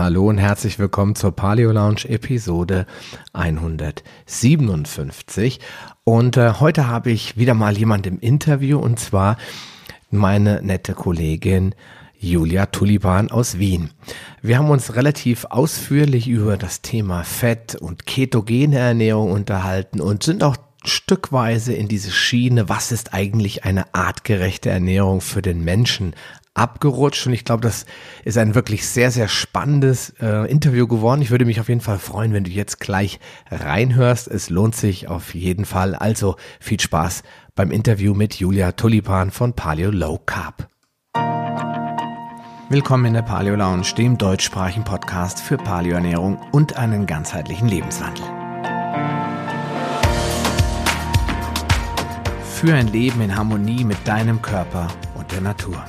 Hallo und herzlich willkommen zur Paleo Lounge Episode 157. Und äh, heute habe ich wieder mal jemand im Interview und zwar meine nette Kollegin Julia Tulipan aus Wien. Wir haben uns relativ ausführlich über das Thema Fett und ketogene Ernährung unterhalten und sind auch stückweise in diese Schiene, was ist eigentlich eine artgerechte Ernährung für den Menschen abgerutscht und ich glaube, das ist ein wirklich sehr, sehr spannendes äh, Interview geworden. Ich würde mich auf jeden Fall freuen, wenn du jetzt gleich reinhörst. Es lohnt sich auf jeden Fall. Also viel Spaß beim Interview mit Julia Tulipan von Paleo Low Carb. Willkommen in der Paleo Lounge, dem deutschsprachigen Podcast für Paleoernährung und einen ganzheitlichen Lebenswandel. Für ein Leben in Harmonie mit deinem Körper und der Natur.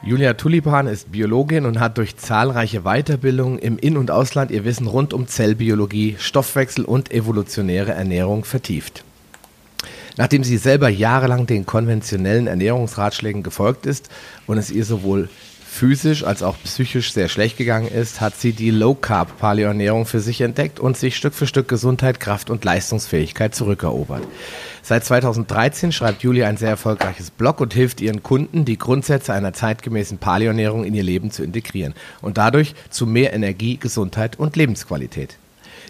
Julia Tulipan ist Biologin und hat durch zahlreiche Weiterbildungen im In- und Ausland ihr Wissen rund um Zellbiologie, Stoffwechsel und evolutionäre Ernährung vertieft. Nachdem sie selber jahrelang den konventionellen Ernährungsratschlägen gefolgt ist und es ihr sowohl physisch als auch psychisch sehr schlecht gegangen ist, hat sie die Low Carb Paleoernährung für sich entdeckt und sich Stück für Stück Gesundheit, Kraft und Leistungsfähigkeit zurückerobert. Seit 2013 schreibt Julia ein sehr erfolgreiches Blog und hilft ihren Kunden, die Grundsätze einer zeitgemäßen Paleoernährung in ihr Leben zu integrieren und dadurch zu mehr Energie, Gesundheit und Lebensqualität.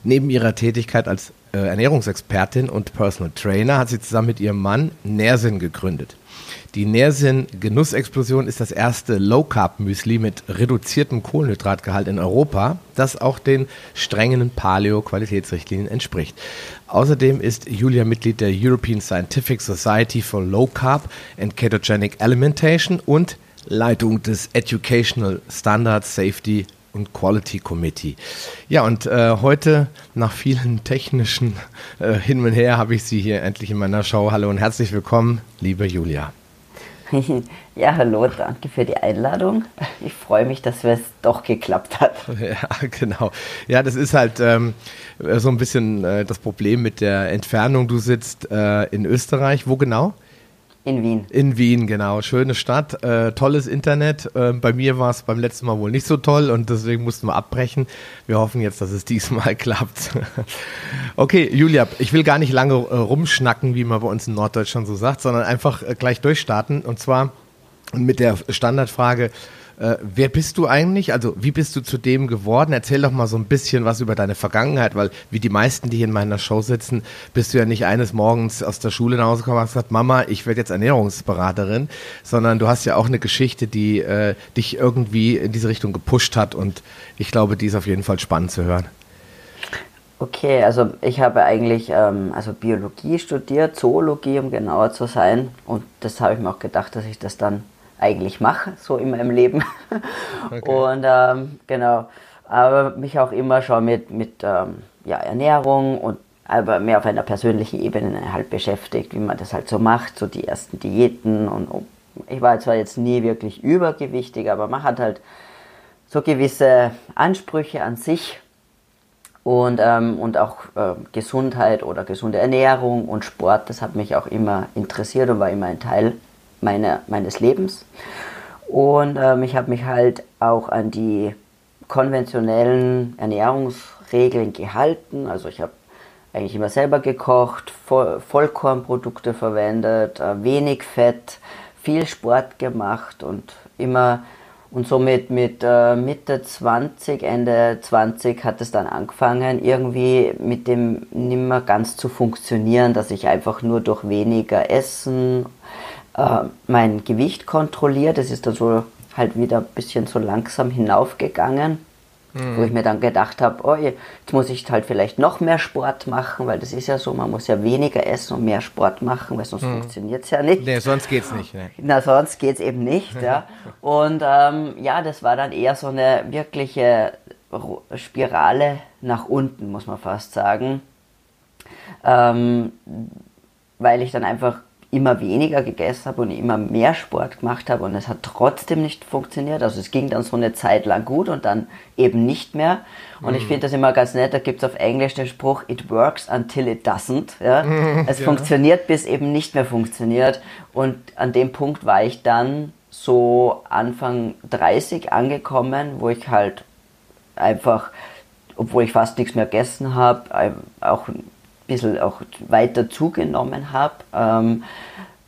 Neben ihrer Tätigkeit als äh, Ernährungsexpertin und Personal Trainer hat sie zusammen mit ihrem Mann Nersin gegründet. Die Nersin Genussexplosion ist das erste Low Carb Müsli mit reduziertem Kohlenhydratgehalt in Europa, das auch den strengen Paleo Qualitätsrichtlinien entspricht. Außerdem ist Julia Mitglied der European Scientific Society for Low Carb and Ketogenic Alimentation und Leitung des Educational Standards Safety und Quality Committee. Ja, und äh, heute, nach vielen technischen äh, Hin und Her, habe ich Sie hier endlich in meiner Show. Hallo und herzlich willkommen, liebe Julia. Ja, hallo, danke für die Einladung. Ich freue mich, dass es doch geklappt hat. Ja, genau. Ja, das ist halt ähm, so ein bisschen äh, das Problem mit der Entfernung. Du sitzt äh, in Österreich. Wo genau? In Wien. In Wien, genau. Schöne Stadt, äh, tolles Internet. Äh, bei mir war es beim letzten Mal wohl nicht so toll und deswegen mussten wir abbrechen. Wir hoffen jetzt, dass es diesmal klappt. okay, Julia, ich will gar nicht lange äh, rumschnacken, wie man bei uns in Norddeutschland so sagt, sondern einfach äh, gleich durchstarten und zwar mit der Standardfrage, äh, wer bist du eigentlich? Also wie bist du zu dem geworden? Erzähl doch mal so ein bisschen was über deine Vergangenheit, weil wie die meisten, die hier in meiner Show sitzen, bist du ja nicht eines Morgens aus der Schule nach Hause gekommen und hast gesagt, Mama, ich werde jetzt Ernährungsberaterin, sondern du hast ja auch eine Geschichte, die äh, dich irgendwie in diese Richtung gepusht hat und ich glaube, die ist auf jeden Fall spannend zu hören. Okay, also ich habe eigentlich ähm, also Biologie studiert, Zoologie, um genauer zu sein. Und das habe ich mir auch gedacht, dass ich das dann eigentlich mache, so in meinem Leben. Okay. Und ähm, genau, aber mich auch immer schon mit, mit ähm, ja, Ernährung und aber mehr auf einer persönlichen Ebene halt beschäftigt, wie man das halt so macht, so die ersten Diäten und ich war zwar jetzt nie wirklich übergewichtig, aber man hat halt so gewisse Ansprüche an sich und, ähm, und auch äh, Gesundheit oder gesunde Ernährung und Sport, das hat mich auch immer interessiert und war immer ein Teil meine, meines Lebens. Und ähm, ich habe mich halt auch an die konventionellen Ernährungsregeln gehalten. Also ich habe eigentlich immer selber gekocht, Vollkornprodukte verwendet, äh, wenig Fett, viel Sport gemacht und immer und somit mit äh, Mitte 20, Ende 20 hat es dann angefangen, irgendwie mit dem nimmer ganz zu funktionieren, dass ich einfach nur durch weniger Essen äh, mein Gewicht kontrolliert. Das ist dann so halt wieder ein bisschen so langsam hinaufgegangen. Mhm. Wo ich mir dann gedacht habe, oh, jetzt muss ich halt vielleicht noch mehr Sport machen, weil das ist ja so, man muss ja weniger essen und mehr Sport machen, weil sonst mhm. funktioniert es ja nicht. Nee, sonst geht es nicht. Ne? Na, sonst geht es eben nicht, ja. Und ähm, ja, das war dann eher so eine wirkliche Spirale nach unten, muss man fast sagen. Ähm, weil ich dann einfach immer weniger gegessen habe und immer mehr Sport gemacht habe und es hat trotzdem nicht funktioniert. Also es ging dann so eine Zeit lang gut und dann eben nicht mehr. Und mm. ich mhm. finde das immer ganz nett, da gibt es auf Englisch den Spruch, it works until it doesn't. Ja? Mm, es ja. funktioniert, bis eben nicht mehr funktioniert. Und an dem Punkt war ich dann so Anfang 30 angekommen, wo ich halt einfach, obwohl ich fast nichts mehr gegessen habe, auch bisschen auch weiter zugenommen habe, ähm,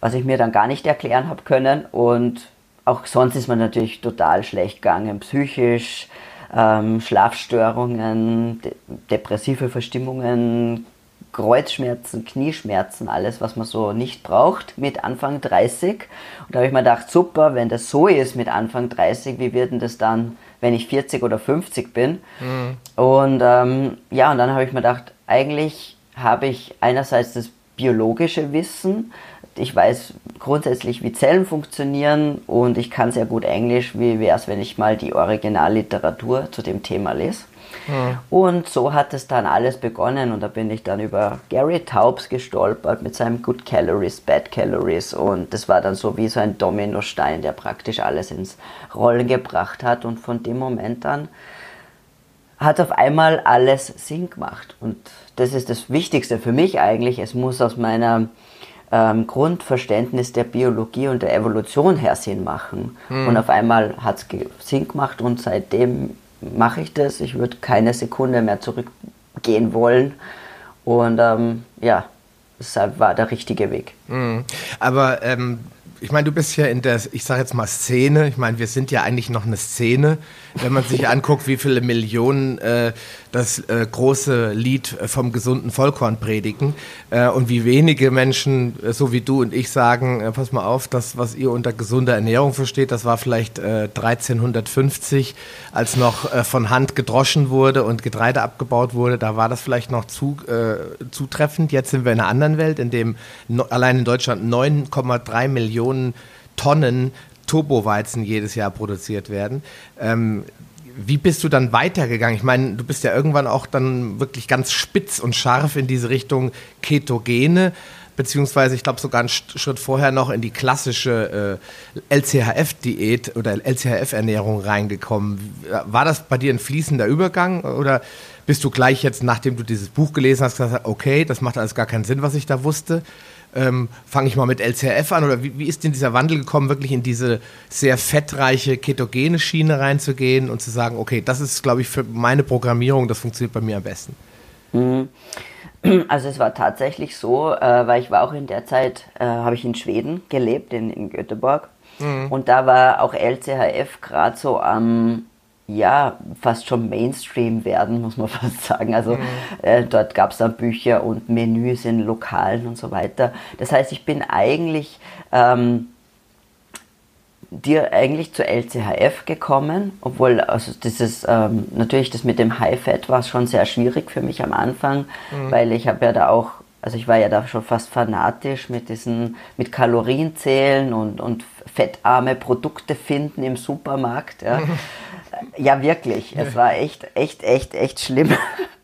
was ich mir dann gar nicht erklären habe können. Und auch sonst ist man natürlich total schlecht gegangen, psychisch, ähm, Schlafstörungen, de depressive Verstimmungen, Kreuzschmerzen, Knieschmerzen, alles, was man so nicht braucht mit Anfang 30. Und da habe ich mir gedacht, super, wenn das so ist mit Anfang 30, wie wird denn das dann, wenn ich 40 oder 50 bin? Mhm. Und ähm, ja, und dann habe ich mir gedacht, eigentlich habe ich einerseits das biologische Wissen, ich weiß grundsätzlich, wie Zellen funktionieren und ich kann sehr gut Englisch. Wie wäre es, wenn ich mal die Originalliteratur zu dem Thema lese? Mhm. Und so hat es dann alles begonnen und da bin ich dann über Gary Taubes gestolpert mit seinem Good Calories, Bad Calories und das war dann so wie so ein Dominostein, der praktisch alles ins Rollen gebracht hat und von dem Moment an hat auf einmal alles Sinn gemacht und das ist das Wichtigste für mich eigentlich. Es muss aus meiner ähm, Grundverständnis der Biologie und der Evolution her Sinn machen. Mhm. Und auf einmal hat es Sinn gemacht und seitdem mache ich das. Ich würde keine Sekunde mehr zurückgehen wollen. Und ähm, ja, deshalb war der richtige Weg. Mhm. Aber ähm, ich meine, du bist ja in der, ich sage jetzt mal Szene. Ich meine, wir sind ja eigentlich noch eine Szene. Wenn man sich anguckt, wie viele Millionen äh, das äh, große Lied vom gesunden Vollkorn predigen äh, und wie wenige Menschen, äh, so wie du und ich, sagen, äh, pass mal auf, das, was ihr unter gesunder Ernährung versteht, das war vielleicht 1350, äh, als noch von Hand gedroschen wurde und Getreide abgebaut wurde, da war das vielleicht noch zu, zutreffend. Jetzt sind wir in einer anderen Welt, in dem no, allein in Deutschland 9,3 Millionen Tonnen Turboweizen jedes Jahr produziert werden. Ähm, wie bist du dann weitergegangen? Ich meine, du bist ja irgendwann auch dann wirklich ganz spitz und scharf in diese Richtung Ketogene, beziehungsweise ich glaube sogar einen Schritt vorher noch in die klassische äh, LCHF-Diät oder LCHF-Ernährung reingekommen. War das bei dir ein fließender Übergang oder bist du gleich jetzt, nachdem du dieses Buch gelesen hast, gesagt, okay, das macht alles gar keinen Sinn, was ich da wusste? Ähm, fange ich mal mit LCRF an oder wie, wie ist denn dieser Wandel gekommen, wirklich in diese sehr fettreiche ketogene Schiene reinzugehen und zu sagen, okay, das ist, glaube ich, für meine Programmierung, das funktioniert bei mir am besten? Mhm. Also es war tatsächlich so, äh, weil ich war auch in der Zeit, äh, habe ich in Schweden gelebt, in, in Göteborg. Mhm. Und da war auch LCHF gerade so am ja, fast schon Mainstream werden, muss man fast sagen. Also mhm. äh, dort gab es dann Bücher und Menüs in Lokalen und so weiter. Das heißt, ich bin eigentlich ähm, dir eigentlich zur LCHF gekommen, obwohl also dieses ähm, natürlich das mit dem High Fat war schon sehr schwierig für mich am Anfang, mhm. weil ich habe ja da auch also ich war ja da schon fast fanatisch mit diesen mit Kalorienzählen und und fettarme Produkte finden im Supermarkt. Ja. Ja, wirklich. Es war echt, echt, echt, echt schlimm.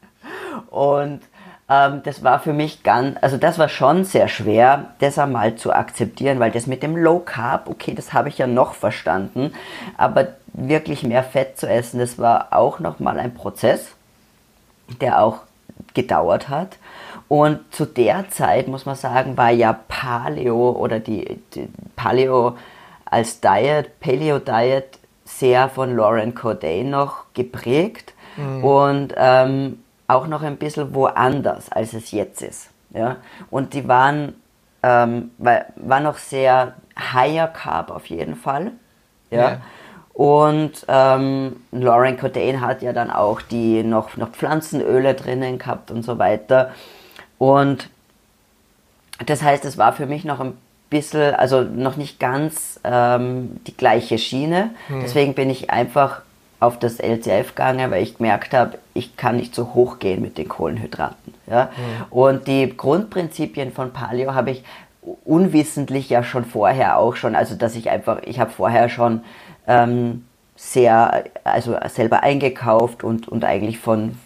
Und ähm, das war für mich ganz, also das war schon sehr schwer, das einmal zu akzeptieren, weil das mit dem Low Carb, okay, das habe ich ja noch verstanden, aber wirklich mehr Fett zu essen, das war auch nochmal ein Prozess, der auch gedauert hat. Und zu der Zeit, muss man sagen, war ja Paleo oder die, die Paleo als Diet, Paleo Diet sehr von Lauren Corday noch geprägt mhm. und ähm, auch noch ein bisschen woanders, als es jetzt ist. Ja? Und die waren, ähm, war, war noch sehr higher Carb auf jeden Fall. Ja. Yeah. Und ähm, Lauren Corday hat ja dann auch die noch, noch Pflanzenöle drinnen gehabt und so weiter. Und das heißt, es war für mich noch ein bisschen, also noch nicht ganz ähm, die gleiche Schiene. Hm. Deswegen bin ich einfach auf das LCF gegangen, weil ich gemerkt habe, ich kann nicht so hoch gehen mit den Kohlenhydraten. Ja? Hm. Und die Grundprinzipien von Paleo habe ich unwissentlich ja schon vorher auch schon, also dass ich einfach, ich habe vorher schon ähm, sehr, also selber eingekauft und, und eigentlich von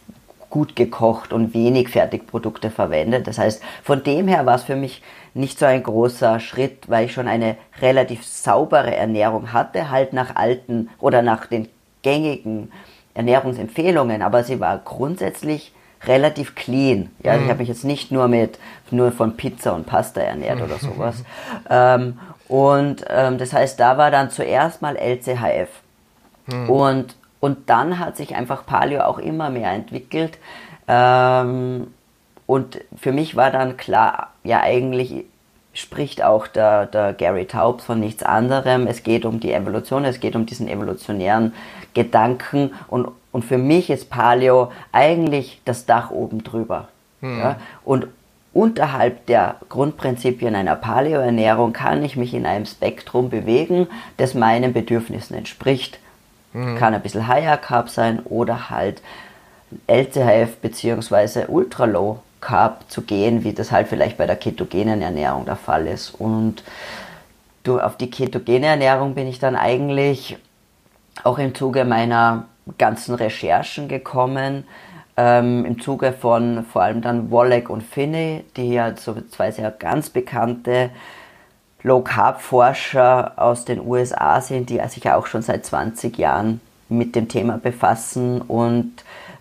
gut gekocht und wenig Fertigprodukte verwendet. Das heißt, von dem her war es für mich nicht so ein großer Schritt, weil ich schon eine relativ saubere Ernährung hatte, halt nach alten oder nach den gängigen Ernährungsempfehlungen, aber sie war grundsätzlich relativ clean. Ja, mhm. ich habe mich jetzt nicht nur mit nur von Pizza und Pasta ernährt oder sowas. ähm, Und ähm, das heißt, da war dann zuerst mal LCHF. Hm. Und, und dann hat sich einfach Paleo auch immer mehr entwickelt. Ähm, und für mich war dann klar, ja eigentlich spricht auch der, der Gary Taubes von nichts anderem. Es geht um die Evolution, es geht um diesen evolutionären Gedanken und, und für mich ist Paleo eigentlich das Dach oben drüber. Hm. Ja? Und unterhalb der Grundprinzipien einer Paleo-Ernährung kann ich mich in einem Spektrum bewegen, das meinen Bedürfnissen entspricht. Hm. Kann ein bisschen Higher Carb sein oder halt LCHF bzw. Ultra Low Carb zu gehen, wie das halt vielleicht bei der ketogenen Ernährung der Fall ist. Und auf die ketogene Ernährung bin ich dann eigentlich auch im Zuge meiner ganzen Recherchen gekommen, ähm, im Zuge von vor allem dann Wallach und Finney, die ja so zwei sehr ganz bekannte Low Carb Forscher aus den USA sind, die sich ja auch schon seit 20 Jahren mit dem Thema befassen und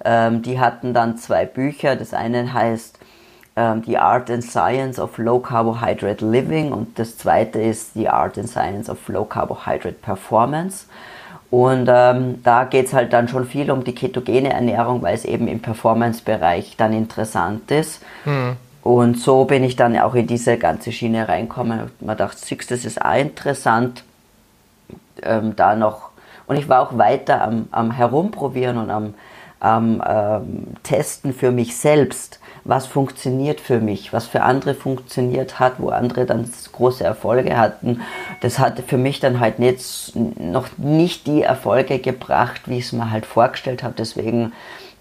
ähm, die hatten dann zwei Bücher. Das eine heißt ähm, The Art and Science of Low Carbohydrate Living und das zweite ist The Art and Science of Low Carbohydrate Performance. Und ähm, da geht es halt dann schon viel um die ketogene Ernährung, weil es eben im Performance-Bereich dann interessant ist. Mhm. Und so bin ich dann auch in diese ganze Schiene reinkommen. Man dachte, Six, das ist auch interessant, ähm, da noch. Und ich war auch weiter am, am Herumprobieren und am, am ähm, Testen für mich selbst, was funktioniert für mich, was für andere funktioniert hat, wo andere dann große Erfolge hatten. Das hat für mich dann halt nicht, noch nicht die Erfolge gebracht, wie ich es mir halt vorgestellt habe. Deswegen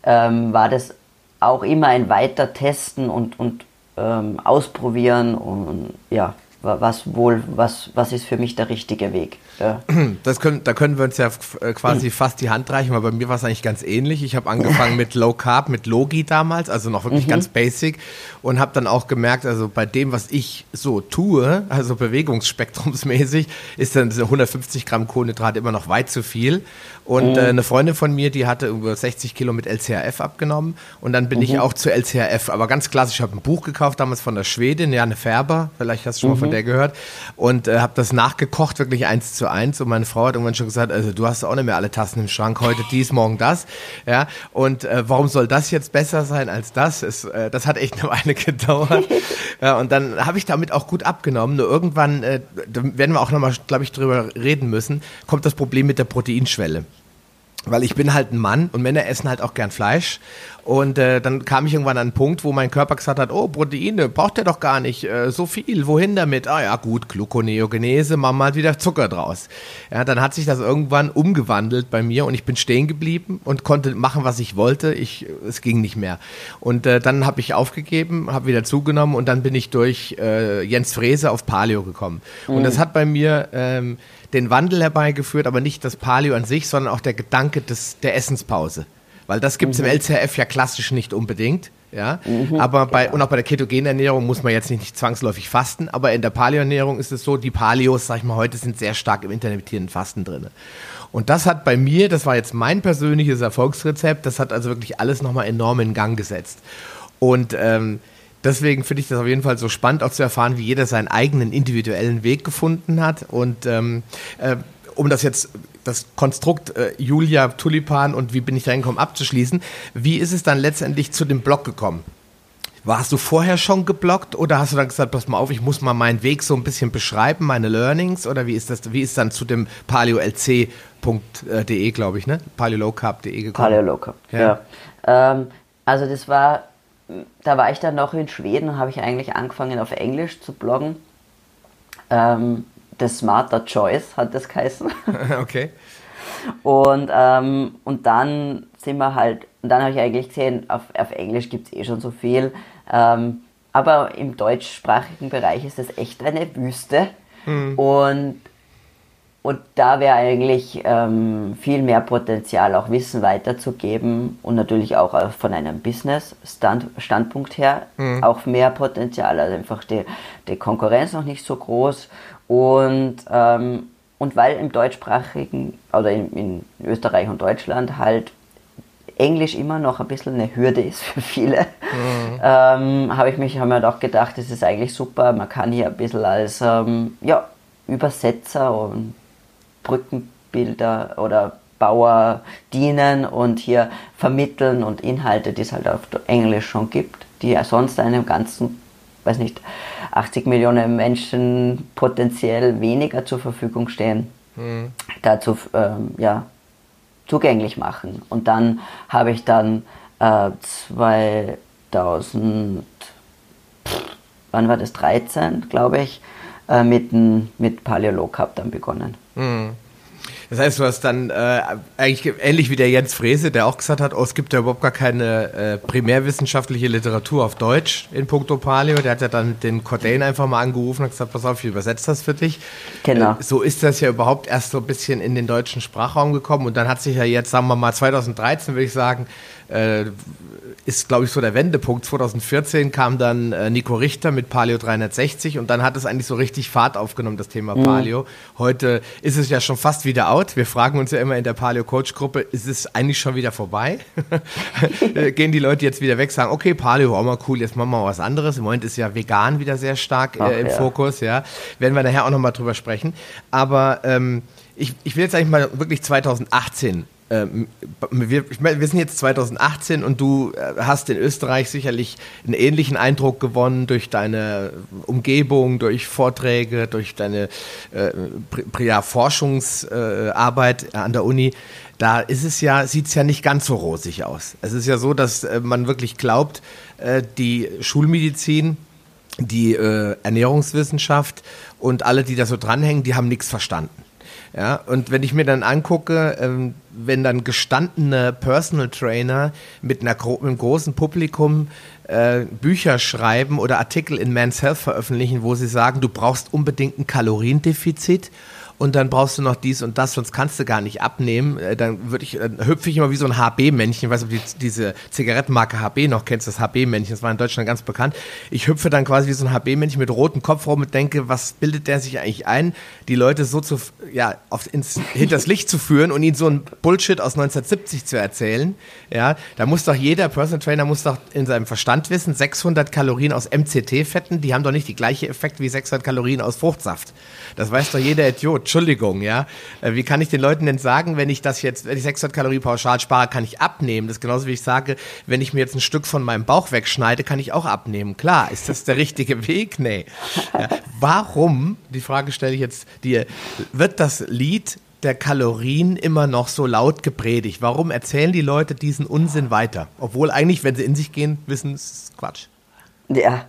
ähm, war das auch immer ein weiter Testen und, und ähm, ausprobieren und ja, was wohl, was, was ist für mich der richtige Weg. Ja. Das können, da können wir uns ja äh, quasi fast die Hand reichen, weil bei mir war es eigentlich ganz ähnlich. Ich habe angefangen mit Low Carb, mit Logi damals, also noch wirklich mhm. ganz basic und habe dann auch gemerkt, also bei dem, was ich so tue, also bewegungsspektrumsmäßig, ist dann 150 Gramm Kohlenhydrate immer noch weit zu viel. Und mhm. äh, eine Freundin von mir, die hatte über 60 Kilo mit LCHF abgenommen und dann bin mhm. ich auch zu LCHF, aber ganz klassisch, ich habe ein Buch gekauft, damals von der Schwedin, Janne Färber, vielleicht hast du schon mal von mhm. der gehört und äh, habe das nachgekocht, wirklich eins zu eins. Und meine Frau hat irgendwann schon gesagt, also du hast auch nicht mehr alle Tassen im Schrank, heute dies, morgen das. Ja, und äh, warum soll das jetzt besser sein als das? Es, äh, das hat echt eine Weile gedauert. ja, und dann habe ich damit auch gut abgenommen. Nur irgendwann, äh, da werden wir auch nochmal, glaube ich, drüber reden müssen, kommt das Problem mit der Proteinschwelle weil ich bin halt ein Mann und Männer essen halt auch gern Fleisch. Und äh, dann kam ich irgendwann an einen Punkt, wo mein Körper gesagt hat, oh, Proteine, braucht der doch gar nicht äh, so viel, wohin damit? Ah ja, gut, Gluconeogenese, machen wir halt wieder Zucker draus. Ja, dann hat sich das irgendwann umgewandelt bei mir und ich bin stehen geblieben und konnte machen, was ich wollte. Ich, es ging nicht mehr. Und äh, dann habe ich aufgegeben, habe wieder zugenommen und dann bin ich durch äh, Jens Frese auf Paleo gekommen. Mhm. Und das hat bei mir... Ähm, den Wandel herbeigeführt, aber nicht das Paleo an sich, sondern auch der Gedanke des, der Essenspause. Weil das gibt es mhm. im LCRF ja klassisch nicht unbedingt. Ja, mhm, aber bei, genau. und auch bei der ketogenen Ernährung muss man jetzt nicht, nicht zwangsläufig fasten, aber in der Paleo-Ernährung ist es so, die Paleos, sag ich mal, heute sind sehr stark im intermittierenden Fasten drin. Und das hat bei mir, das war jetzt mein persönliches Erfolgsrezept, das hat also wirklich alles nochmal enorm in Gang gesetzt. Und ähm, deswegen finde ich das auf jeden Fall so spannend, auch zu erfahren, wie jeder seinen eigenen individuellen Weg gefunden hat. Und ähm, äh, um das jetzt, das Konstrukt äh, Julia Tulipan und wie bin ich reingekommen abzuschließen, wie ist es dann letztendlich zu dem Blog gekommen? Warst du vorher schon geblockt oder hast du dann gesagt, pass mal auf, ich muss mal meinen Weg so ein bisschen beschreiben, meine Learnings oder wie ist das, wie ist dann zu dem paleolc.de, glaube ich, ne? paleolowcarb.de gekommen? Paleolowcarb, ja. ja. Ähm, also das war da war ich dann noch in Schweden und habe ich eigentlich angefangen auf Englisch zu bloggen. Ähm, The Smarter Choice hat das geheißen. okay. Und, ähm, und dann sind wir halt, und dann habe ich eigentlich gesehen, auf, auf Englisch gibt es eh schon so viel. Ähm, aber im deutschsprachigen Bereich ist das echt eine Wüste. Mhm. Und und da wäre eigentlich ähm, viel mehr Potenzial, auch Wissen weiterzugeben und natürlich auch äh, von einem Business-Standpunkt her mhm. auch mehr Potenzial. Also einfach die, die Konkurrenz noch nicht so groß und, ähm, und weil im deutschsprachigen oder in, in Österreich und Deutschland halt Englisch immer noch ein bisschen eine Hürde ist für viele, mhm. ähm, habe ich mich hab mir doch gedacht, das ist eigentlich super. Man kann hier ein bisschen als, ähm, ja, Übersetzer und Brückenbilder oder Bauer dienen und hier vermitteln und Inhalte, die es halt auf Englisch schon gibt, die ja sonst einem ganzen, weiß nicht, 80 Millionen Menschen potenziell weniger zur Verfügung stehen, mhm. dazu ähm, ja, zugänglich machen. Und dann habe ich dann äh, 2000, wann war das, 13, glaube ich, äh, mit, mit Paleo Low Cup dann begonnen. Mhm. Das heißt, du hast dann äh, eigentlich ähnlich wie der Jens Frese, der auch gesagt hat, oh, es gibt ja überhaupt gar keine äh, primärwissenschaftliche Literatur auf Deutsch in puncto Paleo. Der hat ja dann den Cordain einfach mal angerufen und gesagt, pass auf, ich übersetze das für dich. Genau. Äh, so ist das ja überhaupt erst so ein bisschen in den deutschen Sprachraum gekommen und dann hat sich ja jetzt, sagen wir mal, 2013 würde ich sagen, äh, ist, glaube ich, so der Wendepunkt. 2014 kam dann äh, Nico Richter mit Paleo 360 und dann hat es eigentlich so richtig Fahrt aufgenommen, das Thema mhm. Paleo. Heute ist es ja schon fast wieder out. Wir fragen uns ja immer in der Paleo Coach Gruppe, ist es eigentlich schon wieder vorbei? Gehen die Leute jetzt wieder weg, sagen, okay, Paleo, auch mal cool, jetzt machen wir mal was anderes. Im Moment ist ja vegan wieder sehr stark äh, im ja. Fokus, ja. Werden wir nachher auch nochmal drüber sprechen. Aber ähm, ich, ich will jetzt eigentlich mal wirklich 2018 ähm, wir, wir, sind jetzt 2018 und du äh, hast in Österreich sicherlich einen ähnlichen Eindruck gewonnen durch deine Umgebung, durch Vorträge, durch deine äh, ja, Forschungsarbeit äh, an der Uni. Da ist es ja, sieht es ja nicht ganz so rosig aus. Es ist ja so, dass äh, man wirklich glaubt, äh, die Schulmedizin, die äh, Ernährungswissenschaft und alle, die da so dranhängen, die haben nichts verstanden. Ja, und wenn ich mir dann angucke, ähm, wenn dann gestandene Personal Trainer mit, einer, mit einem großen Publikum äh, Bücher schreiben oder Artikel in Men's Health veröffentlichen, wo sie sagen, du brauchst unbedingt ein Kaloriendefizit und dann brauchst du noch dies und das, sonst kannst du gar nicht abnehmen. Äh, dann würde ich, dann hüpfe ich immer wie so ein HB-Männchen, ich weiß ob du diese Zigarettenmarke HB noch kennst, das HB-Männchen, das war in Deutschland ganz bekannt. Ich hüpfe dann quasi wie so ein HB-Männchen mit rotem Kopf rum und denke, was bildet der sich eigentlich ein, die Leute so zu, ja, auf, ins, hinters Licht zu führen und ihnen so ein Bullshit aus 1970 zu erzählen. Ja, da muss doch jeder Personal Trainer muss doch in seinem Verstand wissen, 600 Kalorien aus MCT-Fetten, die haben doch nicht die gleiche Effekt wie 600 Kalorien aus Fruchtsaft. Das weiß doch jeder Idiot. Entschuldigung, ja. Äh, wie kann ich den Leuten denn sagen, wenn ich das jetzt, wenn ich 600 Kalorien pauschal spare, kann ich abnehmen? Das ist genauso wie ich sage, wenn ich mir jetzt ein Stück von meinem Bauch wegschneide, kann ich auch abnehmen. Klar, ist das der richtige Weg? Nee. Ja. Warum, die Frage stelle ich jetzt dir, wird das Lied der Kalorien immer noch so laut gepredigt? Warum erzählen die Leute diesen Unsinn weiter? Obwohl eigentlich, wenn sie in sich gehen, wissen, es ist Quatsch. Ja,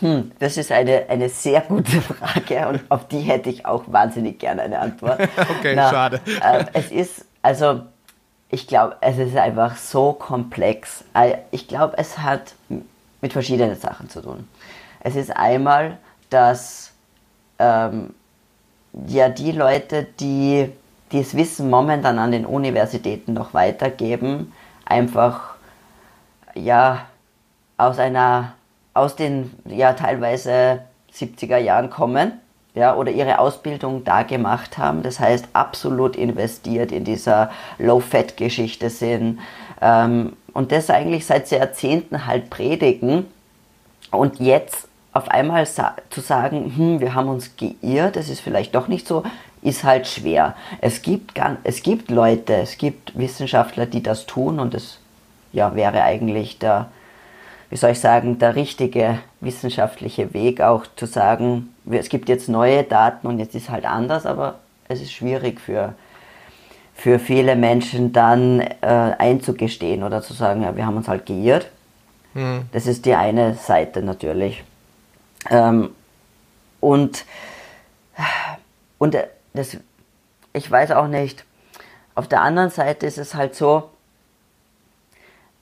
hm, das ist eine, eine sehr gute Frage und auf die hätte ich auch wahnsinnig gerne eine Antwort. okay, Na, schade. Äh, es ist, also, ich glaube, es ist einfach so komplex. Ich glaube, es hat mit verschiedenen Sachen zu tun. Es ist einmal, dass ähm, ja die Leute, die das Wissen momentan an den Universitäten noch weitergeben, einfach ja aus einer aus den ja teilweise 70er Jahren kommen ja, oder ihre Ausbildung da gemacht haben. Das heißt, absolut investiert in dieser Low-Fat-Geschichte sind ähm, und das eigentlich seit Jahrzehnten halt predigen und jetzt auf einmal sa zu sagen, hm, wir haben uns geirrt, das ist vielleicht doch nicht so, ist halt schwer. Es gibt, es gibt Leute, es gibt Wissenschaftler, die das tun und das ja, wäre eigentlich der, wie soll ich sagen, der richtige wissenschaftliche Weg, auch zu sagen, es gibt jetzt neue Daten und jetzt ist halt anders, aber es ist schwierig für, für viele Menschen dann äh, einzugestehen oder zu sagen, ja, wir haben uns halt geirrt. Mhm. Das ist die eine Seite natürlich. Ähm, und, und das, ich weiß auch nicht, auf der anderen Seite ist es halt so,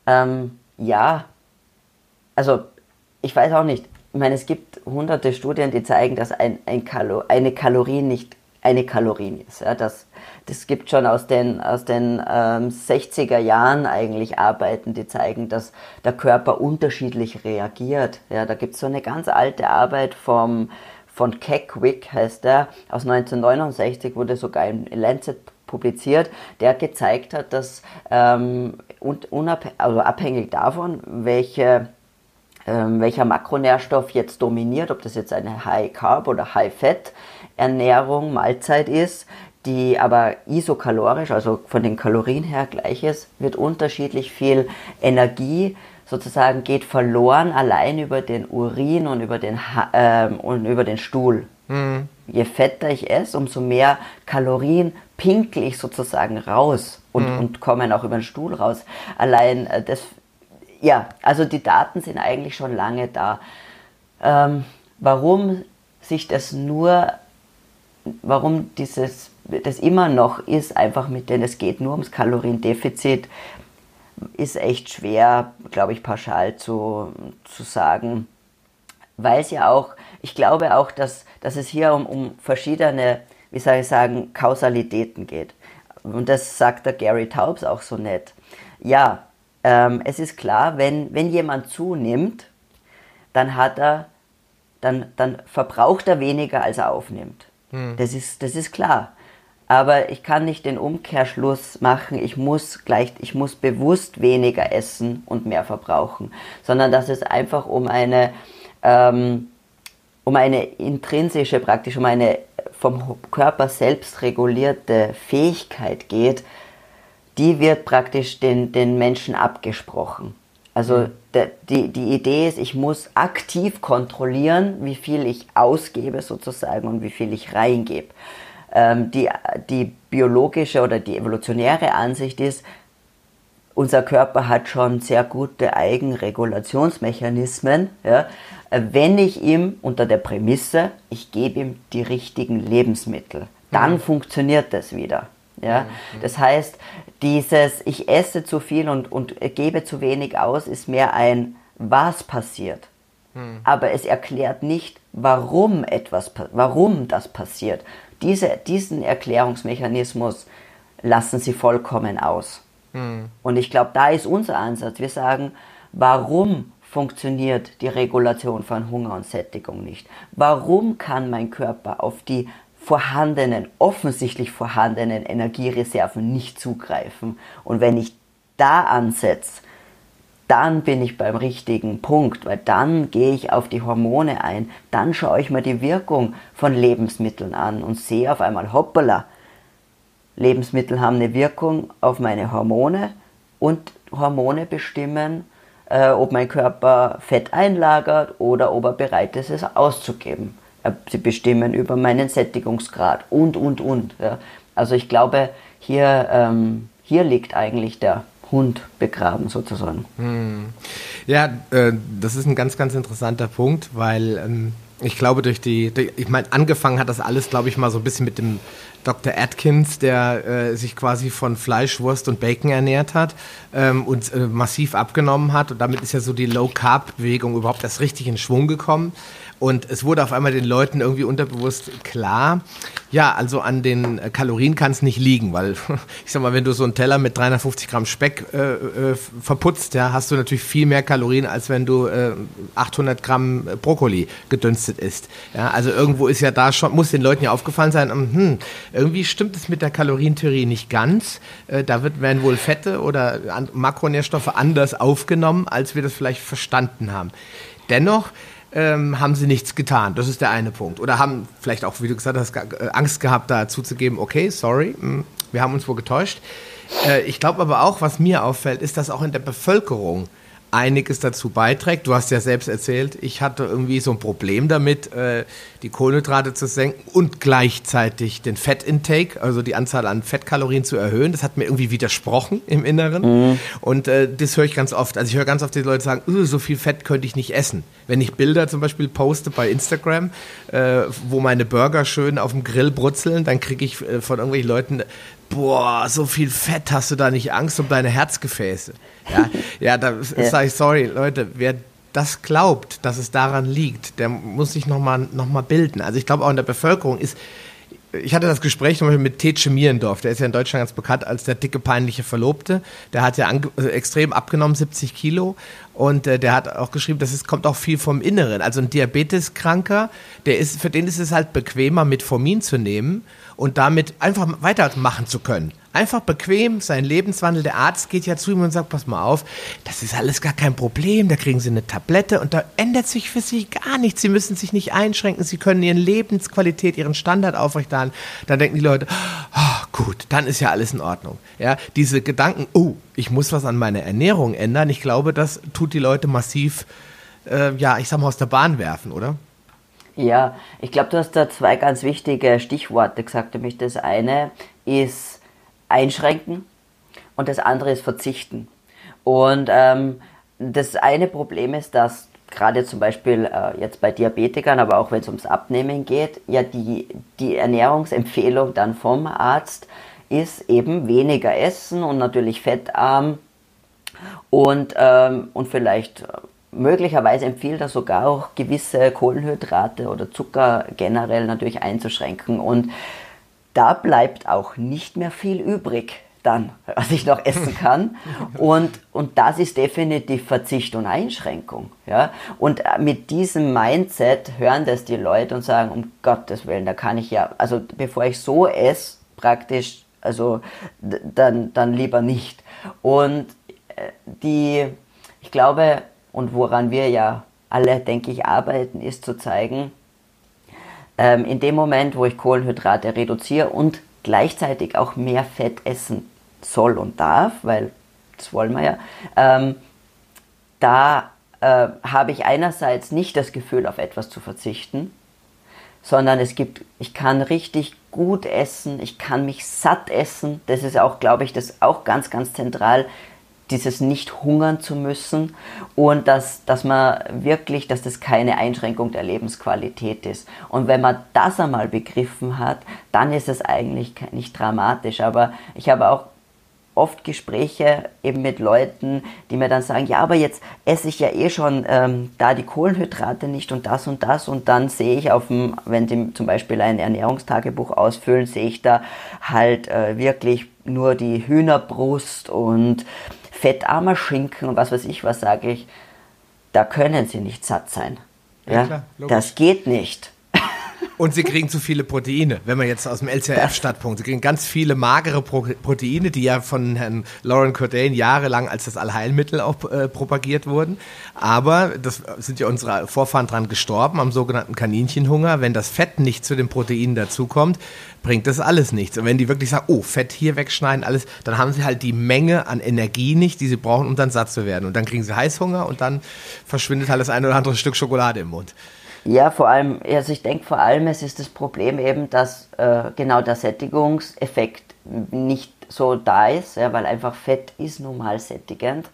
ähm, ja, also ich weiß auch nicht, ich meine, es gibt hunderte Studien, die zeigen, dass ein, ein Kalo, eine Kalorie nicht eine Kalorie ist. Ja, das, das gibt schon aus den, aus den ähm, 60er Jahren eigentlich Arbeiten, die zeigen, dass der Körper unterschiedlich reagiert. Ja, da gibt es so eine ganz alte Arbeit vom, von Keckwick, heißt der, aus 1969, wurde sogar in Lancet publiziert, der gezeigt hat, dass ähm, also abhängig davon, welche ähm, welcher Makronährstoff jetzt dominiert, ob das jetzt eine High Carb oder High Fat Ernährung, Mahlzeit ist, die aber isokalorisch, also von den Kalorien her gleich ist, wird unterschiedlich viel Energie sozusagen geht verloren allein über den Urin und über den, äh, und über den Stuhl. Mhm. Je fetter ich esse, umso mehr Kalorien pinkel ich sozusagen raus und, mhm. und kommen auch über den Stuhl raus. Allein äh, das, ja, also die Daten sind eigentlich schon lange da. Ähm, warum sich das nur, warum dieses, das immer noch ist, einfach mit denen, es geht nur ums Kaloriendefizit, ist echt schwer, glaube ich, pauschal zu, zu sagen, weil es ja auch, ich glaube auch, dass, dass es hier um, um verschiedene, wie soll ich sagen, Kausalitäten geht. Und das sagt der Gary Taubes auch so nett. Ja, ähm, es ist klar, wenn, wenn jemand zunimmt, dann hat er, dann, dann verbraucht er weniger, als er aufnimmt. Hm. Das, ist, das ist klar. Aber ich kann nicht den Umkehrschluss machen, ich muss gleich, ich muss bewusst weniger essen und mehr verbrauchen, sondern dass es einfach um eine, ähm, um eine intrinsische, praktisch um eine vom Körper selbst regulierte Fähigkeit geht, die wird praktisch den, den Menschen abgesprochen. Also mhm. de, die, die Idee ist, ich muss aktiv kontrollieren, wie viel ich ausgebe sozusagen und wie viel ich reingebe. Ähm, die, die biologische oder die evolutionäre Ansicht ist, unser Körper hat schon sehr gute Eigenregulationsmechanismen. Ja? Wenn ich ihm unter der Prämisse, ich gebe ihm die richtigen Lebensmittel, dann mhm. funktioniert das wieder. Ja? Das heißt, dieses ich esse zu viel und, und gebe zu wenig aus, ist mehr ein was passiert. Mhm. Aber es erklärt nicht, warum etwas, warum das passiert. Diese, diesen Erklärungsmechanismus lassen sie vollkommen aus. Mhm. Und ich glaube, da ist unser Ansatz. Wir sagen, warum funktioniert die Regulation von Hunger und Sättigung nicht? Warum kann mein Körper auf die vorhandenen, offensichtlich vorhandenen Energiereserven nicht zugreifen? Und wenn ich da ansetze, dann bin ich beim richtigen Punkt, weil dann gehe ich auf die Hormone ein, dann schaue ich mir die Wirkung von Lebensmitteln an und sehe auf einmal, hoppala, Lebensmittel haben eine Wirkung auf meine Hormone und Hormone bestimmen, äh, ob mein Körper Fett einlagert oder ob er bereit ist, es auszugeben. Äh, sie bestimmen über meinen Sättigungsgrad und, und, und. Ja. Also ich glaube, hier, ähm, hier liegt eigentlich der Hund begraben sozusagen. Hm. Ja, äh, das ist ein ganz, ganz interessanter Punkt, weil ähm, ich glaube, durch die, durch, ich meine, angefangen hat das alles, glaube ich, mal so ein bisschen mit dem Dr. Atkins, der äh, sich quasi von Fleisch, Wurst und Bacon ernährt hat ähm, und äh, massiv abgenommen hat. Und damit ist ja so die Low-Carb-Bewegung überhaupt erst richtig in Schwung gekommen. Und es wurde auf einmal den Leuten irgendwie unterbewusst klar, ja, also an den Kalorien kann es nicht liegen, weil ich sag mal, wenn du so einen Teller mit 350 Gramm Speck äh, äh, verputzt, ja, hast du natürlich viel mehr Kalorien, als wenn du äh, 800 Gramm Brokkoli gedünstet isst. Ja, also irgendwo ist ja da schon, muss den Leuten ja aufgefallen sein, hm, irgendwie stimmt es mit der Kalorientheorie nicht ganz. Äh, da wird, werden wohl Fette oder Makronährstoffe anders aufgenommen, als wir das vielleicht verstanden haben. Dennoch ähm, haben sie nichts getan. Das ist der eine Punkt. Oder haben vielleicht auch, wie du gesagt hast, äh, Angst gehabt, da zuzugeben, okay, sorry, hm, wir haben uns wohl getäuscht. Äh, ich glaube aber auch, was mir auffällt, ist, dass auch in der Bevölkerung einiges dazu beiträgt. Du hast ja selbst erzählt, ich hatte irgendwie so ein Problem damit, äh, die Kohlenhydrate zu senken und gleichzeitig den Fettintake, also die Anzahl an Fettkalorien zu erhöhen. Das hat mir irgendwie widersprochen im Inneren. Mhm. Und äh, das höre ich ganz oft. Also ich höre ganz oft die Leute sagen, so viel Fett könnte ich nicht essen. Wenn ich Bilder zum Beispiel poste bei Instagram, äh, wo meine Burger schön auf dem Grill brutzeln, dann kriege ich äh, von irgendwelchen Leuten boah, so viel Fett, hast du da nicht Angst um deine Herzgefäße? Ja, ja da ja. sage ich, sorry, Leute, wer das glaubt, dass es daran liegt, der muss sich nochmal noch mal bilden. Also ich glaube auch in der Bevölkerung ist, ich hatte das Gespräch zum Beispiel mit Tetsche Mierendorf, der ist ja in Deutschland ganz bekannt als der dicke, peinliche Verlobte. Der hat ja äh, extrem abgenommen, 70 Kilo. Und äh, der hat auch geschrieben, dass es kommt auch viel vom Inneren. Also ein Diabeteskranker, der ist, für den ist es halt bequemer, Metformin zu nehmen und damit einfach weitermachen zu können. Einfach bequem, sein Lebenswandel. Der Arzt geht ja zu ihm und sagt, pass mal auf, das ist alles gar kein Problem. Da kriegen Sie eine Tablette und da ändert sich für Sie gar nichts. Sie müssen sich nicht einschränken. Sie können Ihren Lebensqualität, Ihren Standard aufrechterhalten. Dann denken die Leute, oh, gut, dann ist ja alles in Ordnung. Ja, diese Gedanken, oh, ich muss was an meiner Ernährung ändern. Ich glaube, das tut die Leute massiv, äh, ja, ich sag mal, aus der Bahn werfen, oder? Ja, ich glaube, du hast da zwei ganz wichtige Stichworte gesagt. Nämlich das eine ist einschränken und das andere ist verzichten. Und ähm, das eine Problem ist, dass gerade zum Beispiel äh, jetzt bei Diabetikern, aber auch wenn es ums Abnehmen geht, ja die, die Ernährungsempfehlung dann vom Arzt ist eben weniger essen und natürlich fettarm und, ähm, und vielleicht möglicherweise empfiehlt er sogar auch gewisse Kohlenhydrate oder Zucker generell natürlich einzuschränken und da bleibt auch nicht mehr viel übrig dann, was ich noch essen kann. Und, und das ist definitiv Verzicht und Einschränkung. Ja? Und äh, mit diesem Mindset hören das die Leute und sagen, um Gottes Willen, da kann ich ja, also bevor ich so esse, praktisch, also dann, dann lieber nicht. Und äh, die, ich glaube, und woran wir ja alle, denke ich, arbeiten, ist zu zeigen, ähm, in dem Moment, wo ich Kohlenhydrate reduziere und gleichzeitig auch mehr Fett essen soll und darf, weil das wollen wir ja, ähm, da äh, habe ich einerseits nicht das Gefühl, auf etwas zu verzichten, sondern es gibt, ich kann richtig gut essen, ich kann mich satt essen. Das ist auch, glaube ich, das auch ganz, ganz zentral dieses nicht hungern zu müssen und dass, dass man wirklich, dass das keine Einschränkung der Lebensqualität ist. Und wenn man das einmal begriffen hat, dann ist es eigentlich nicht dramatisch. Aber ich habe auch oft Gespräche eben mit Leuten, die mir dann sagen, ja, aber jetzt esse ich ja eh schon ähm, da die Kohlenhydrate nicht und das und das und dann sehe ich auf dem, wenn die zum Beispiel ein Ernährungstagebuch ausfüllen, sehe ich da halt äh, wirklich nur die Hühnerbrust und fettarmer Schinken und was weiß ich was, sage ich, da können sie nicht satt sein. Ja, ja klar, das geht nicht. Und sie kriegen zu viele Proteine, wenn man jetzt aus dem LCRF-Standpunkt, sie kriegen ganz viele magere Pro Proteine, die ja von Herrn Lauren Cordain jahrelang als das Allheilmittel auch äh, propagiert wurden. Aber das sind ja unsere Vorfahren dran gestorben, am sogenannten Kaninchenhunger. Wenn das Fett nicht zu den Proteinen dazukommt, bringt das alles nichts. Und wenn die wirklich sagen, oh, Fett hier wegschneiden, alles, dann haben sie halt die Menge an Energie nicht, die sie brauchen, um dann satt zu werden. Und dann kriegen sie Heißhunger und dann verschwindet halt das ein oder andere Stück Schokolade im Mund. Ja, vor allem, also ich denke vor allem, es ist das Problem eben, dass äh, genau der Sättigungseffekt nicht so da ist, ja, weil einfach Fett ist nun mal sättigend.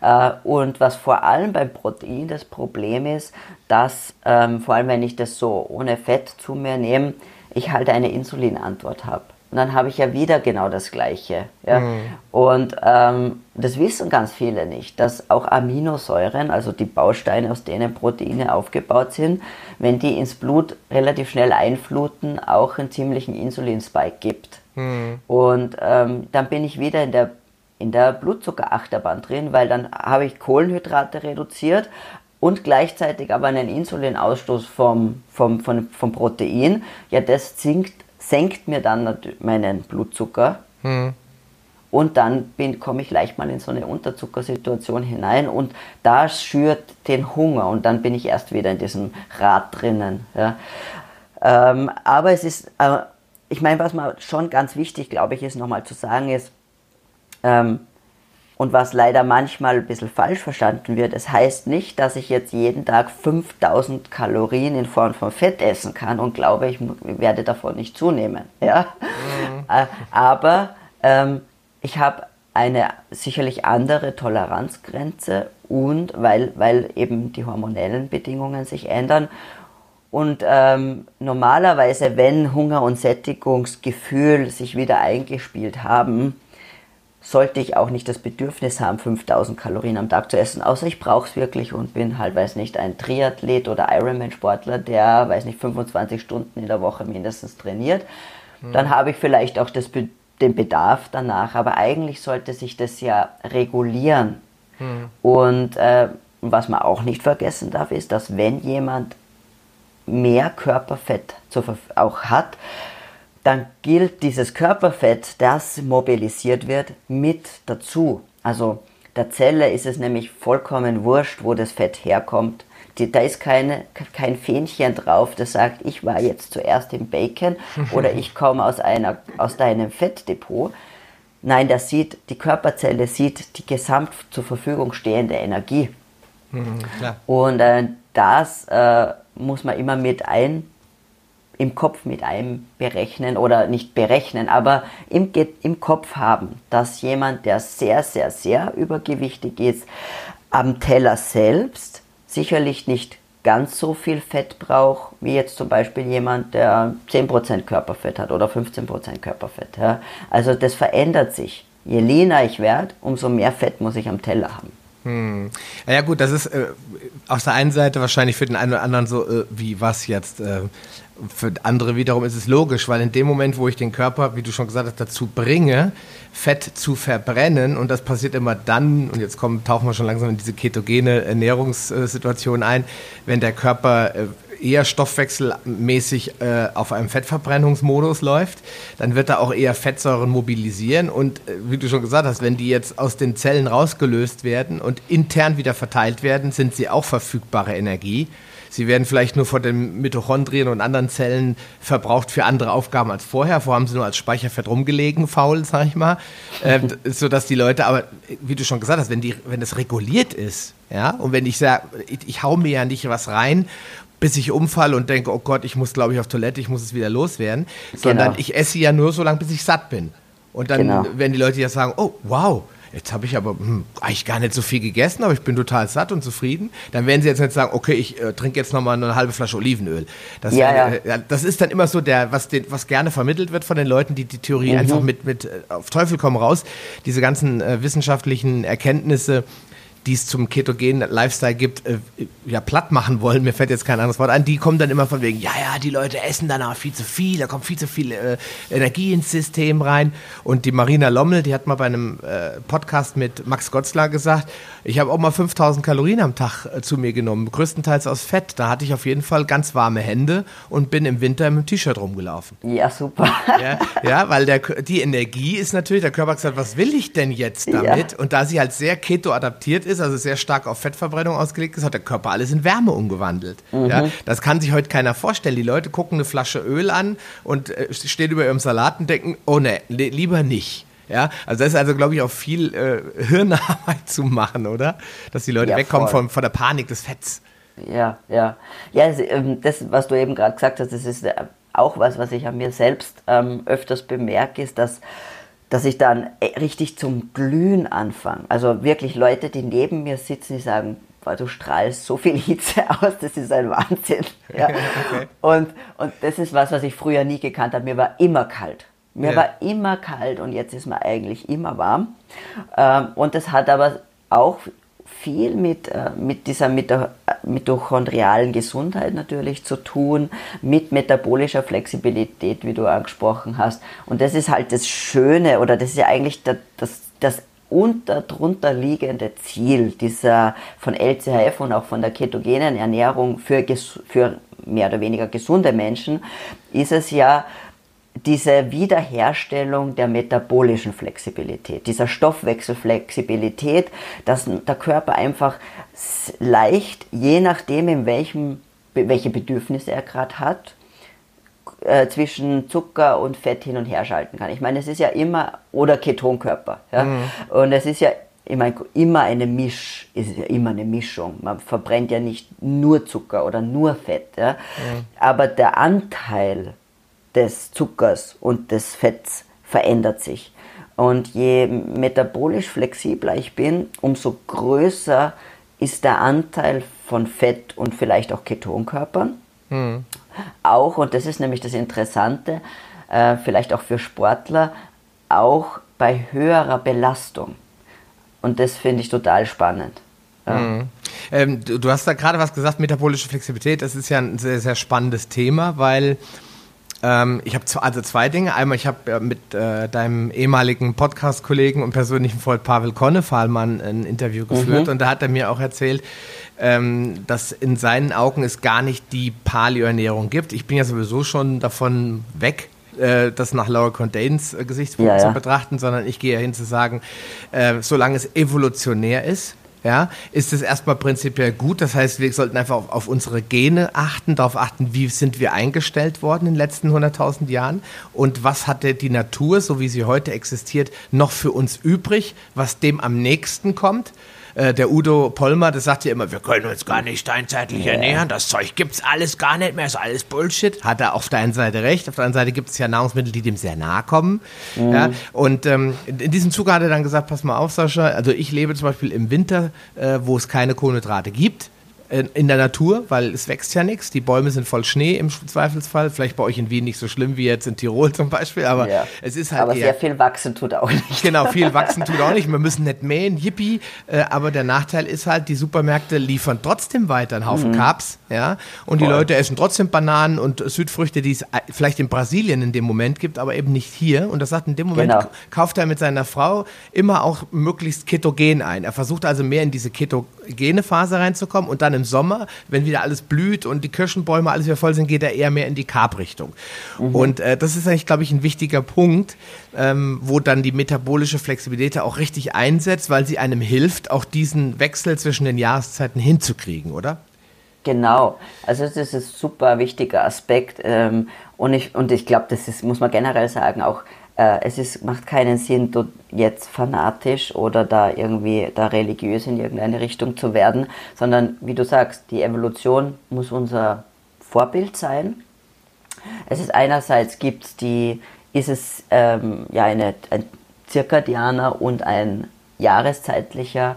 Äh, und was vor allem beim Protein das Problem ist, dass ähm, vor allem wenn ich das so ohne Fett zu mir nehme, ich halt eine Insulinantwort habe. Und dann habe ich ja wieder genau das Gleiche. Ja? Mhm. Und ähm, das wissen ganz viele nicht, dass auch Aminosäuren, also die Bausteine, aus denen Proteine aufgebaut sind, wenn die ins Blut relativ schnell einfluten, auch einen ziemlichen Insulinspike gibt. Mhm. Und ähm, dann bin ich wieder in der, in der Blutzuckerachterbahn drin, weil dann habe ich Kohlenhydrate reduziert, und gleichzeitig aber einen Insulinausstoß vom, vom, vom, vom Protein, ja, das sinkt senkt mir dann meinen Blutzucker. Hm. Und dann komme ich leicht mal in so eine Unterzuckersituation hinein und da schürt den Hunger und dann bin ich erst wieder in diesem Rad drinnen. Ja. Ähm, aber es ist, äh, ich meine, was mal schon ganz wichtig, glaube ich, ist nochmal zu sagen, ist, ähm, und was leider manchmal ein bisschen falsch verstanden wird, es heißt nicht, dass ich jetzt jeden Tag 5000 Kalorien in Form von Fett essen kann und glaube, ich werde davon nicht zunehmen. Ja? Mhm. Äh, aber ähm, ich habe eine sicherlich andere Toleranzgrenze und weil, weil eben die hormonellen Bedingungen sich ändern. Und ähm, normalerweise, wenn Hunger und Sättigungsgefühl sich wieder eingespielt haben, sollte ich auch nicht das Bedürfnis haben, 5000 Kalorien am Tag zu essen, außer ich brauche es wirklich und bin halt, weiß nicht, ein Triathlet oder Ironman-Sportler, der, weiß nicht, 25 Stunden in der Woche mindestens trainiert. Mhm. Dann habe ich vielleicht auch das, den Bedarf danach, aber eigentlich sollte sich das ja regulieren. Mhm. Und äh, was man auch nicht vergessen darf, ist, dass wenn jemand mehr Körperfett auch hat, dann gilt dieses Körperfett, das mobilisiert wird, mit dazu. Also der Zelle ist es nämlich vollkommen wurscht, wo das Fett herkommt. Die, da ist keine, kein Fähnchen drauf, das sagt, ich war jetzt zuerst im Bacon oder ich komme aus, einer, aus deinem Fettdepot. Nein, das sieht, die Körperzelle sieht die gesamt zur Verfügung stehende Energie. Mhm, Und äh, das äh, muss man immer mit ein, im Kopf mit einem berechnen oder nicht berechnen, aber im, im Kopf haben, dass jemand, der sehr, sehr, sehr übergewichtig ist, am Teller selbst sicherlich nicht ganz so viel Fett braucht, wie jetzt zum Beispiel jemand, der 10% Körperfett hat oder 15% Körperfett. Ja. Also das verändert sich. Je leaner ich werde, umso mehr Fett muss ich am Teller haben. Hm. Ja gut, das ist äh, auf der einen Seite wahrscheinlich für den einen oder anderen so, äh, wie was jetzt. Äh, für andere wiederum ist es logisch, weil in dem Moment, wo ich den Körper, wie du schon gesagt hast, dazu bringe, Fett zu verbrennen, und das passiert immer dann, und jetzt kommen, tauchen wir schon langsam in diese ketogene Ernährungssituation ein, wenn der Körper äh, eher stoffwechselmäßig äh, auf einem Fettverbrennungsmodus läuft, dann wird er auch eher Fettsäuren mobilisieren. Und äh, wie du schon gesagt hast, wenn die jetzt aus den Zellen rausgelöst werden und intern wieder verteilt werden, sind sie auch verfügbare Energie. Sie werden vielleicht nur von den Mitochondrien und anderen Zellen verbraucht für andere Aufgaben als vorher. Vorher haben sie nur als Speicherfett rumgelegen, faul, sag ich mal. Äh, sodass die Leute, aber wie du schon gesagt hast, wenn, die, wenn das reguliert ist, ja, und wenn ich sage, ich, ich hau mir ja nicht was rein bis ich umfalle und denke, oh Gott, ich muss, glaube ich, auf Toilette, ich muss es wieder loswerden, sondern genau. ich esse ja nur so lange, bis ich satt bin. Und dann genau. werden die Leute ja sagen, oh, wow, jetzt habe ich aber hm, eigentlich gar nicht so viel gegessen, aber ich bin total satt und zufrieden. Dann werden sie jetzt nicht sagen, okay, ich äh, trinke jetzt nochmal eine halbe Flasche Olivenöl. Das, ja, ja. Äh, das ist dann immer so der, was, den, was gerne vermittelt wird von den Leuten, die die Theorie mhm. einfach mit, mit äh, auf Teufel komm raus, diese ganzen äh, wissenschaftlichen Erkenntnisse die es zum ketogenen Lifestyle gibt, äh, ja, platt machen wollen, mir fällt jetzt kein anderes Wort ein, die kommen dann immer von wegen, ja, ja, die Leute essen danach viel zu viel, da kommt viel zu viel äh, Energie ins System rein. Und die Marina Lommel, die hat mal bei einem äh, Podcast mit Max Gotzler gesagt, ich habe auch mal 5000 Kalorien am Tag äh, zu mir genommen, größtenteils aus Fett. Da hatte ich auf jeden Fall ganz warme Hände und bin im Winter im T-Shirt rumgelaufen. Ja, super. Ja, ja weil der, die Energie ist natürlich, der Körper hat gesagt, was will ich denn jetzt damit? Ja. Und da sie halt sehr keto adaptiert ist, also sehr stark auf Fettverbrennung ausgelegt ist, hat der Körper alles in Wärme umgewandelt. Mhm. Ja, das kann sich heute keiner vorstellen. Die Leute gucken eine Flasche Öl an und äh, stehen über ihrem Salat und denken, oh ne, lieber nicht. Ja, also das ist also, glaube ich, auch viel äh, Hirnarbeit zu machen, oder? Dass die Leute ja, wegkommen von, von der Panik des Fetts. Ja, ja. Ja, ähm, das, was du eben gerade gesagt hast, das ist äh, auch was, was ich an mir selbst ähm, öfters bemerke, ist, dass, dass ich dann äh, richtig zum Glühen anfange. Also wirklich Leute, die neben mir sitzen, die sagen, boah, du strahlst so viel Hitze aus, das ist ein Wahnsinn. Ja. okay. und, und das ist was, was ich früher nie gekannt habe. Mir war immer kalt. Mir ja. war immer kalt und jetzt ist mir eigentlich immer warm. Ähm, und das hat aber auch viel mit, äh, mit dieser mitochondrialen Gesundheit natürlich zu tun, mit metabolischer Flexibilität, wie du angesprochen hast. Und das ist halt das Schöne oder das ist ja eigentlich das, das, das unter, drunter liegende Ziel dieser von LCHF und auch von der ketogenen Ernährung für, für mehr oder weniger gesunde Menschen, ist es ja, diese Wiederherstellung der metabolischen Flexibilität, dieser Stoffwechselflexibilität, dass der Körper einfach leicht, je nachdem, in welchem, welche Bedürfnisse er gerade hat, äh, zwischen Zucker und Fett hin und her schalten kann. Ich meine, es ist ja immer, oder Ketonkörper. Ja? Mhm. Und es ist ja ich meine, immer eine Misch, ist ja immer eine Mischung. Man verbrennt ja nicht nur Zucker oder nur Fett. Ja? Mhm. Aber der Anteil des Zuckers und des Fetts verändert sich. Und je metabolisch flexibler ich bin, umso größer ist der Anteil von Fett und vielleicht auch Ketonkörpern. Mhm. Auch, und das ist nämlich das Interessante, äh, vielleicht auch für Sportler, auch bei höherer Belastung. Und das finde ich total spannend. Ja. Mhm. Ähm, du, du, hast da gerade was gesagt, metabolische Flexibilität, das ist ja ein sehr, sehr spannendes Thema, weil ähm, ich habe also zwei Dinge. Einmal, ich habe äh, mit äh, deinem ehemaligen Podcast-Kollegen und persönlichen Freund Pavel Konnefahlmann ein Interview geführt mhm. und da hat er mir auch erzählt, ähm, dass in seinen Augen es gar nicht die Paleo-Ernährung gibt. Ich bin ja sowieso schon davon weg, äh, das nach Laura Condanes äh, Gesichtspunkt ja, ja. zu betrachten, sondern ich gehe ja hin zu sagen, äh, solange es evolutionär ist, ja, ist es erstmal prinzipiell gut. Das heißt, wir sollten einfach auf, auf, unsere Gene achten, darauf achten, wie sind wir eingestellt worden in den letzten 100.000 Jahren und was hatte die Natur, so wie sie heute existiert, noch für uns übrig, was dem am nächsten kommt äh, der Udo Pollmer, das sagt ja immer, wir können uns gar nicht steinzeitlich yeah. ernähren, das Zeug gibt's alles gar nicht mehr, ist alles Bullshit. Hat er auf der einen Seite recht, auf der anderen Seite gibt es ja Nahrungsmittel, die dem sehr nahe kommen. Mhm. Ja, und ähm, in diesem Zuge hat er dann gesagt, pass mal auf, Sascha, also ich lebe zum Beispiel im Winter, äh, wo es keine Kohlenhydrate gibt in der Natur, weil es wächst ja nichts. Die Bäume sind voll Schnee im Zweifelsfall. Vielleicht bei euch in Wien nicht so schlimm wie jetzt in Tirol zum Beispiel, aber ja. es ist halt. Aber sehr viel wachsen tut auch nicht. Genau, viel wachsen tut auch nicht. Wir müssen nicht mähen, yippie. Äh, aber der Nachteil ist halt, die Supermärkte liefern trotzdem weiter einen Haufen mhm. Carbs, ja. Und voll. die Leute essen trotzdem Bananen und Südfrüchte, die es vielleicht in Brasilien in dem Moment gibt, aber eben nicht hier. Und das sagt in dem Moment, genau. kauft er mit seiner Frau immer auch möglichst ketogen ein. Er versucht also mehr in diese ketogene Phase reinzukommen und dann im Sommer, wenn wieder alles blüht und die Kirschenbäume alles wieder voll sind, geht er eher mehr in die Carb-Richtung. Mhm. Und äh, das ist eigentlich, glaube ich, ein wichtiger Punkt, ähm, wo dann die metabolische Flexibilität auch richtig einsetzt, weil sie einem hilft, auch diesen Wechsel zwischen den Jahreszeiten hinzukriegen, oder? Genau, also das ist ein super wichtiger Aspekt ähm, und ich, und ich glaube, das ist, muss man generell sagen, auch äh, es ist, macht keinen Sinn, dort jetzt fanatisch oder da irgendwie da religiös in irgendeine Richtung zu werden, sondern wie du sagst, die Evolution muss unser Vorbild sein. Es ist einerseits gibt die, ist es ähm, ja eine, ein zirkadianer und ein jahreszeitlicher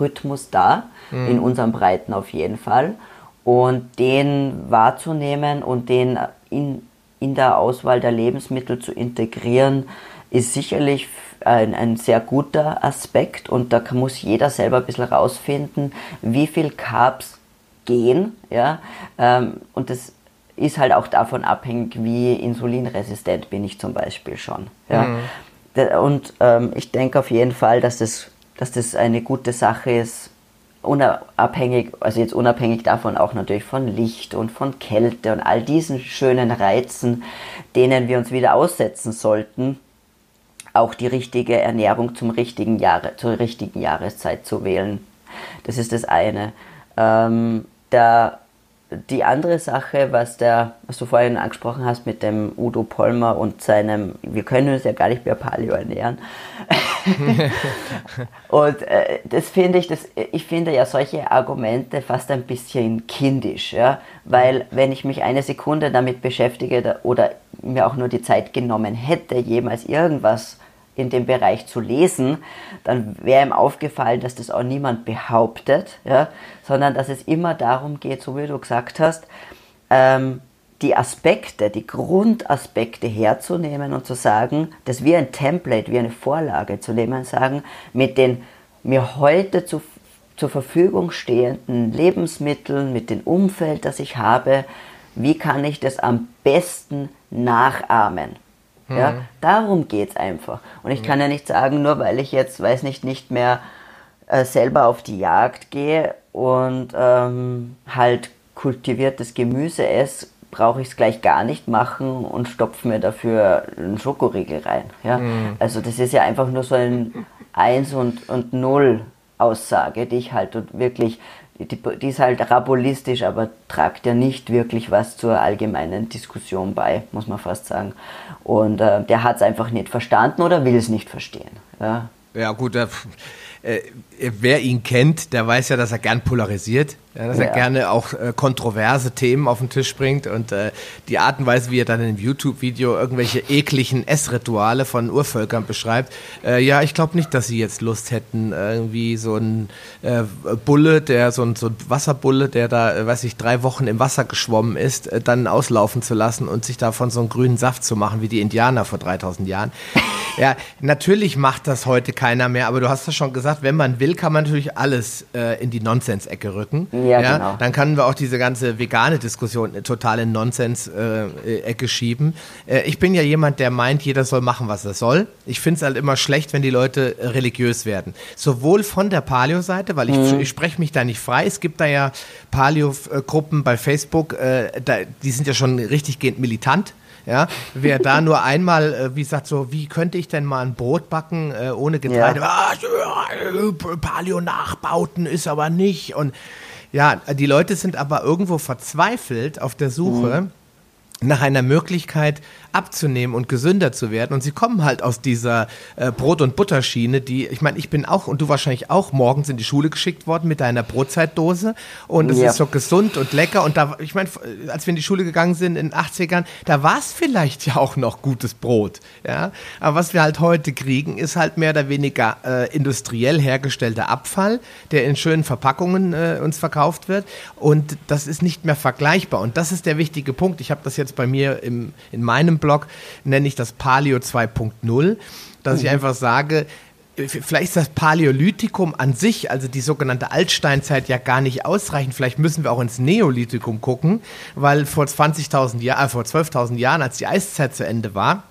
Rhythmus da, mhm. in unserem Breiten auf jeden Fall. Und den wahrzunehmen und den in, in der Auswahl der Lebensmittel zu integrieren, ist sicherlich ein, ein sehr guter Aspekt und da muss jeder selber ein bisschen rausfinden, wie viel Carbs gehen. Ja? Ähm, und das ist halt auch davon abhängig, wie insulinresistent bin ich zum Beispiel schon. Ja? Mhm. Und ähm, ich denke auf jeden Fall, dass das, dass das eine gute Sache ist, unabhängig, also jetzt unabhängig davon auch natürlich von Licht und von Kälte und all diesen schönen Reizen, denen wir uns wieder aussetzen sollten, auch die richtige Ernährung zum richtigen Jahre, zur richtigen Jahreszeit zu wählen. Das ist das eine. Ähm, der die andere Sache, was, der, was du vorhin angesprochen hast mit dem Udo Polmer und seinem, wir können uns ja gar nicht mehr Paleo ernähren. und äh, das finde ich, das, ich finde ja solche Argumente fast ein bisschen kindisch, ja? weil wenn ich mich eine Sekunde damit beschäftige oder mir auch nur die Zeit genommen hätte, jemals irgendwas in dem Bereich zu lesen, dann wäre ihm aufgefallen, dass das auch niemand behauptet, ja, sondern dass es immer darum geht, so wie du gesagt hast, ähm, die Aspekte, die Grundaspekte herzunehmen und zu sagen, dass wir ein Template, wie eine Vorlage zu nehmen, sagen, mit den mir heute zu, zur Verfügung stehenden Lebensmitteln, mit dem Umfeld, das ich habe, wie kann ich das am besten nachahmen? Mhm. Ja, darum geht es einfach. Und ich mhm. kann ja nicht sagen, nur weil ich jetzt, weiß nicht, nicht mehr äh, selber auf die Jagd gehe und ähm, halt kultiviertes Gemüse esse, brauche ich es gleich gar nicht machen und stopfe mir dafür einen Schokoriegel rein. Ja? Mhm. Also das ist ja einfach nur so ein 1 und, und 0 Aussage, die ich halt wirklich die, die ist halt rabulistisch, aber tragt ja nicht wirklich was zur allgemeinen Diskussion bei, muss man fast sagen. Und äh, der hat es einfach nicht verstanden oder will es nicht verstehen. Ja, ja gut, äh, äh, wer ihn kennt, der weiß ja, dass er gern polarisiert, ja, dass ja. er gerne auch äh, kontroverse Themen auf den Tisch bringt und äh, die Art und Weise, wie er dann in einem YouTube-Video irgendwelche ekligen Essrituale von Urvölkern beschreibt. Äh, ja, ich glaube nicht, dass sie jetzt Lust hätten, irgendwie so ein äh, Bulle, der so ein, so ein Wasserbulle, der da, äh, weiß ich, drei Wochen im Wasser geschwommen ist, äh, dann auslaufen zu lassen und sich davon so einen grünen Saft zu machen, wie die Indianer vor 3000 Jahren. ja, natürlich macht das heute keiner mehr, aber du hast das schon gesagt, wenn man will, kann man natürlich alles äh, in die Nonsens-Ecke rücken. Ja, ja, genau. Dann können wir auch diese ganze vegane Diskussion total in Nonsens-Ecke äh, schieben. Äh, ich bin ja jemand, der meint, jeder soll machen, was er soll. Ich finde es halt immer schlecht, wenn die Leute religiös werden. Sowohl von der Paleo-Seite, weil ich, mhm. ich spreche mich da nicht frei. Es gibt da ja Paleo-Gruppen bei Facebook, äh, da, die sind ja schon richtig militant Ja, wer da nur einmal, äh, wie gesagt, so, wie könnte ich denn mal ein Brot backen äh, ohne Getreide? Ja. Ah, Paleo-Nachbauten ist aber nicht. Und ja, die Leute sind aber irgendwo verzweifelt auf der Suche. Mhm nach einer Möglichkeit abzunehmen und gesünder zu werden. Und sie kommen halt aus dieser äh, Brot- und Butterschiene, die, ich meine, ich bin auch und du wahrscheinlich auch morgens in die Schule geschickt worden mit deiner Brotzeitdose. Und es ja. ist so gesund und lecker. Und da, ich meine, als wir in die Schule gegangen sind in den 80ern, da war es vielleicht ja auch noch gutes Brot. Ja? Aber was wir halt heute kriegen, ist halt mehr oder weniger äh, industriell hergestellter Abfall, der in schönen Verpackungen äh, uns verkauft wird. Und das ist nicht mehr vergleichbar. Und das ist der wichtige Punkt. Ich habe das jetzt bei mir im, in meinem Blog, nenne ich das Paleo 2.0, dass mhm. ich einfach sage, vielleicht ist das Paläolithikum an sich, also die sogenannte Altsteinzeit, ja gar nicht ausreichend. Vielleicht müssen wir auch ins Neolithikum gucken, weil vor 20.000 Jahren, äh, vor 12.000 Jahren, als die Eiszeit zu Ende war,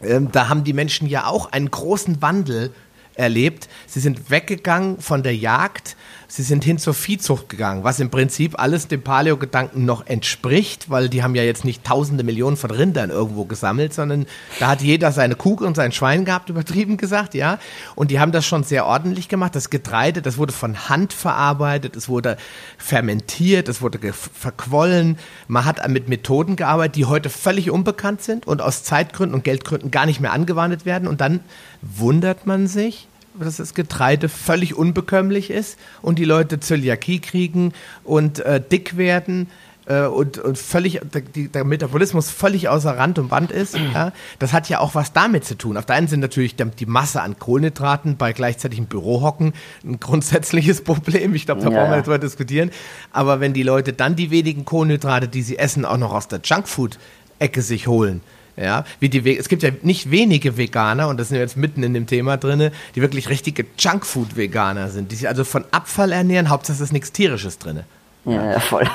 äh, da haben die Menschen ja auch einen großen Wandel erlebt. Sie sind weggegangen von der Jagd Sie sind hin zur Viehzucht gegangen, was im Prinzip alles dem Paleo-Gedanken noch entspricht, weil die haben ja jetzt nicht tausende Millionen von Rindern irgendwo gesammelt, sondern da hat jeder seine Kuh und sein Schwein gehabt, übertrieben gesagt, ja. Und die haben das schon sehr ordentlich gemacht. Das Getreide, das wurde von Hand verarbeitet, es wurde fermentiert, es wurde verquollen. Man hat mit Methoden gearbeitet, die heute völlig unbekannt sind und aus Zeitgründen und Geldgründen gar nicht mehr angewandt werden. Und dann wundert man sich, dass das Getreide völlig unbekömmlich ist und die Leute Zöliakie kriegen und äh, dick werden äh, und, und völlig, die, der Metabolismus völlig außer Rand und Band ist. Ja? Das hat ja auch was damit zu tun. Auf der einen Seite natürlich die Masse an Kohlenhydraten bei gleichzeitigem Bürohocken ein grundsätzliches Problem. Ich glaube, da ja. brauchen wir nicht drüber diskutieren. Aber wenn die Leute dann die wenigen Kohlenhydrate, die sie essen, auch noch aus der Junkfood-Ecke sich holen, ja, wie die, es gibt ja nicht wenige Veganer, und das sind wir jetzt mitten in dem Thema drin, die wirklich richtige Junkfood-Veganer sind, die sich also von Abfall ernähren, Hauptsache ist nichts Tierisches drin. Ja, ja, voll.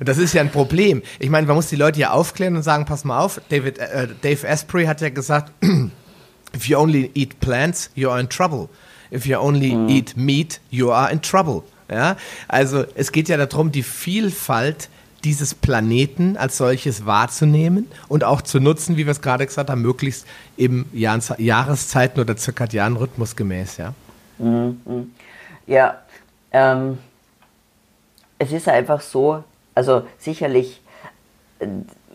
Das ist ja ein Problem. Ich meine, man muss die Leute ja aufklären und sagen, pass mal auf, David, äh, Dave Asprey hat ja gesagt, if you only eat plants, you are in trouble. If you only mhm. eat meat, you are in trouble. Ja, also es geht ja darum, die Vielfalt dieses Planeten als solches wahrzunehmen und auch zu nutzen, wie wir es gerade gesagt haben, möglichst im Jahreszeiten oder zirkadianen Rhythmus gemäß, ja. Mhm. Ja, ähm, es ist einfach so, also sicherlich äh,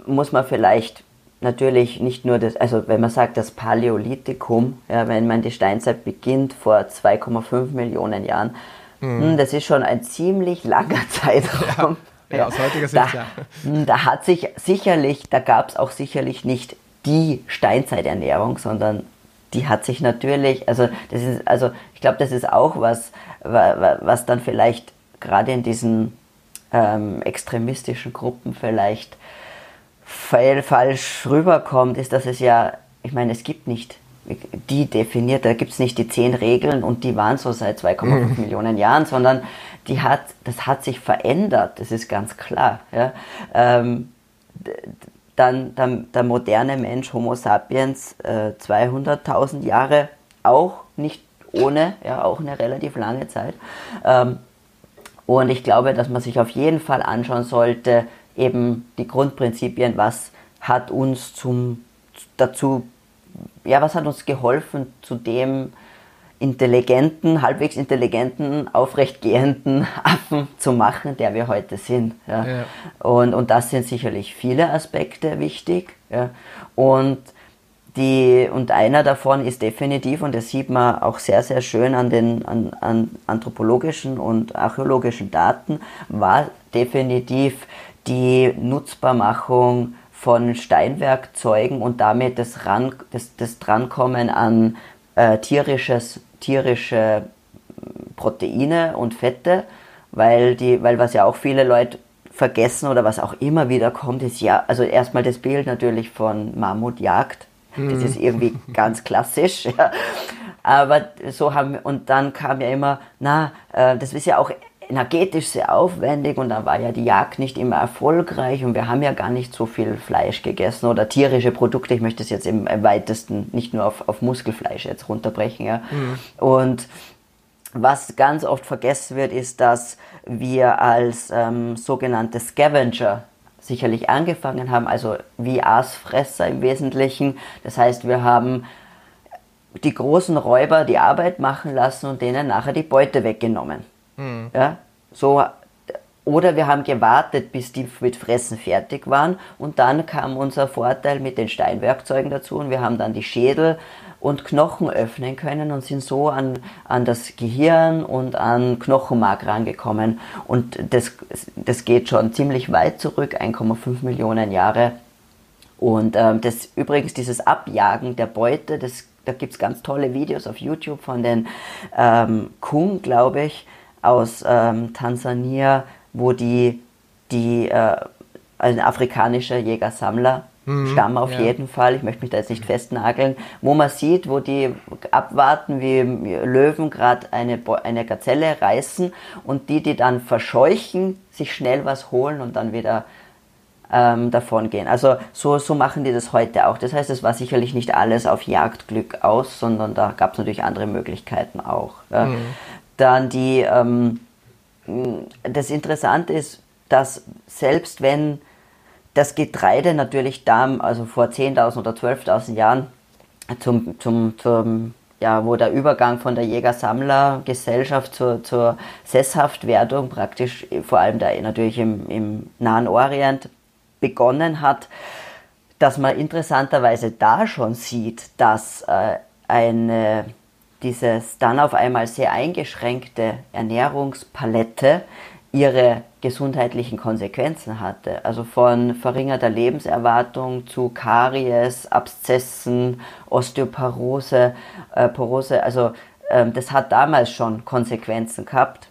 muss man vielleicht natürlich nicht nur das, also wenn man sagt, das Paläolithikum, ja, wenn man die Steinzeit beginnt vor 2,5 Millionen Jahren, mhm. das ist schon ein ziemlich langer Zeitraum. Ja. Ja, aus heutiger Sicht, da, ja. Hm, da hat sich sicherlich, da gab es auch sicherlich nicht die Steinzeiternährung, sondern die hat sich natürlich, also das ist, also ich glaube, das ist auch was, was dann vielleicht gerade in diesen ähm, extremistischen Gruppen vielleicht falsch rüberkommt, ist, dass es ja, ich meine, es gibt nicht die definiert, da gibt es nicht die zehn Regeln und die waren so seit 2,5 mhm. Millionen Jahren, sondern die hat, das hat sich verändert, das ist ganz klar. Ja. Ähm, dann der, der, moderne Mensch, Homo sapiens, äh, 200.000 Jahre, auch nicht ohne, ja, auch eine relativ lange Zeit. Ähm, und ich glaube, dass man sich auf jeden Fall anschauen sollte, eben die Grundprinzipien, was hat uns zum, dazu, ja, was hat uns geholfen zu dem, intelligenten, halbwegs intelligenten, aufrechtgehenden Affen zu machen, der wir heute sind. Ja. ja. Und, und das sind sicherlich viele Aspekte wichtig. Ja. Und, die, und einer davon ist definitiv, und das sieht man auch sehr, sehr schön an den an, an anthropologischen und archäologischen Daten, war definitiv die Nutzbarmachung von Steinwerkzeugen und damit das, Ran, das, das Drankommen an äh, tierisches tierische Proteine und Fette, weil, die, weil was ja auch viele Leute vergessen oder was auch immer wieder kommt, ist ja, also erstmal das Bild natürlich von Mammutjagd. Das mhm. ist irgendwie ganz klassisch. Ja. Aber so haben und dann kam ja immer, na, äh, das ist ja auch energetisch sehr aufwendig und dann war ja die Jagd nicht immer erfolgreich und wir haben ja gar nicht so viel Fleisch gegessen oder tierische Produkte. Ich möchte es jetzt im, weitesten nicht nur auf, auf Muskelfleisch jetzt runterbrechen. Ja. Mhm. Und was ganz oft vergessen wird, ist, dass wir als ähm, sogenannte Scavenger sicherlich angefangen haben, also wie Aasfresser im Wesentlichen. Das heißt, wir haben die großen Räuber die Arbeit machen lassen und denen nachher die Beute weggenommen. Mhm. Ja, so, oder wir haben gewartet, bis die mit Fressen fertig waren und dann kam unser Vorteil mit den Steinwerkzeugen dazu und wir haben dann die Schädel und Knochen öffnen können und sind so an, an das Gehirn und an Knochenmark rangekommen. Und das, das geht schon ziemlich weit zurück, 1,5 Millionen Jahre. Und ähm, das übrigens dieses Abjagen der Beute, das, da gibt es ganz tolle Videos auf YouTube von den ähm, Kung, glaube ich, aus ähm, Tansania, wo die, die äh, ein afrikanischer Jäger-Sammler Mhm, Stamm auf ja. jeden Fall. Ich möchte mich da jetzt nicht festnageln. Wo man sieht, wo die abwarten, wie Löwen gerade eine, eine Gazelle reißen und die, die dann verscheuchen, sich schnell was holen und dann wieder ähm, davon gehen. Also so, so machen die das heute auch. Das heißt, es war sicherlich nicht alles auf Jagdglück aus, sondern da gab es natürlich andere Möglichkeiten auch. Mhm. Dann die, ähm, das Interessante ist, dass selbst wenn das Getreide natürlich da, also vor 10.000 oder 12.000 Jahren, zum, zum, zum, ja, wo der Übergang von der Jäger-Sammler-Gesellschaft zur, zur Sesshaftwerdung praktisch vor allem da natürlich im, im Nahen Orient begonnen hat, dass man interessanterweise da schon sieht, dass äh, eine, dieses dann auf einmal sehr eingeschränkte Ernährungspalette ihre gesundheitlichen Konsequenzen hatte. Also von verringerter Lebenserwartung zu Karies, Abszessen, Osteoporose, äh, Porose. Also ähm, das hat damals schon Konsequenzen gehabt.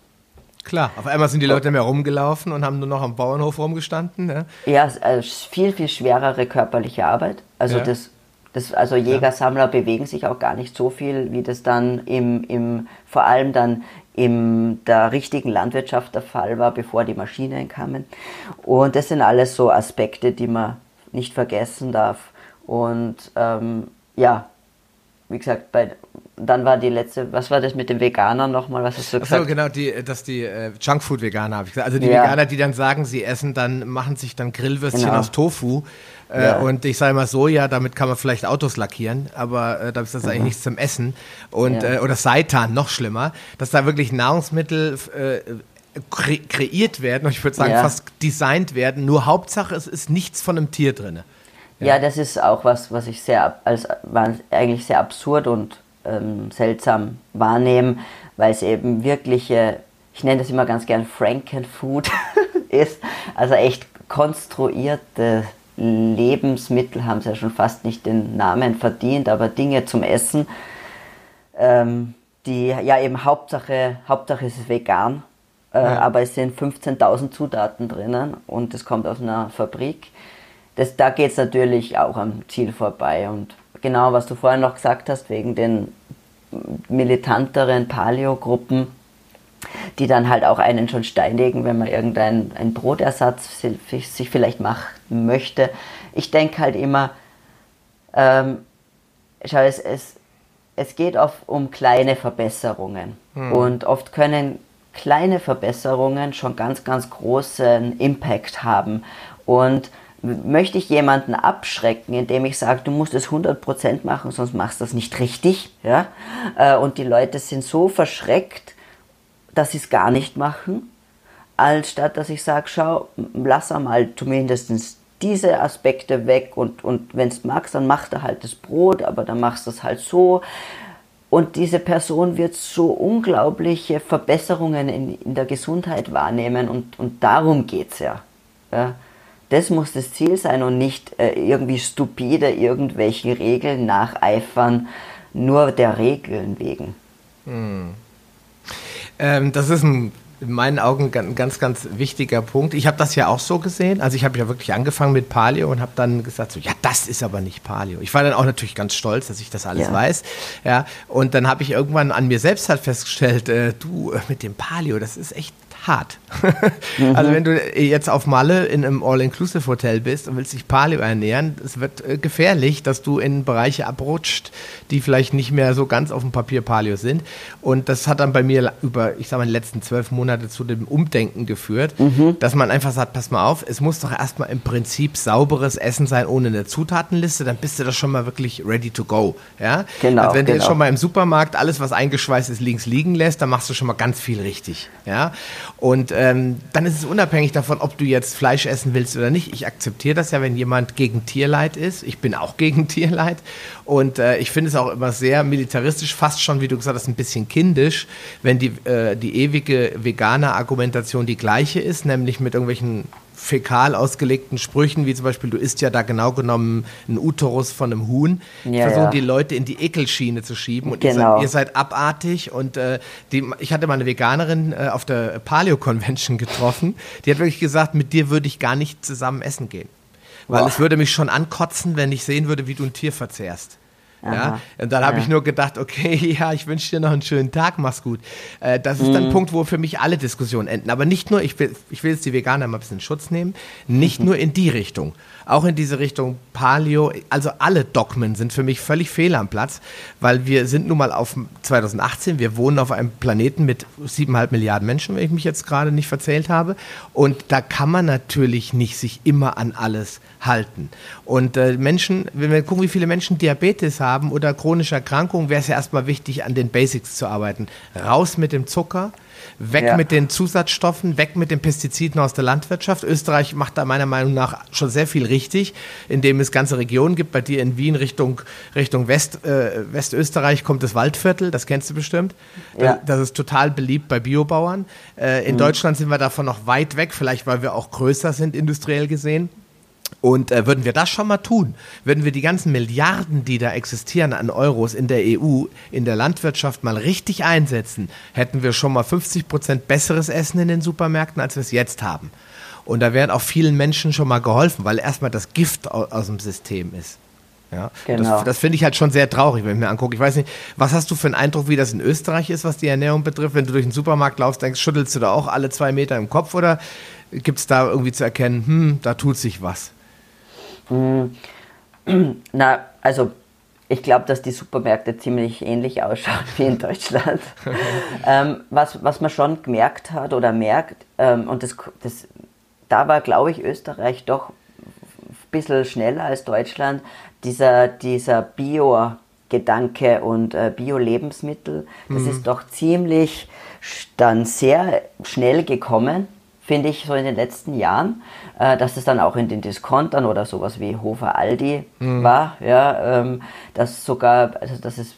Klar, auf einmal sind die Leute mehr rumgelaufen und haben nur noch am Bauernhof rumgestanden. Ne? Ja, also viel, viel schwerere körperliche Arbeit. Also ja. das das, also Jäger, Sammler bewegen sich auch gar nicht so viel, wie das dann im, im, vor allem dann in der richtigen Landwirtschaft der Fall war, bevor die Maschinen kamen. Und das sind alles so Aspekte, die man nicht vergessen darf. Und ähm, ja, wie gesagt, bei, dann war die letzte, was war das mit den Veganern nochmal, was hast du gesagt? Achso, genau, die, dass die äh, Junkfood-Veganer, habe ich gesagt. Also die ja. Veganer, die dann sagen, sie essen dann, machen sich dann Grillwürstchen genau. aus Tofu. Äh, ja. Und ich sage mal so, ja, damit kann man vielleicht Autos lackieren, aber äh, da ist das mhm. eigentlich nichts zum Essen. Und, ja. äh, oder Seitan, noch schlimmer, dass da wirklich Nahrungsmittel äh, kre kreiert werden und ich würde sagen fast designt werden, nur Hauptsache es ist nichts von einem Tier drin. Ja. das ist auch was, was ich sehr als eigentlich sehr absurd und ähm, seltsam wahrnehme, weil es eben wirkliche, ich nenne das immer ganz gern Frankenfood ist, also echt konstruierte Lebensmittel haben sie ja schon fast nicht den Namen verdient, aber Dinge zum Essen, ähm, die ja eben Hauptsache, Hauptsache ist es vegan, äh, ja. aber es sind 15.000 Zutaten drinnen und es kommt aus einer Fabrik. Das, da geht es natürlich auch am Ziel vorbei und genau, was du vorhin noch gesagt hast, wegen den militanteren Paleo-Gruppen, die dann halt auch einen schon steinigen, wenn man irgendeinen ein Brotersatz sich vielleicht machen möchte. Ich denke halt immer, ähm, schau, es, es, es geht oft um kleine Verbesserungen. Hm. Und oft können kleine Verbesserungen schon ganz, ganz großen Impact haben. Und möchte ich jemanden abschrecken, indem ich sage, du musst es 100% machen, sonst machst du das nicht richtig. Ja? Äh, und die Leute sind so verschreckt, dass sie es gar nicht machen, als statt dass ich sage, schau, lass einmal zumindest diese Aspekte weg und, und wenn es magst, dann mach da halt das Brot, aber dann machst du es halt so. Und diese Person wird so unglaubliche Verbesserungen in, in der Gesundheit wahrnehmen und, und darum geht es ja. ja. Das muss das Ziel sein und nicht äh, irgendwie stupide irgendwelchen Regeln nacheifern, nur der Regeln wegen. Hm. Ähm, das ist ein in meinen Augen ein ganz, ganz wichtiger Punkt. Ich habe das ja auch so gesehen. Also ich habe ja wirklich angefangen mit Paleo und habe dann gesagt, so, ja, das ist aber nicht Paleo. Ich war dann auch natürlich ganz stolz, dass ich das alles ja. weiß. Ja, und dann habe ich irgendwann an mir selbst halt festgestellt, äh, du, äh, mit dem Paleo, das ist echt hart. mhm. Also wenn du jetzt auf Malle in einem All-Inclusive-Hotel bist und willst dich Paleo ernähren, es wird äh, gefährlich, dass du in Bereiche abrutscht, die vielleicht nicht mehr so ganz auf dem Papier Paleo sind. Und das hat dann bei mir über, ich sag mal, die letzten zwölf Monate zu dem Umdenken geführt, mhm. dass man einfach sagt, pass mal auf, es muss doch erstmal im Prinzip sauberes Essen sein ohne eine Zutatenliste, dann bist du das schon mal wirklich ready to go. Ja? Genau. Also wenn genau. du jetzt schon mal im Supermarkt alles, was eingeschweißt ist, links liegen lässt, dann machst du schon mal ganz viel richtig. Ja? Und ähm, dann ist es unabhängig davon, ob du jetzt Fleisch essen willst oder nicht. Ich akzeptiere das ja, wenn jemand gegen Tierleid ist. Ich bin auch gegen Tierleid. Und äh, ich finde es auch immer sehr militaristisch, fast schon, wie du gesagt hast, ein bisschen kindisch, wenn die, äh, die ewige vegane Argumentation die gleiche ist, nämlich mit irgendwelchen fäkal ausgelegten Sprüchen, wie zum Beispiel, du isst ja da genau genommen einen Uterus von einem Huhn, ja, versuchen ja. die Leute in die Ekelschiene zu schieben und genau. ihr, seid, genau. ihr, seid, abartig und äh, die, ich hatte mal eine Veganerin äh, auf der Paleo Convention getroffen, die hat wirklich gesagt, mit dir würde ich gar nicht zusammen essen gehen. Weil Boah. es würde mich schon ankotzen, wenn ich sehen würde, wie du ein Tier verzehrst. Ja? Und dann habe ja. ich nur gedacht, okay, ja, ich wünsche dir noch einen schönen Tag, mach's gut. Äh, das ist mhm. dann ein Punkt, wo für mich alle Diskussionen enden. Aber nicht nur, ich will, ich will jetzt die Veganer mal ein bisschen Schutz nehmen, nicht mhm. nur in die Richtung, auch in diese Richtung Paleo, also alle Dogmen sind für mich völlig fehl am Platz, weil wir sind nun mal auf 2018, wir wohnen auf einem Planeten mit siebeneinhalb Milliarden Menschen, wenn ich mich jetzt gerade nicht verzählt habe. Und da kann man natürlich nicht sich immer an alles halten. Und äh, Menschen, wenn wir gucken, wie viele Menschen Diabetes haben oder chronische Erkrankungen, wäre es ja erstmal wichtig, an den Basics zu arbeiten. Raus mit dem Zucker, weg ja. mit den Zusatzstoffen, weg mit den Pestiziden aus der Landwirtschaft. Österreich macht da meiner Meinung nach schon sehr viel richtig, indem es ganze Regionen gibt. Bei dir in Wien Richtung, Richtung West, äh, Westösterreich kommt das Waldviertel, das kennst du bestimmt. Ja. Das, das ist total beliebt bei Biobauern. Äh, in mhm. Deutschland sind wir davon noch weit weg, vielleicht weil wir auch größer sind industriell gesehen. Und äh, würden wir das schon mal tun, würden wir die ganzen Milliarden, die da existieren an Euros in der EU, in der Landwirtschaft mal richtig einsetzen, hätten wir schon mal 50 Prozent besseres Essen in den Supermärkten, als wir es jetzt haben. Und da wären auch vielen Menschen schon mal geholfen, weil erstmal das Gift aus, aus dem System ist. Ja, genau. Das, das finde ich halt schon sehr traurig, wenn ich mir angucke. Ich weiß nicht, was hast du für einen Eindruck, wie das in Österreich ist, was die Ernährung betrifft? Wenn du durch den Supermarkt laufst, denkst, schüttelst du da auch alle zwei Meter im Kopf oder gibt es da irgendwie zu erkennen, hm, da tut sich was? Hm. Na, also ich glaube, dass die Supermärkte ziemlich ähnlich ausschauen wie in Deutschland. ähm, was, was man schon gemerkt hat oder merkt, ähm, und das, das, da war, glaube ich, Österreich doch ein bisschen schneller als Deutschland, dieser, dieser Bio-Gedanke und äh, Bio-Lebensmittel, das mhm. ist doch ziemlich dann sehr schnell gekommen finde ich, so in den letzten Jahren, äh, dass es dann auch in den Diskontern oder sowas wie Hofer Aldi mhm. war, ja, ähm, dass sogar, also dass es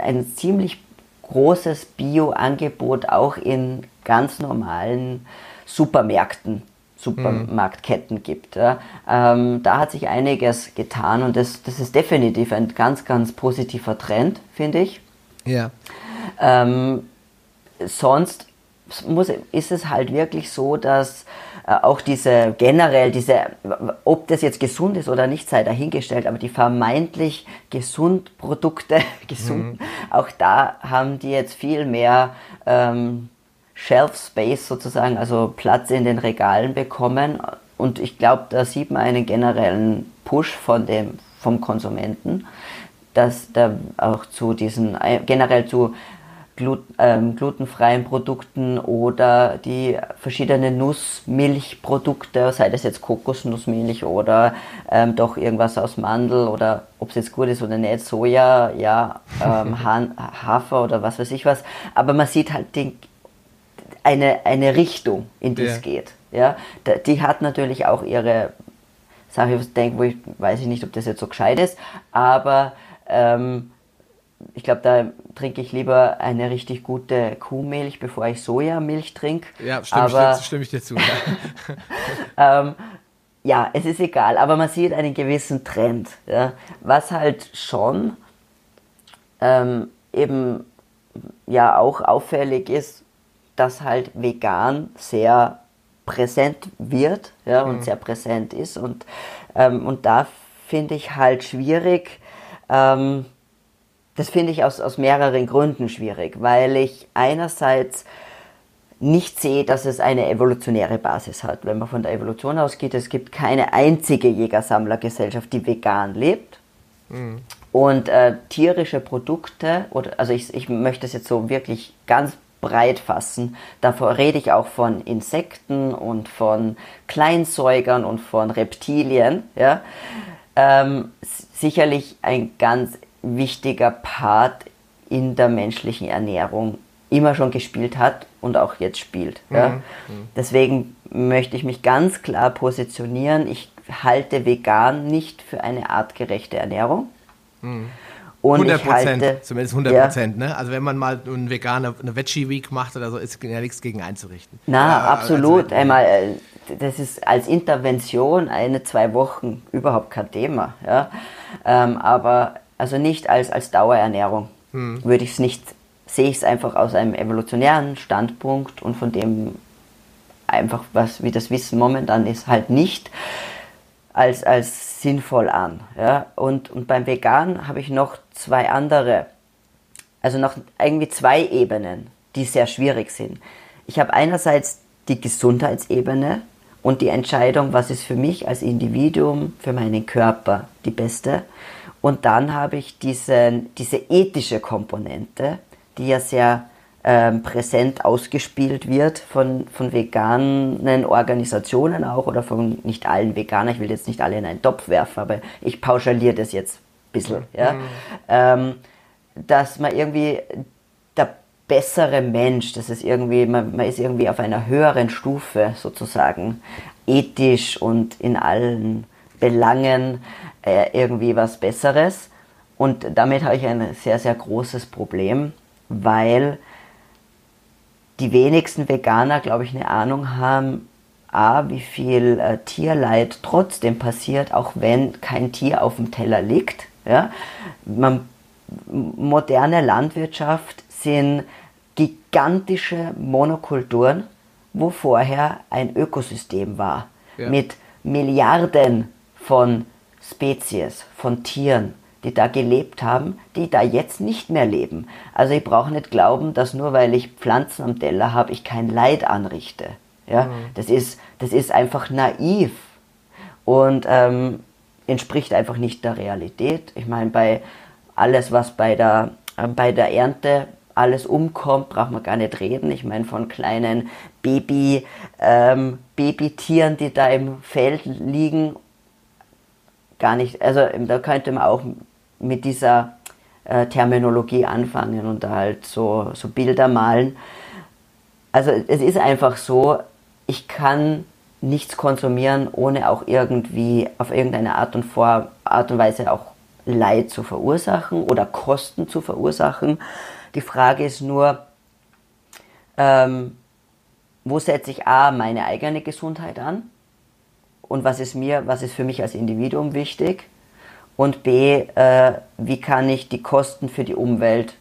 ein ziemlich großes Bio-Angebot auch in ganz normalen Supermärkten, Supermarktketten mhm. gibt. Ja. Ähm, da hat sich einiges getan und das, das ist definitiv ein ganz, ganz positiver Trend, finde ich. Ja. Ähm, sonst muss, ist es halt wirklich so, dass auch diese generell, diese, ob das jetzt gesund ist oder nicht, sei dahingestellt, aber die vermeintlich gesund Produkte, gesund, mhm. auch da haben die jetzt viel mehr ähm, Shelf Space sozusagen, also Platz in den Regalen bekommen. Und ich glaube, da sieht man einen generellen Push von dem, vom Konsumenten, dass da auch zu diesen, äh, generell zu Ähm, glutenfreien Produkten oder die verschiedenen Nussmilchprodukte, sei das jetzt Kokosnussmilch oder ähm, doch irgendwas aus Mandel oder ob es jetzt gut ist oder nicht, Soja, ja, ähm, Hafer oder was weiß ich was. Aber man sieht halt den, eine, eine Richtung, in die es geht. Ja? Die hat natürlich auch ihre Sache, ich denke, wo ich weiß ich nicht, ob das jetzt so gescheit ist, aber ähm, ich glaube, da trinke ich lieber eine richtig gute Kuhmilch, bevor ich Sojamilch trinke. Ja, stimme, aber, ich, dir, stimme ich dir zu. Ja. ähm, ja, es ist egal, aber man sieht einen gewissen Trend. Ja, was halt schon ähm, eben ja auch auffällig ist, dass halt vegan sehr präsent wird ja, und mhm. sehr präsent ist. Und, ähm, und da finde ich halt schwierig, ähm, das finde ich aus, aus mehreren Gründen schwierig, weil ich einerseits nicht sehe, dass es eine evolutionäre Basis hat. Wenn man von der Evolution ausgeht, es gibt keine einzige Jägersammlergesellschaft, die vegan lebt. Mhm. Und äh, tierische Produkte, oder, also ich, ich möchte es jetzt so wirklich ganz breit fassen. Davor rede ich auch von Insekten und von Kleinsäugern und von Reptilien. Ja? Ähm, sicherlich ein ganz wichtiger Part in der menschlichen Ernährung immer schon gespielt hat und auch jetzt spielt. Ja? Mhm. Deswegen möchte ich mich ganz klar positionieren. Ich halte vegan nicht für eine artgerechte Ernährung. Mhm. Und 100 Prozent, zumindest 100 Prozent. Ja. Ne? Also wenn man mal einen Veganer eine Veggie Week macht oder so, ist ja nichts gegen einzurichten. Na, ja, absolut. Also, Einmal, äh, das ist als Intervention eine, zwei Wochen überhaupt kein Thema. Ja? Ähm, aber also nicht als, als Dauerernährung hm. würde ich es nicht, sehe ich es einfach aus einem evolutionären Standpunkt und von dem einfach, was wie das Wissen momentan ist, halt nicht als, als sinnvoll an. Ja? Und, und beim Vegan habe ich noch zwei andere, also noch irgendwie zwei Ebenen, die sehr schwierig sind. Ich habe einerseits die Gesundheitsebene und die Entscheidung, was ist für mich als Individuum, für meinen Körper die beste. Und dann habe ich diese, diese ethische Komponente, die ja sehr ähm, präsent ausgespielt wird von, von veganen Organisationen auch oder von nicht allen Veganern. Ich will jetzt nicht alle in einen Topf werfen, aber ich pauschaliere das jetzt ein bisschen. Ja? Mhm. Ähm, dass man irgendwie der bessere Mensch, das ist irgendwie, man, man ist irgendwie auf einer höheren Stufe sozusagen, ethisch und in allen Belangen äh, irgendwie was Besseres. Und damit habe ich ein sehr, sehr großes Problem, weil die wenigsten Veganer, glaube ich, eine Ahnung haben, A, wie viel äh, Tierleid trotzdem passiert, auch wenn kein Tier auf dem Teller liegt. Ja? Man, moderne Landwirtschaft sind gigantische Monokulturen, wo vorher ein Ökosystem war, ja. mit Milliarden von Spezies, von Tieren, die da gelebt haben, die da jetzt nicht mehr leben. Also ich brauche nicht glauben, dass nur weil ich Pflanzen am Teller habe, ich kein Leid anrichte. Ja, mhm. das, ist, das ist einfach naiv und ähm, entspricht einfach nicht der Realität. Ich meine, bei alles, was bei der, äh, bei der Ernte alles umkommt, braucht man gar nicht reden. Ich meine, von kleinen Baby, ähm, Babytieren, die da im Feld liegen, gar nicht. Also da könnte man auch mit dieser äh, Terminologie anfangen und halt so, so Bilder malen. Also es ist einfach so, ich kann nichts konsumieren, ohne auch irgendwie auf irgendeine Art und, Vor Art und Weise auch Leid zu verursachen oder Kosten zu verursachen. Die Frage ist nur, ähm, wo setze ich A, meine eigene Gesundheit an und was ist mir, was ist für mich als Individuum wichtig und B, äh, wie kann ich die Kosten für die Umwelt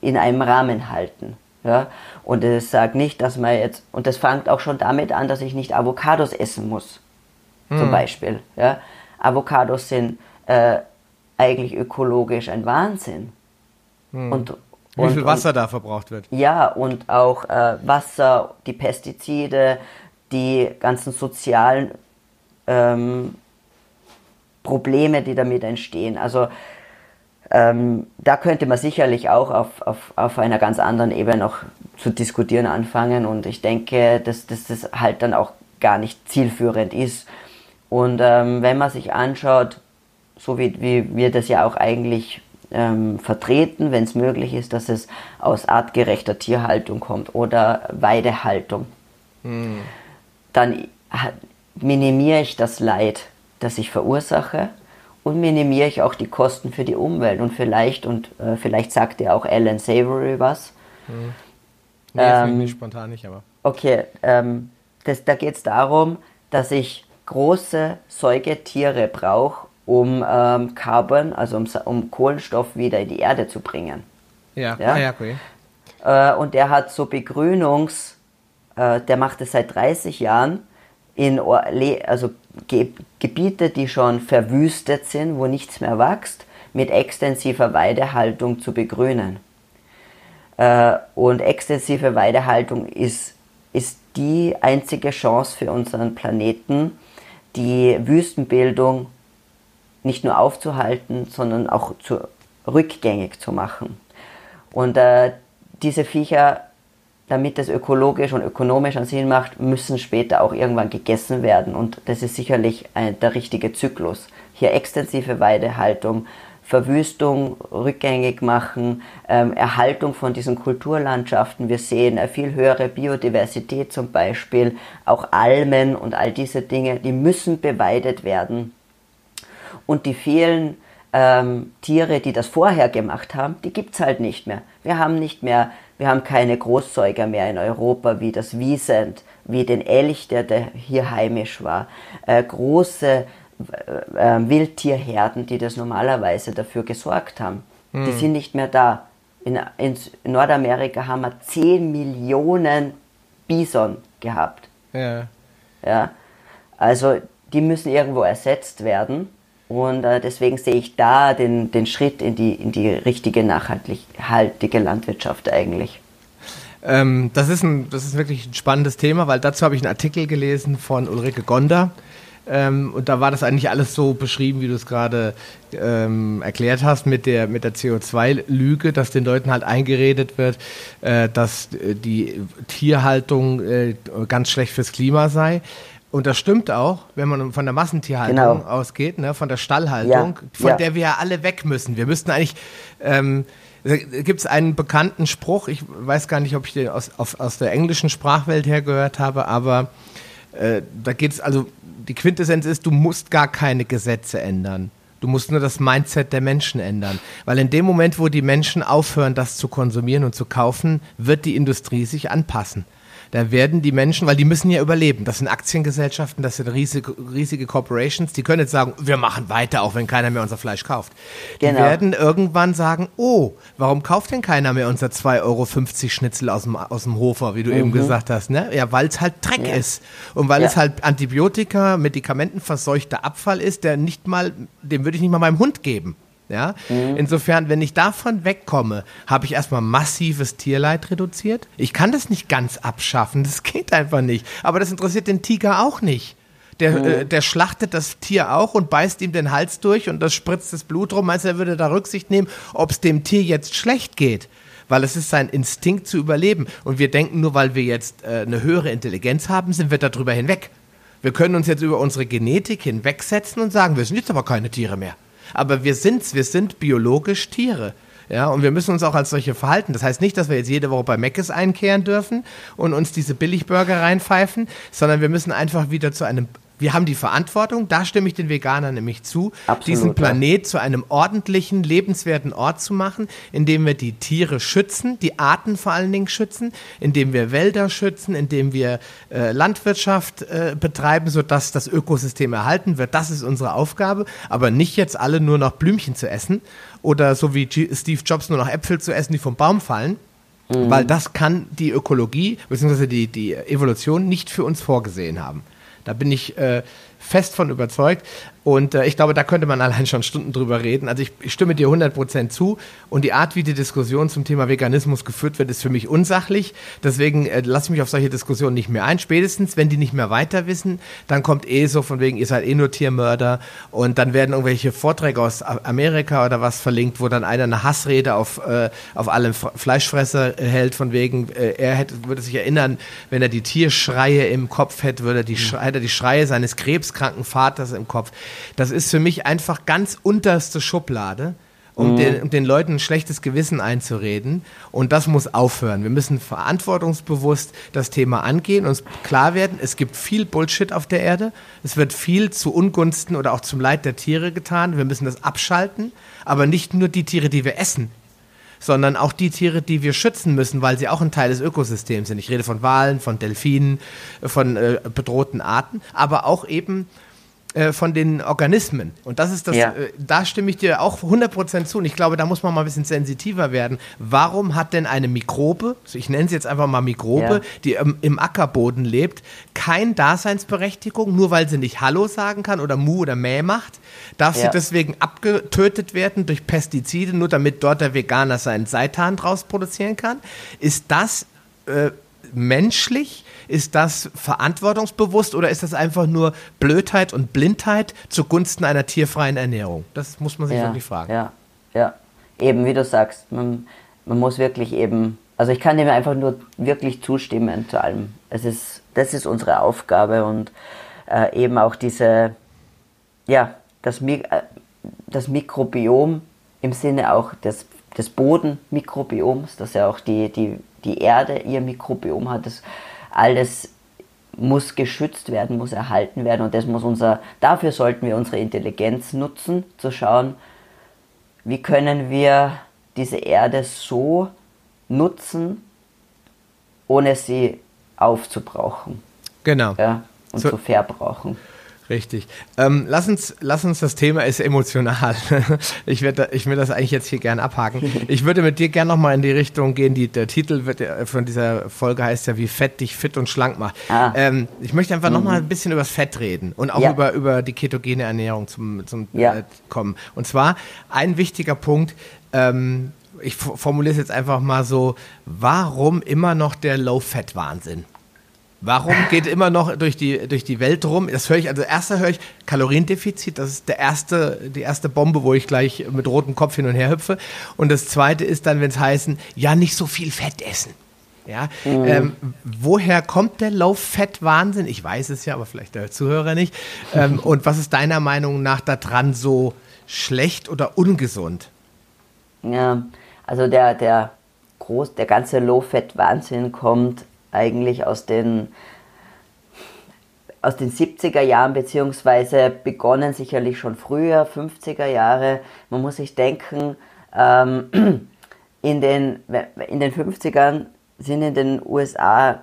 in einem Rahmen halten. Ja? Und es sagt nicht, dass man jetzt, und das fängt auch schon damit an, dass ich nicht Avocados essen muss, hm. zum Beispiel. Ja? Avocados sind äh, eigentlich ökologisch ein Wahnsinn. Hm. Und, Wie viel Wasser und, da verbraucht wird. Ja, und auch äh, Wasser, die Pestizide, die ganzen sozialen ähm, Probleme, die damit entstehen. Also ähm, da könnte man sicherlich auch auf, auf, auf einer ganz anderen Ebene noch zu diskutieren anfangen und ich denke, dass, dass das halt dann auch gar nicht zielführend ist. Und ähm, wenn man sich anschaut, so wie, wie wir das ja auch eigentlich ähm, vertreten, wenn es möglich ist, dass es aus artgerechter Tierhaltung kommt oder Weidehaltung, hm. Dann minimiere ich das Leid das ich verursache und minimiere ich auch die Kosten für die Umwelt. Und vielleicht, und äh, vielleicht sagt ja auch Alan Savory was. Hm. Nee, ähm, nicht spontan nicht, aber. Okay, ähm, das, da geht es darum, dass ich große Säugetiere brauche, um ähm, Carbon, also um, um, Kohlenstoff wieder in die Erde zu bringen. Ja, ja, ah, ja okay. Äh, und der hat so Begrünungs, äh, der macht es seit 30 Jahren in also Ge Gebiete, die schon verwüstet sind, wo nichts mehr wächst, mit extensiver Weidehaltung zu begrünen. Äh, und extensive Weidehaltung ist, ist die einzige Chance für unseren Planeten, die Wüstenbildung nicht nur aufzuhalten, sondern auch zu, rückgängig zu machen. Und äh, diese Viecher, damit das ökologisch und ökonomisch einen Sinn macht, müssen später auch irgendwann gegessen werden. Und das ist sicherlich ein, der richtige Zyklus. Hier extensive Weidehaltung, Verwüstung rückgängig machen, ähm, Erhaltung von diesen Kulturlandschaften. Wir sehen eine viel höhere Biodiversität zum Beispiel, auch Almen und all diese Dinge, die müssen beweidet werden. Und die vielen ähm, Tiere, die das vorher gemacht haben, die gibt es halt nicht mehr. Wir haben nicht mehr, wir haben keine Großsäuger mehr in Europa wie das Wiesent, wie den Elch, der, der hier heimisch war. Äh, große äh, äh, Wildtierherden, die das normalerweise dafür gesorgt haben, hm. die sind nicht mehr da. In, in, Nordamerika haben wir 10 Millionen Bison gehabt. Ja. ja. Also die müssen irgendwo ersetzt werden. Und äh, deswegen sehe ich da den, den Schritt in die, in die richtige nachhaltige Landwirtschaft eigentlich. Ähm, das, ist ein, das ist wirklich ein spannendes Thema, weil dazu habe ich einen Artikel gelesen von Ulrike Gonder. Ähm, und da war das eigentlich alles so beschrieben, wie du es gerade ähm, erklärt hast, mit der, mit der CO2-Lüge, dass den Leuten halt eingeredet wird, äh, dass äh, die Tierhaltung äh, ganz schlecht fürs Klima sei. Und das stimmt auch, wenn man von der Massentierhaltung genau. ausgeht, ne, von der Stallhaltung, ja, von ja. der wir ja alle weg müssen. Wir müssten eigentlich, ähm, gibt es einen bekannten Spruch, ich weiß gar nicht, ob ich den aus, auf, aus der englischen Sprachwelt her gehört habe, aber äh, da geht es also, die Quintessenz ist, du musst gar keine Gesetze ändern. Du musst nur das Mindset der Menschen ändern. Weil in dem Moment, wo die Menschen aufhören, das zu konsumieren und zu kaufen, wird die Industrie sich anpassen. Da werden die Menschen, weil die müssen ja überleben. Das sind Aktiengesellschaften, das sind riesige, riesige Corporations, die können jetzt sagen, wir machen weiter, auch wenn keiner mehr unser Fleisch kauft. Genau. Die werden irgendwann sagen, oh, warum kauft denn keiner mehr unser 2,50 Euro Schnitzel aus dem, aus dem Hofer, wie du mhm. eben gesagt hast, ne? Ja, weil es halt Dreck ja. ist. Und weil ja. es halt Antibiotika, Medikamentenverseuchter Abfall ist, der nicht mal, den würde ich nicht mal meinem Hund geben. Ja? Mhm. Insofern, wenn ich davon wegkomme, habe ich erstmal massives Tierleid reduziert. Ich kann das nicht ganz abschaffen, das geht einfach nicht. Aber das interessiert den Tiger auch nicht. Der, mhm. äh, der schlachtet das Tier auch und beißt ihm den Hals durch und das spritzt das Blut rum. Meinst du, er würde da Rücksicht nehmen, ob es dem Tier jetzt schlecht geht? Weil es ist sein Instinkt zu überleben. Und wir denken, nur weil wir jetzt äh, eine höhere Intelligenz haben, sind wir darüber hinweg. Wir können uns jetzt über unsere Genetik hinwegsetzen und sagen, wir sind jetzt aber keine Tiere mehr. Aber wir sind's, wir sind biologisch Tiere. Ja, und wir müssen uns auch als solche verhalten. Das heißt nicht, dass wir jetzt jede Woche bei Meckes einkehren dürfen und uns diese Billigburger reinpfeifen, sondern wir müssen einfach wieder zu einem wir haben die Verantwortung, da stimme ich den Veganern nämlich zu, Absolut, diesen Planet ja. zu einem ordentlichen, lebenswerten Ort zu machen, indem wir die Tiere schützen, die Arten vor allen Dingen schützen, indem wir Wälder schützen, indem wir äh, Landwirtschaft äh, betreiben, sodass das Ökosystem erhalten wird. Das ist unsere Aufgabe, aber nicht jetzt alle nur noch Blümchen zu essen oder so wie G Steve Jobs nur noch Äpfel zu essen, die vom Baum fallen. Mhm. Weil das kann die Ökologie bzw. Die, die Evolution nicht für uns vorgesehen haben. Da bin ich äh, fest von überzeugt. Und äh, ich glaube, da könnte man allein schon Stunden drüber reden. Also ich, ich stimme dir 100% zu. Und die Art, wie die Diskussion zum Thema Veganismus geführt wird, ist für mich unsachlich. Deswegen äh, lasse ich mich auf solche Diskussionen nicht mehr ein. Spätestens, wenn die nicht mehr weiter wissen, dann kommt eh so von wegen, ihr seid eh nur Tiermörder. Und dann werden irgendwelche Vorträge aus Amerika oder was verlinkt, wo dann einer eine Hassrede auf, äh, auf alle Fleischfresser hält, von wegen, äh, er hätte, würde sich erinnern, wenn er die Tierschreie im Kopf hätte, würde er die, mhm. hätte er die Schreie seines krebskranken Vaters im Kopf. Das ist für mich einfach ganz unterste Schublade, um, mhm. den, um den Leuten ein schlechtes Gewissen einzureden. Und das muss aufhören. Wir müssen verantwortungsbewusst das Thema angehen, uns klar werden, es gibt viel Bullshit auf der Erde. Es wird viel zu Ungunsten oder auch zum Leid der Tiere getan. Wir müssen das abschalten. Aber nicht nur die Tiere, die wir essen, sondern auch die Tiere, die wir schützen müssen, weil sie auch ein Teil des Ökosystems sind. Ich rede von Walen, von Delfinen, von äh, bedrohten Arten, aber auch eben äh, von den Organismen. Und das ist das, ja. äh, da stimme ich dir auch 100% zu. Und ich glaube, da muss man mal ein bisschen sensitiver werden. Warum hat denn eine Mikrobe, ich nenne sie jetzt einfach mal Mikrobe, ja. die im, im, Ackerboden lebt, kein Daseinsberechtigung, nur weil sie nicht Hallo sagen kann oder Mu oder Mäh macht? Darf ja. sie deswegen abgetötet werden durch Pestizide, nur damit dort der Veganer seinen Seitan draus produzieren kann? Ist das äh, menschlich? Ist das verantwortungsbewusst oder ist das einfach nur Blödheit und Blindheit zugunsten einer tierfreien Ernährung? Das muss man sich ja, wirklich fragen. Ja, ja. Eben, wie du sagst, man, man muss wirklich eben, also ich kann dem einfach nur wirklich zustimmen zu allem. Es ist, das ist unsere Aufgabe und äh, eben auch diese, ja, das, äh, das Mikrobiom im Sinne auch des, des Bodenmikrobioms, dass ja auch die, die, die Erde ihr Mikrobiom hat, das alles muss geschützt werden, muss erhalten werden und das muss unser, dafür sollten wir unsere Intelligenz nutzen, zu schauen, wie können wir diese Erde so nutzen, ohne sie aufzubrauchen. Genau. Ja, und so, zu verbrauchen. Richtig. Ähm, lass, uns, lass uns, das Thema ist emotional. ich, werde, ich will das eigentlich jetzt hier gern abhaken. Ich würde mit dir gern nochmal in die Richtung gehen, die, der Titel wird, von dieser Folge heißt ja, wie Fett dich fit und schlank macht. Ah. Ähm, ich möchte einfach mhm. nochmal ein bisschen über das Fett reden und auch ja. über, über die ketogene Ernährung zum, zum ja. äh, kommen. Und zwar ein wichtiger Punkt, ähm, ich formuliere es jetzt einfach mal so, warum immer noch der Low-Fat-Wahnsinn? Warum geht immer noch durch die, durch die Welt rum? Das höre ich, also erster höre ich Kaloriendefizit, das ist der erste, die erste Bombe, wo ich gleich mit rotem Kopf hin und her hüpfe. Und das zweite ist dann, wenn es heißen, ja, nicht so viel Fett essen. Ja, mhm. ähm, woher kommt der Low-Fat-Wahnsinn? Ich weiß es ja, aber vielleicht der Zuhörer nicht. Ähm, und was ist deiner Meinung nach daran so schlecht oder ungesund? Ja, also der, der, groß, der ganze Low-Fat-Wahnsinn kommt eigentlich aus den, aus den 70er Jahren, beziehungsweise begonnen sicherlich schon früher, 50er Jahre. Man muss sich denken, ähm, in, den, in den 50ern sind in den USA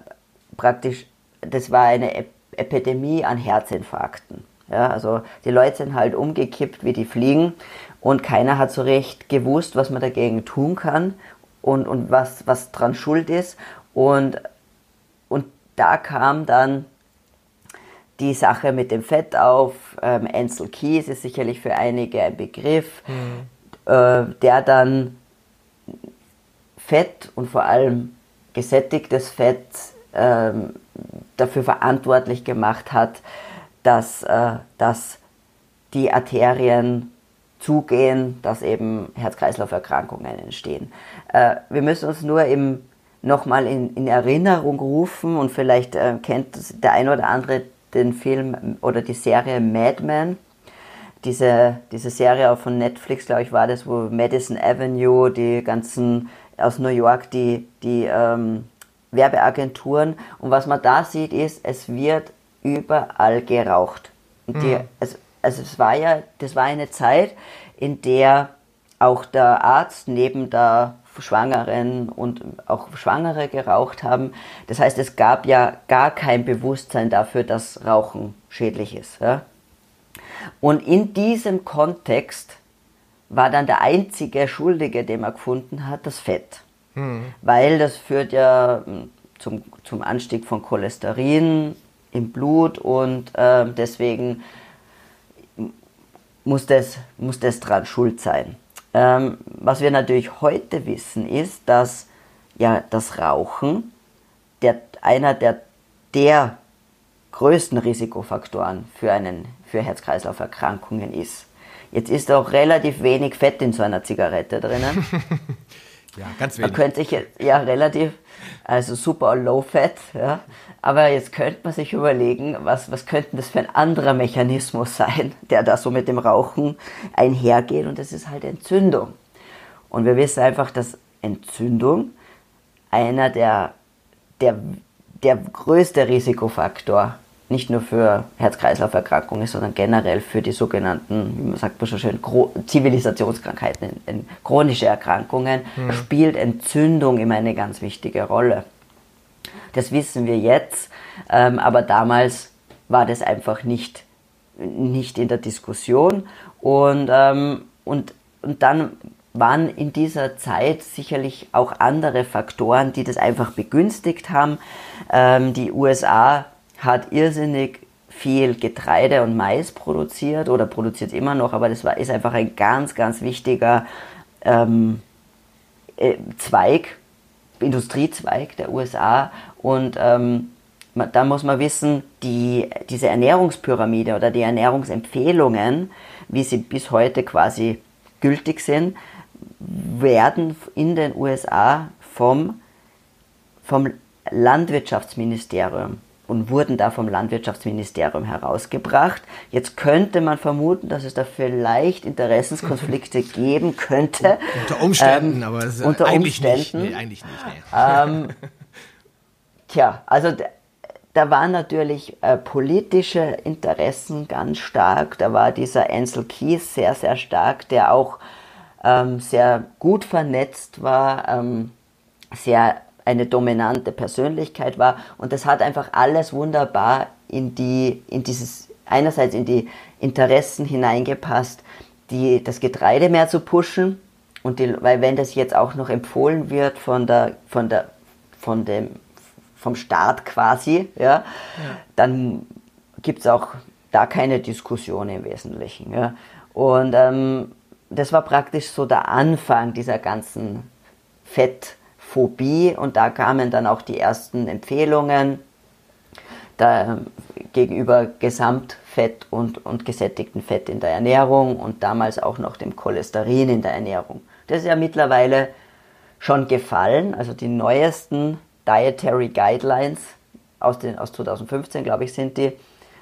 praktisch, das war eine Epidemie an Herzinfarkten. Ja, also die Leute sind halt umgekippt wie die Fliegen und keiner hat so recht gewusst, was man dagegen tun kann und, und was, was dran schuld ist. Und da kam dann die Sache mit dem Fett auf. Ähm, Ansel Keys ist sicherlich für einige ein Begriff, mhm. äh, der dann Fett und vor allem gesättigtes Fett ähm, dafür verantwortlich gemacht hat, dass, äh, dass die Arterien zugehen, dass eben Herz-Kreislauf-Erkrankungen entstehen. Äh, wir müssen uns nur im nochmal in, in Erinnerung rufen und vielleicht äh, kennt der ein oder andere den Film oder die Serie Mad Men. Diese, diese Serie auch von Netflix, glaube ich, war das, wo Madison Avenue, die ganzen aus New York, die, die ähm, Werbeagenturen. Und was man da sieht, ist, es wird überall geraucht. Und die, mhm. es, also es war ja, das war eine Zeit, in der auch der Arzt neben der Schwangeren und auch Schwangere geraucht haben. Das heißt, es gab ja gar kein Bewusstsein dafür, dass Rauchen schädlich ist. Ja? Und in diesem Kontext war dann der einzige Schuldige, den man gefunden hat, das Fett. Mhm. Weil das führt ja hm, zum, zum Anstieg von Cholesterin im Blut und äh, deswegen muss das, muss das dran schuld sein. Ähm, was wir natürlich heute wissen, ist, dass ja das Rauchen der, einer der, der größten Risikofaktoren für, für Herz-Kreislauf-Erkrankungen ist. Jetzt ist auch relativ wenig Fett in so einer Zigarette drinnen. ja, ganz wenig. Man könnte sich jetzt, ja, relativ, also super low fat, ja. Aber jetzt könnte man sich überlegen, was, was könnte das für ein anderer Mechanismus sein, der da so mit dem Rauchen einhergeht und das ist halt Entzündung. Und wir wissen einfach, dass Entzündung einer der, der, der größte Risikofaktor nicht nur für Herz-Kreislauf-Erkrankungen, sondern generell für die sogenannten, wie man sagt so schön, Zivilisationskrankheiten, chronische Erkrankungen, mhm. spielt Entzündung immer eine ganz wichtige Rolle. Das wissen wir jetzt, ähm, aber damals war das einfach nicht nicht in der Diskussion. Und, ähm, und, und dann waren in dieser Zeit sicherlich auch andere Faktoren, die das einfach begünstigt haben. Ähm, die USA hat irrsinnig viel Getreide und Mais produziert oder produziert immer noch, aber das war, ist einfach ein ganz, ganz wichtiger ähm, äh, Zweig, Industriezweig der USA. Und ähm, da muss man wissen, die, diese Ernährungspyramide oder die Ernährungsempfehlungen, wie sie bis heute quasi gültig sind, werden in den USA vom, vom Landwirtschaftsministerium und wurden da vom Landwirtschaftsministerium herausgebracht. Jetzt könnte man vermuten, dass es da vielleicht Interessenskonflikte geben könnte. Unter Umständen, ähm, aber es unter eigentlich Umständen. nicht. Nee, eigentlich nicht nee. Ähm, tja, also da waren natürlich äh, politische Interessen ganz stark. Da war dieser Ansel Keys sehr, sehr stark, der auch ähm, sehr gut vernetzt war, ähm, sehr eine dominante Persönlichkeit war. Und das hat einfach alles wunderbar in die, in dieses, einerseits in die Interessen hineingepasst, die, das Getreide mehr zu pushen. Und die, weil wenn das jetzt auch noch empfohlen wird von der, von der, von dem, vom Staat quasi, ja, ja. dann gibt es auch da keine Diskussion im Wesentlichen. Ja. Und ähm, das war praktisch so der Anfang dieser ganzen Fettphobie und da kamen dann auch die ersten Empfehlungen da, gegenüber Gesamtfett und, und gesättigten Fett in der Ernährung und damals auch noch dem Cholesterin in der Ernährung. Das ist ja mittlerweile schon gefallen, also die neuesten Dietary Guidelines aus, den, aus 2015, glaube ich, sind die,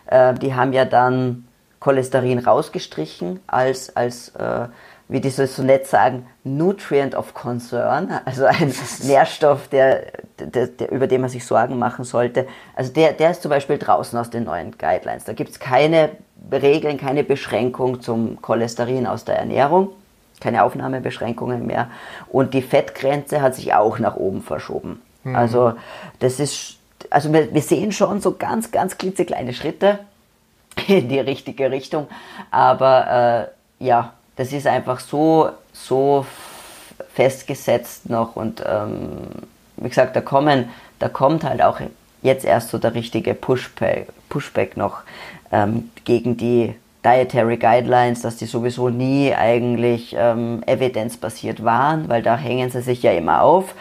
äh, die haben ja dann Cholesterin rausgestrichen als, als äh, wie die so nett sagen, Nutrient of Concern, also ein Nährstoff, der, der, der, über den man sich Sorgen machen sollte. Also der, der ist zum Beispiel draußen aus den neuen Guidelines. Da gibt es keine Regeln, keine Beschränkung zum Cholesterin aus der Ernährung, keine Aufnahmebeschränkungen mehr. Und die Fettgrenze hat sich auch nach oben verschoben. Mhm. Also das ist, also wir, wir sehen schon so ganz, ganz klitzekleine Schritte in die richtige Richtung. Aber äh, ja, das ist einfach so, so festgesetzt noch und ähm, wie gesagt, da kommen, da kommt halt auch jetzt erst so der richtige Pushback, Pushback noch ähm, gegen die Dietary Guidelines, dass die sowieso nie eigentlich ähm, evidenzbasiert waren, weil da hängen sie sich ja immer auf.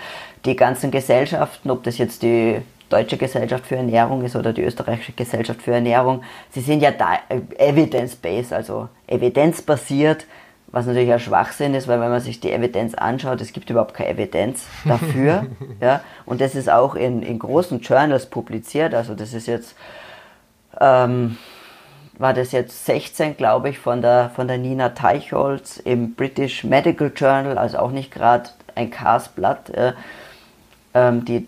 Die ganzen Gesellschaften, ob das jetzt die Deutsche Gesellschaft für Ernährung ist oder die Österreichische Gesellschaft für Ernährung, sie sind ja äh, evidence-based, also evidenzbasiert, was natürlich ein Schwachsinn ist, weil wenn man sich die Evidenz anschaut, es gibt überhaupt keine Evidenz dafür. ja, und das ist auch in, in großen Journals publiziert, also das ist jetzt, ähm, war das jetzt 16, glaube ich, von der, von der Nina Teichholz im British Medical Journal, also auch nicht gerade ein Cars-Blatt, äh, ähm, die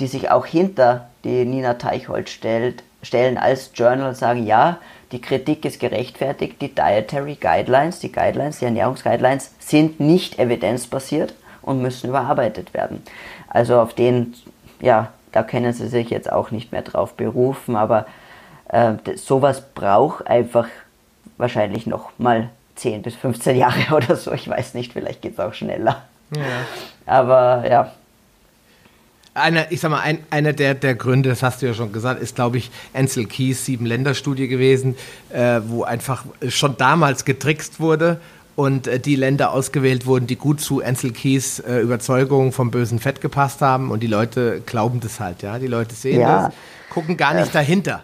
die sich auch hinter die Nina Teichholz stellt, stellen als Journal und sagen, ja, die Kritik ist gerechtfertigt, die Dietary Guidelines, die Guidelines, die Ernährungsguidelines sind nicht evidenzbasiert und müssen überarbeitet werden. Also auf den, ja, da können sie sich jetzt auch nicht mehr drauf berufen, aber äh, sowas braucht einfach wahrscheinlich noch mal 10 bis 15 Jahre oder so, ich weiß nicht, vielleicht geht es auch schneller. Ja. Aber ja, einer, ich sag mal, ein, einer der, der Gründe, das hast du ja schon gesagt, ist, glaube ich, Ansel Keys Sieben-Länder-Studie gewesen, äh, wo einfach schon damals getrickst wurde und äh, die Länder ausgewählt wurden, die gut zu Ansel Keys äh, Überzeugung vom bösen Fett gepasst haben und die Leute glauben das halt, ja. Die Leute sehen ja. das, gucken gar nicht dahinter.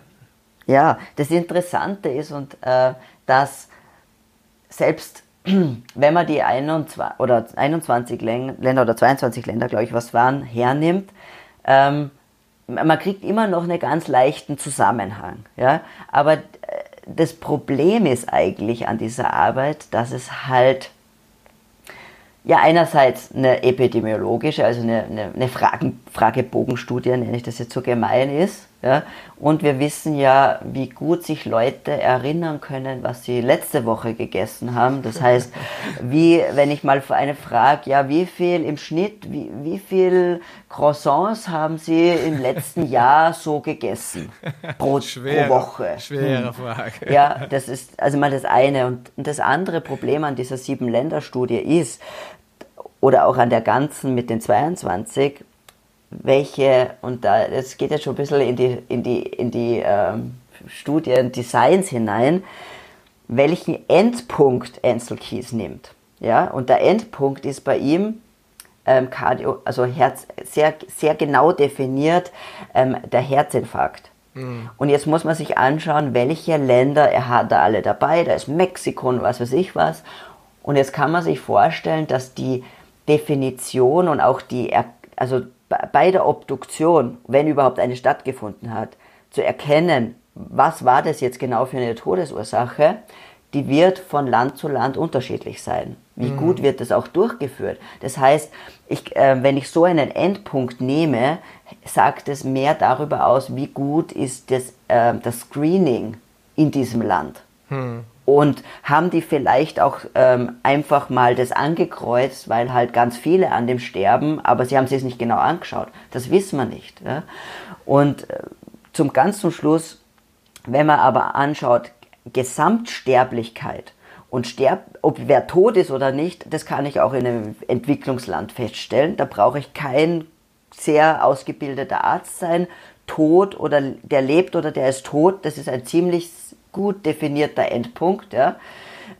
Ja, das Interessante ist und äh, dass selbst wenn man die 21, oder 21 Länder oder 22 Länder, glaube ich, was waren, hernimmt, ähm, man kriegt immer noch einen ganz leichten Zusammenhang. Ja? Aber äh, das Problem ist eigentlich an dieser Arbeit, dass es halt ja einerseits eine epidemiologische, also eine, eine, eine Fragen, Fragebogenstudie, nenne ich das jetzt so gemein ist, Ja? Und wir wissen ja, wie gut sich Leute erinnern können, was sie letzte Woche gegessen haben. Das heißt, wie, wenn ich mal eine frage, ja, wie viel im Schnitt, wie, wie viel Croissants haben Sie im letzten Jahr so gegessen? Pro, schwere, pro Woche. Schwere hm. Frage. Ja, das ist also mal das eine. Und das andere Problem an dieser Sieben-Länder-Studie ist, oder auch an der ganzen mit den 22, welche, und da, das geht jetzt schon ein bisschen in die, in die, in die ähm, Studien Designs hinein, welchen Endpunkt Ansel Keys nimmt. Ja, und der Endpunkt ist bei ihm ähm, Cardio, also Herz, sehr, sehr genau definiert ähm, der Herzinfarkt. Mhm. Und jetzt muss man sich anschauen, welche Länder er hat da alle dabei. Da ist Mexiko und was weiß ich was. Und jetzt kann man sich vorstellen, dass die Definition und auch die, also bei der Obduktion, wenn überhaupt eine stattgefunden hat, zu erkennen, was war das jetzt genau für eine Todesursache, die wird von Land zu Land unterschiedlich sein. Wie mhm. gut wird das auch durchgeführt? Das heißt, ich, äh, wenn ich so einen Endpunkt nehme, sagt es mehr darüber aus, wie gut ist das, äh, das Screening in diesem Land. Mhm. Und haben die vielleicht auch ähm, einfach mal das angekreuzt, weil halt ganz viele an dem sterben, aber sie haben sich es nicht genau angeschaut. Das wissen wir nicht. Ja? Und äh, zum ganz zum Schluss, wenn man aber anschaut, Gesamtsterblichkeit und sterb, ob wer tot ist oder nicht, das kann ich auch in einem Entwicklungsland feststellen. Da brauche ich kein sehr ausgebildeter Arzt sein. Tot oder der lebt oder der ist tot, das ist ein ziemlich gut definierter Endpunkt. Ja?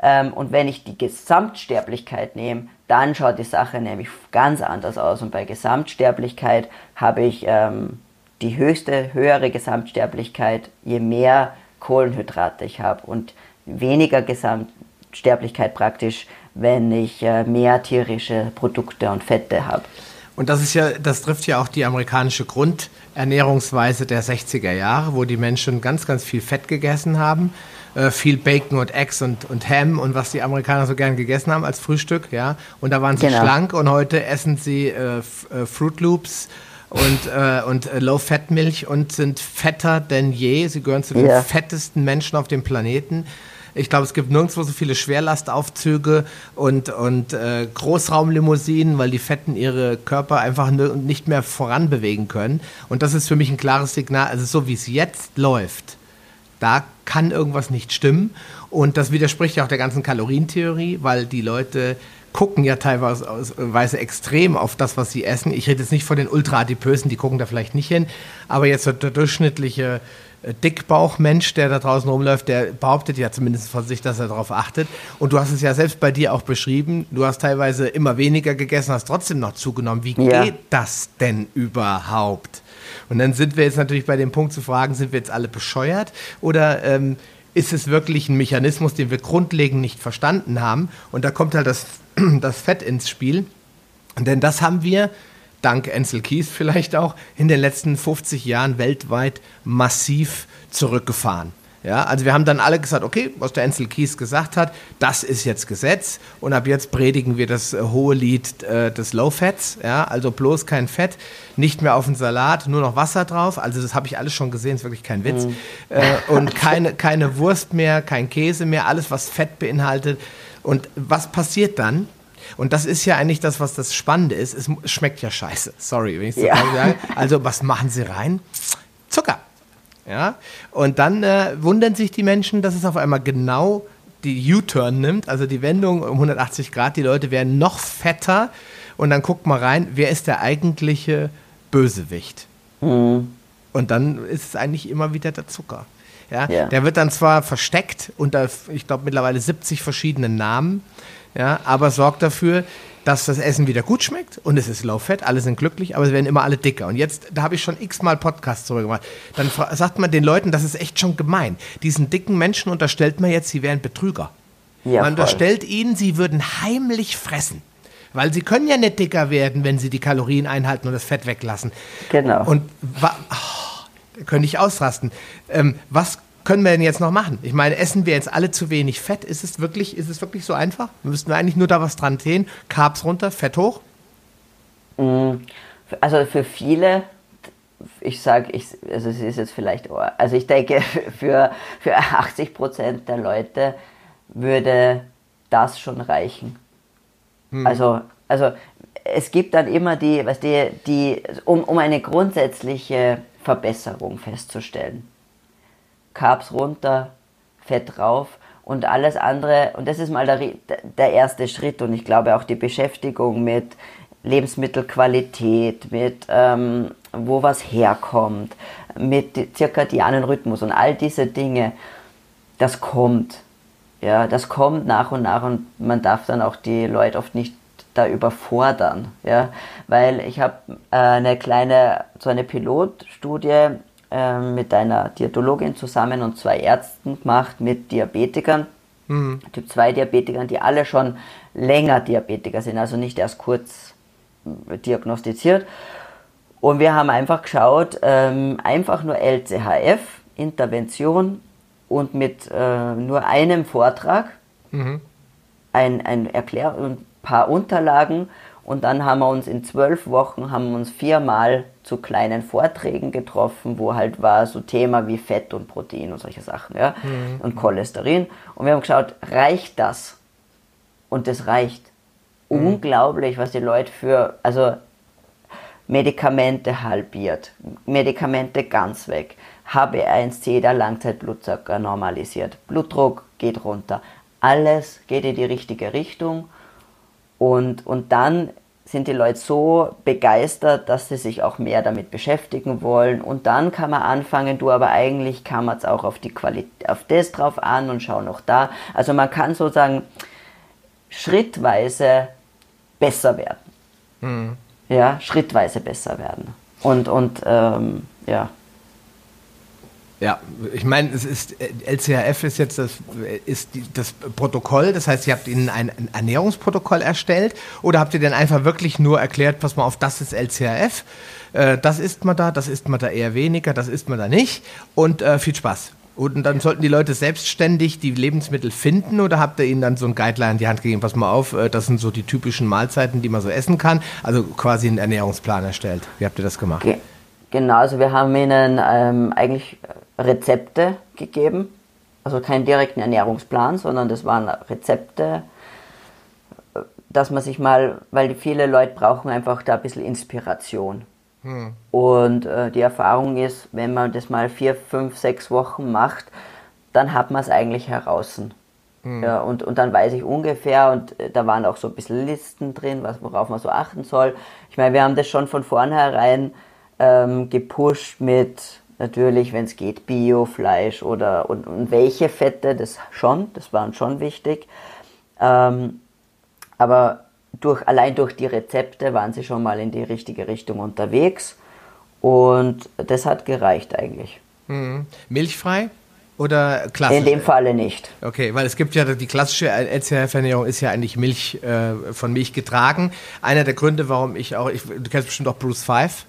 Ähm, und wenn ich die Gesamtsterblichkeit nehme, dann schaut die Sache nämlich ganz anders aus. Und bei Gesamtsterblichkeit habe ich ähm, die höchste, höhere Gesamtsterblichkeit, je mehr Kohlenhydrate ich habe und weniger Gesamtsterblichkeit praktisch, wenn ich äh, mehr tierische Produkte und Fette habe. Und das ist ja, das trifft ja auch die amerikanische Grundernährungsweise der 60er Jahre, wo die Menschen ganz, ganz viel Fett gegessen haben. Äh, viel Bacon und Eggs und, und Ham und was die Amerikaner so gern gegessen haben als Frühstück, ja. Und da waren sie genau. schlank und heute essen sie äh, äh Fruit Loops und, äh, und äh, Low-Fat-Milch und sind fetter denn je. Sie gehören zu den ja. fettesten Menschen auf dem Planeten. Ich glaube, es gibt nirgendwo so viele Schwerlastaufzüge und, und äh, Großraumlimousinen, weil die Fetten ihre Körper einfach nicht mehr voranbewegen können. Und das ist für mich ein klares Signal. Also so wie es jetzt läuft, da kann irgendwas nicht stimmen. Und das widerspricht ja auch der ganzen Kalorientheorie, weil die Leute gucken ja teilweise extrem auf das, was sie essen. Ich rede jetzt nicht von den Ultra-Adipösen, die gucken da vielleicht nicht hin, aber jetzt der durchschnittliche Dickbauchmensch, der da draußen rumläuft, der behauptet ja zumindest von sich, dass er darauf achtet. Und du hast es ja selbst bei dir auch beschrieben. Du hast teilweise immer weniger gegessen, hast trotzdem noch zugenommen. Wie ja. geht das denn überhaupt? Und dann sind wir jetzt natürlich bei dem Punkt zu fragen, sind wir jetzt alle bescheuert oder ähm, ist es wirklich ein Mechanismus, den wir grundlegend nicht verstanden haben? Und da kommt halt das, das Fett ins Spiel. Denn das haben wir dank Ansel Keys vielleicht auch, in den letzten 50 Jahren weltweit massiv zurückgefahren. Ja, also wir haben dann alle gesagt, okay, was der Ansel Keys gesagt hat, das ist jetzt Gesetz und ab jetzt predigen wir das äh, hohe Lied äh, des Low Fats, ja, also bloß kein Fett, nicht mehr auf den Salat, nur noch Wasser drauf, also das habe ich alles schon gesehen, ist wirklich kein Witz mhm. äh, und keine, keine Wurst mehr, kein Käse mehr, alles was Fett beinhaltet und was passiert dann? Und das ist ja eigentlich das, was das Spannende ist. Es schmeckt ja scheiße. Sorry, wenn ich so ja. sage. Also, was machen sie rein? Zucker. Ja. Und dann äh, wundern sich die Menschen, dass es auf einmal genau die U-Turn nimmt, also die Wendung um 180 Grad. Die Leute werden noch fetter. Und dann guckt mal rein, wer ist der eigentliche Bösewicht? Mhm. Und dann ist es eigentlich immer wieder der Zucker. Ja, ja. Der wird dann zwar versteckt unter, ich glaube, mittlerweile 70 verschiedenen Namen ja, aber sorgt dafür, dass das Essen wieder gut schmeckt und es ist low fat, alle sind glücklich, aber es werden immer alle dicker. Und jetzt, da habe ich schon x-mal Podcasts drüber gemacht, dann sagt man den Leuten, das ist echt schon gemein. Diesen dicken Menschen unterstellt man jetzt, sie wären Betrüger. Ja, man unterstellt ihnen, sie würden heimlich fressen. Weil sie können ja nicht dicker werden, wenn sie die Kalorien einhalten und das Fett weglassen. Genau. Und oh, könnte ich ausrasten. Ähm, was können wir denn jetzt noch machen? Ich meine, essen wir jetzt alle zu wenig Fett? Ist es wirklich, ist es wirklich so einfach? Müssten wir eigentlich nur da was dran drehen? Carbs runter, Fett hoch? Mm, also für viele ich sage, ich, also es ist jetzt vielleicht, also ich denke, für, für 80 Prozent der Leute würde das schon reichen. Hm. Also, also es gibt dann immer die, was die, die um, um eine grundsätzliche Verbesserung festzustellen. Carbs runter, Fett drauf und alles andere. Und das ist mal der, der erste Schritt. Und ich glaube auch die Beschäftigung mit Lebensmittelqualität, mit ähm, wo was herkommt, mit zirkadianen Rhythmus und all diese Dinge, das kommt. Ja, das kommt nach und nach und man darf dann auch die Leute oft nicht da überfordern, ja, weil ich habe äh, eine kleine, so eine Pilotstudie mit einer Diätologin zusammen und zwei Ärzten gemacht mit Diabetikern, mhm. Typ 2 Diabetikern, die alle schon länger Diabetiker sind, also nicht erst kurz äh, diagnostiziert. Und wir haben einfach geschaut, ähm, einfach nur LCHF, Intervention und mit äh, nur einem Vortrag, mhm. ein, ein Erklär und paar Unterlagen und dann haben wir uns in zwölf Wochen haben uns viermal zu kleinen Vorträgen getroffen, wo halt war so Thema wie Fett und Protein und solche Sachen, ja, mhm. und Cholesterin. Und wir haben geschaut, reicht das? Und das reicht. Mhm. Unglaublich, was die Leute für, also Medikamente halbiert, Medikamente ganz weg, HB1C, der Langzeitblutzucker normalisiert, Blutdruck geht runter. Alles geht in die richtige Richtung und, und dann sind die Leute so begeistert, dass sie sich auch mehr damit beschäftigen wollen. Und dann kann man anfangen, du, aber eigentlich kann man es auch auf die Qualität, auf das drauf an und schau noch da. Also man kann sozusagen schrittweise besser werden. Mhm. Ja, schrittweise besser werden. Und, und ähm, ja. Ja, ich meine, es ist LCHF ist jetzt das, ist das Protokoll, das heißt, ihr habt ihnen ein, Ernährungsprotokoll erstellt oder habt ihr denn einfach wirklich nur erklärt, pass mal auf, das ist LCHF, äh, das isst man da, das isst man da eher weniger, das isst man da nicht und äh, viel Spaß. Und dann sollten die Leute selbstständig die Lebensmittel finden oder habt ihr ihnen dann so ein Guideline in die Hand gegeben, pass mal auf, äh, das sind so die typischen Mahlzeiten, die man so essen kann, also quasi einen Ernährungsplan erstellt. Wie habt ihr das gemacht? Genau, also wir haben ihnen ähm, eigentlich Rezepte gegeben. Also keinen direkten Ernährungsplan, sondern das waren Rezepte, dass man sich mal, weil viele Leute brauchen einfach da ein bisschen Inspiration. Hm. Und äh, die Erfahrung ist, wenn man das mal vier, fünf, sechs Wochen macht, dann hat man es eigentlich heraus. Hm. Ja, und, und dann weiß ich ungefähr, und äh, da waren auch so ein bisschen Listen drin, was, worauf man so achten soll. Ich meine, wir haben das schon von vornherein ähm, gepusht mit natürlich, wenn es geht, Biofleisch oder und, und, welche Fette, das schon, das waren schon wichtig. Ähm, aber durch, allein durch die Rezepte waren sie schon mal in die richtige Richtung unterwegs und das hat gereicht eigentlich. Mhm. Milchfrei? Oder klassisch? In dem Falle nicht. Okay, weil es gibt ja die klassische LCHF-Ernährung ist ja eigentlich Milch äh, von Milch getragen. Einer der Gründe, warum ich auch, ich, du kennst bestimmt auch Bruce Five.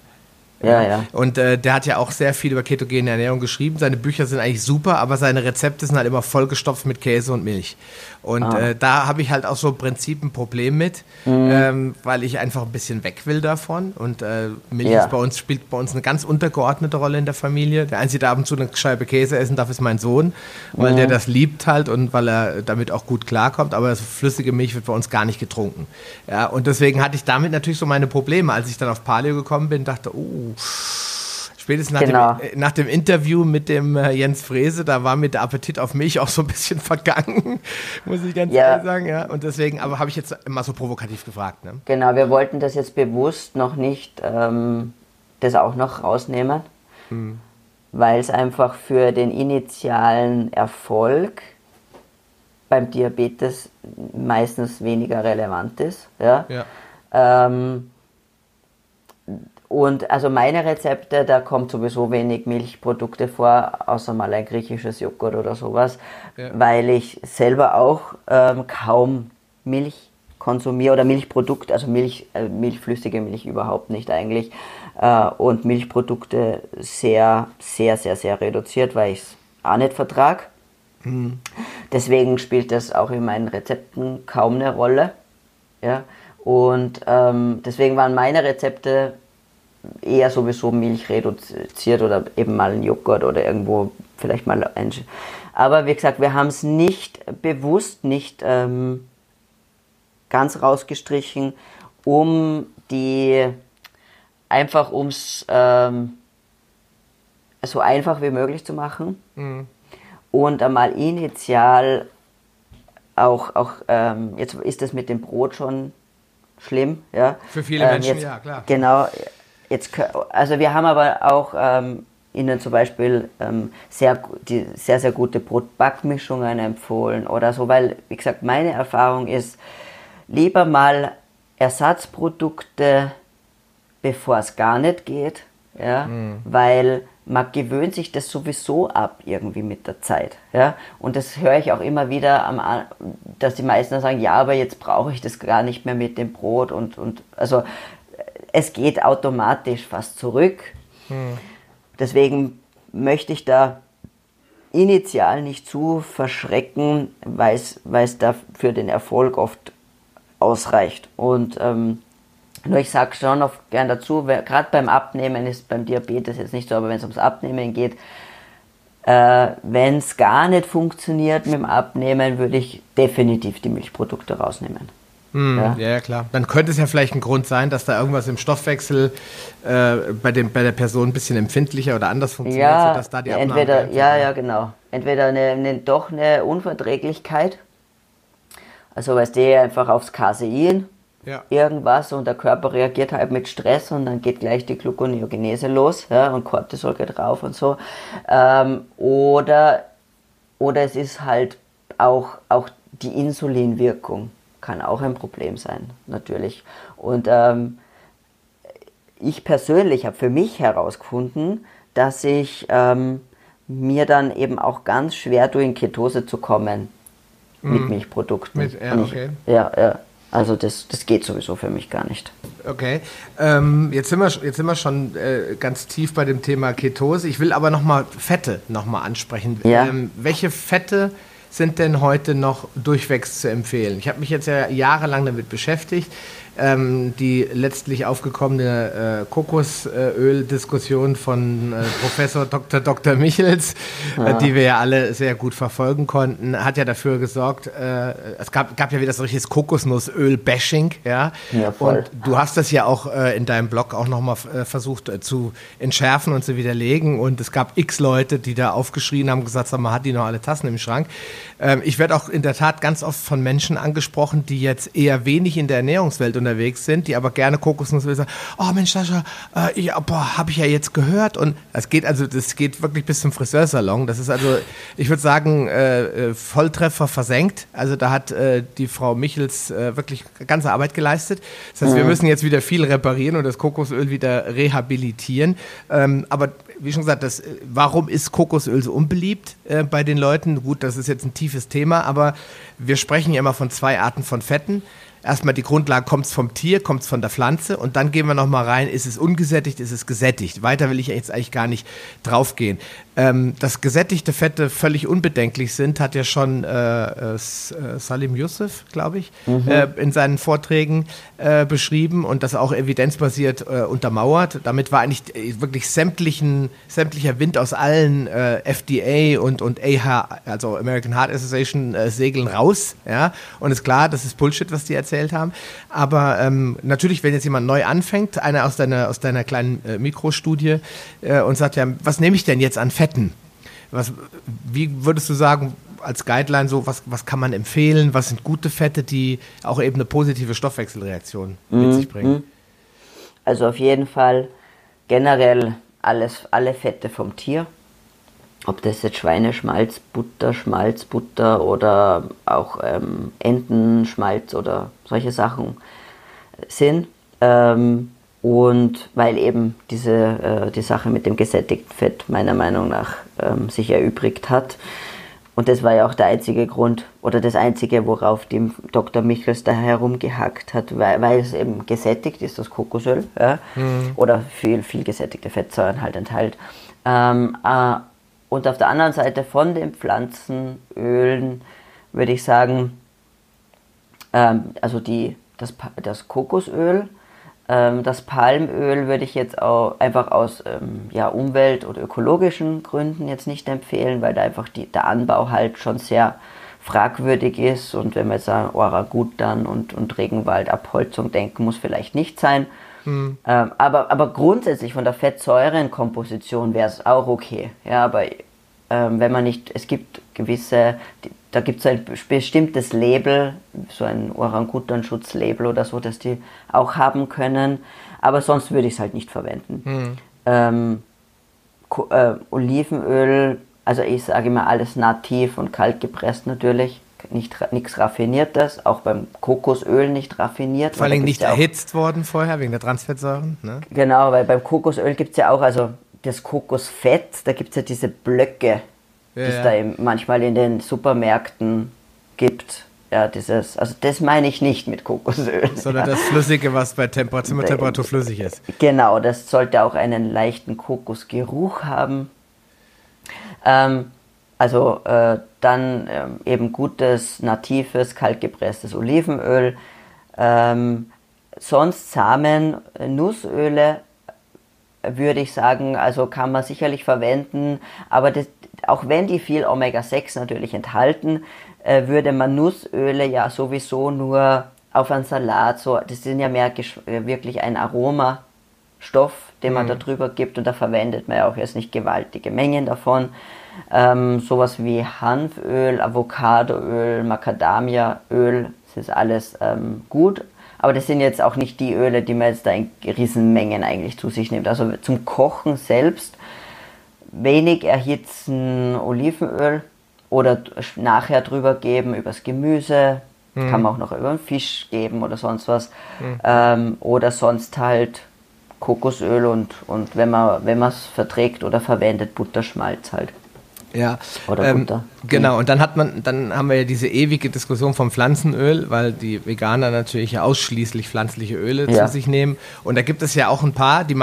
Ja, ja. Und äh, der hat ja auch sehr viel über ketogene Ernährung geschrieben. Seine Bücher sind eigentlich super, aber seine Rezepte sind halt immer vollgestopft mit Käse und Milch. Und ah. äh, da habe ich halt auch so im Prinzip ein Problem mit, mhm. ähm, weil ich einfach ein bisschen weg will davon. Und äh, Milch ja. bei uns, spielt bei uns eine ganz untergeordnete Rolle in der Familie. Der Einzige, der ab und zu eine Scheibe Käse essen darf, ist mein Sohn, weil mhm. der das liebt halt und weil er damit auch gut klarkommt. Aber flüssige Milch wird bei uns gar nicht getrunken. Ja, und deswegen hatte ich damit natürlich so meine Probleme. Als ich dann auf Paleo gekommen bin, dachte, oh, Spätestens nach, genau. dem, äh, nach dem Interview mit dem äh, Jens Frese, da war mir der Appetit auf Milch auch so ein bisschen vergangen, muss ich ganz ja. ehrlich sagen. Ja. Und deswegen, aber habe ich jetzt immer so provokativ gefragt. Ne? Genau, wir wollten das jetzt bewusst noch nicht, ähm, das auch noch rausnehmen, hm. weil es einfach für den initialen Erfolg beim Diabetes meistens weniger relevant ist. Ja. ja. Ähm, und also meine Rezepte, da kommt sowieso wenig Milchprodukte vor, außer mal ein griechisches Joghurt oder sowas, ja. weil ich selber auch ähm, kaum Milch konsumiere oder Milchprodukte, also Milch, äh, milchflüssige Milch überhaupt nicht eigentlich. Äh, und Milchprodukte sehr, sehr, sehr, sehr reduziert, weil ich es auch nicht vertrage. Mhm. Deswegen spielt das auch in meinen Rezepten kaum eine Rolle. Ja? Und ähm, deswegen waren meine Rezepte eher sowieso Milch reduziert oder eben mal ein Joghurt oder irgendwo vielleicht mal ein. Aber wie gesagt, wir haben es nicht bewusst nicht ähm, ganz rausgestrichen, um die einfach ums ähm, so einfach wie möglich zu machen mhm. und einmal initial auch, auch ähm, jetzt ist das mit dem Brot schon schlimm, ja. Für viele ähm, Menschen, jetzt, ja, klar. Genau, jetzt, also wir haben aber auch ähm, Ihnen zum Beispiel ähm, sehr, die, sehr, sehr gute Brotbackmischungen empfohlen oder so, weil, wie gesagt, meine Erfahrung ist, lieber mal Ersatzprodukte, bevor es gar nicht geht, ja, mhm. weil man gewöhnt sich das sowieso ab irgendwie mit der Zeit. Ja? Und das höre ich auch immer wieder, am, dass die meisten sagen, ja, aber jetzt brauche ich das gar nicht mehr mit dem Brot. Und, und also es geht automatisch fast zurück. Hm. Deswegen möchte ich da initial nicht zu verschrecken, weil es da für den Erfolg oft ausreicht. Und ähm, nur ich sage schon oft gern dazu, gerade beim Abnehmen ist beim Diabetes jetzt nicht so, aber wenn es ums Abnehmen geht, äh, wenn es gar nicht funktioniert mit dem Abnehmen, würde ich definitiv die Milchprodukte rausnehmen. Hm, ja? ja? klar. Dann könnte es ja vielleicht ein Grund sein, dass da irgendwas im Stoffwechsel äh, bei, dem, bei der Person ein bisschen empfindlicher oder anders funktioniert, ja, sodass da die Abnahme entweder, Ja, ja, genau. Entweder eine, eine, doch eine Unverträglichkeit, also weißt du, einfach aufs Casein ja. irgendwas und der Körper reagiert halt mit Stress und dann geht gleich die Gluconeogenese los ja, und Cortisol geht drauf und so. Ähm, oder, oder es ist halt auch, auch die Insulinwirkung kann auch ein Problem sein, natürlich. Und ähm, ich persönlich habe für mich herausgefunden, dass ich ähm, mir dann eben auch ganz schwer tue, in Ketose zu kommen mm. mit Milchprodukten. Mit, ja, okay. Ich, ja, ja. Also das, das geht sowieso für mich gar nicht. Okay, ähm, jetzt, sind wir, jetzt sind wir schon äh, ganz tief bei dem Thema Ketose. Ich will aber nochmal Fette nochmal ansprechen. Ja. Ähm, welche Fette sind denn heute noch durchwegs zu empfehlen? Ich habe mich jetzt ja jahrelang damit beschäftigt ähm, die letztlich aufgekommene äh, Kokosöl-Diskussion von äh, Professor Dr. Dr. Michels, äh, ja. äh, die wir ja alle sehr gut verfolgen konnten, hat ja dafür gesorgt, äh, es gab, gab ja wieder so richtiges Kokosnussöl-Bashing, ja. ja und du hast das ja auch äh, in deinem Blog auch nochmal versucht zu entschärfen und zu widerlegen und es gab x Leute, die da aufgeschrien haben, gesagt haben, man hat die noch alle Tassen im Schrank. Ähm, ich werde auch in der Tat ganz oft von Menschen angesprochen, die jetzt eher wenig in der Ernährungswelt unterwegs sind, die aber gerne Kokosnuss sagen, oh Mensch, Sascha, äh, ja, boah, habe ich ja jetzt gehört. Und das geht also, das geht wirklich bis zum Friseursalon. Das ist also, ich würde sagen, äh, äh, Volltreffer versenkt. Also da hat äh, die Frau Michels äh, wirklich ganze Arbeit geleistet. Das heißt, mhm. wir müssen jetzt wieder viel reparieren und das Kokosöl wieder rehabilitieren. Ähm, aber wie schon gesagt, das, warum ist Kokosöl so unbeliebt äh, bei den Leuten? Gut, das ist jetzt ein tiefes Thema, aber wir sprechen ja immer von zwei Arten von Fetten erstmal die Grundlage, kommt es vom Tier, kommt es von der Pflanze und dann gehen wir nochmal rein, ist es ungesättigt, ist es gesättigt. Weiter will ich jetzt eigentlich gar nicht draufgehen. Ähm, dass gesättigte Fette völlig unbedenklich sind, hat ja schon äh, äh, Salim Youssef, glaube ich, mhm. äh, in seinen Vorträgen äh, beschrieben und das auch evidenzbasiert äh, untermauert. Damit war eigentlich wirklich sämtlichen, sämtlicher Wind aus allen äh, FDA und, und AH, also American Heart Association, Segeln raus. Ja? Und ist klar, das ist Bullshit, was die erzählt haben. Aber ähm, natürlich, wenn jetzt jemand neu anfängt, einer aus deiner, aus deiner kleinen Mikrostudie und sagt, ja, was nehme ich denn jetzt an Fett? Fetten. Was, wie würdest du sagen, als Guideline so, was, was kann man empfehlen? Was sind gute Fette, die auch eben eine positive Stoffwechselreaktion mit mhm. sich bringen? Mhm. Also auf jeden Fall generell alles, alle Fette vom Tier. Ob das jetzt Schweineschmalz, Butter, Schmalzbutter oder auch ähm, Entenschmalz oder solche Sachen sind. Ähm, und weil eben diese, äh, die Sache mit dem gesättigten Fett meiner Meinung nach ähm, sich erübrigt hat. Und das war ja auch der einzige Grund oder das einzige, worauf die Dr. Michels da herumgehackt hat, weil, weil es eben gesättigt ist, das Kokosöl, ja, mhm. oder viel, viel gesättigte Fettsäuren halt enthält. Ähm, äh, und auf der anderen Seite von den Pflanzenölen würde ich sagen, ähm, also die, das, das Kokosöl das Palmöl würde ich jetzt auch einfach aus ähm, ja, Umwelt- oder ökologischen Gründen jetzt nicht empfehlen, weil da einfach die, der Anbau halt schon sehr fragwürdig ist und wenn man jetzt an Oragutan und, und Regenwaldabholzung denken, muss vielleicht nicht sein. Mhm. Ähm, aber, aber grundsätzlich von der Fettsäurenkomposition wäre es auch okay. Ja, aber ähm, wenn man nicht, es gibt gewisse, da gibt es ein bestimmtes Label, so ein Orangutan-Schutzlabel oder so, das die auch haben können. Aber sonst würde ich es halt nicht verwenden. Mhm. Ähm, äh, Olivenöl, also ich sage immer alles nativ und kalt gepresst natürlich. Nichts Raffiniertes, auch beim Kokosöl nicht raffiniert. Vor allem nicht ja erhitzt worden vorher wegen der Transfettsäuren. Ne? Genau, weil beim Kokosöl gibt es ja auch, also das Kokosfett, da gibt es ja diese Blöcke, die es ja. da eben manchmal in den Supermärkten gibt. Ja, dieses, also das meine ich nicht mit Kokosöl. Sondern ja. das Flüssige, was bei Temper Zimmertemperatur flüssig ist. Genau, das sollte auch einen leichten Kokosgeruch haben. Ähm, also äh, dann ähm, eben gutes, natives, kaltgepresstes Olivenöl. Ähm, sonst Samen, Nussöle würde ich sagen, also kann man sicherlich verwenden, aber das, auch wenn die viel Omega-6 natürlich enthalten, äh, würde man Nussöle ja sowieso nur auf einen Salat, so, das sind ja mehr äh, wirklich ein Aromastoff, den man mhm. da drüber gibt und da verwendet man ja auch jetzt nicht gewaltige Mengen davon. Ähm, sowas wie Hanföl, Avocadoöl, Macadamiaöl, das ist alles ähm, gut, aber das sind jetzt auch nicht die Öle, die man jetzt da in Riesenmengen eigentlich zu sich nimmt. Also zum Kochen selbst wenig erhitzen Olivenöl oder nachher drüber geben übers Gemüse. Mhm. Kann man auch noch über den Fisch geben oder sonst was. Mhm. Ähm, oder sonst halt Kokosöl und, und wenn man wenn es verträgt oder verwendet, Butterschmalz halt. Ja, oder ähm, Butter. Genau, und dann hat man, dann haben wir ja diese ewige Diskussion vom Pflanzenöl, weil die Veganer natürlich ja ausschließlich pflanzliche Öle ja. zu sich nehmen. Und da gibt es ja auch ein paar, die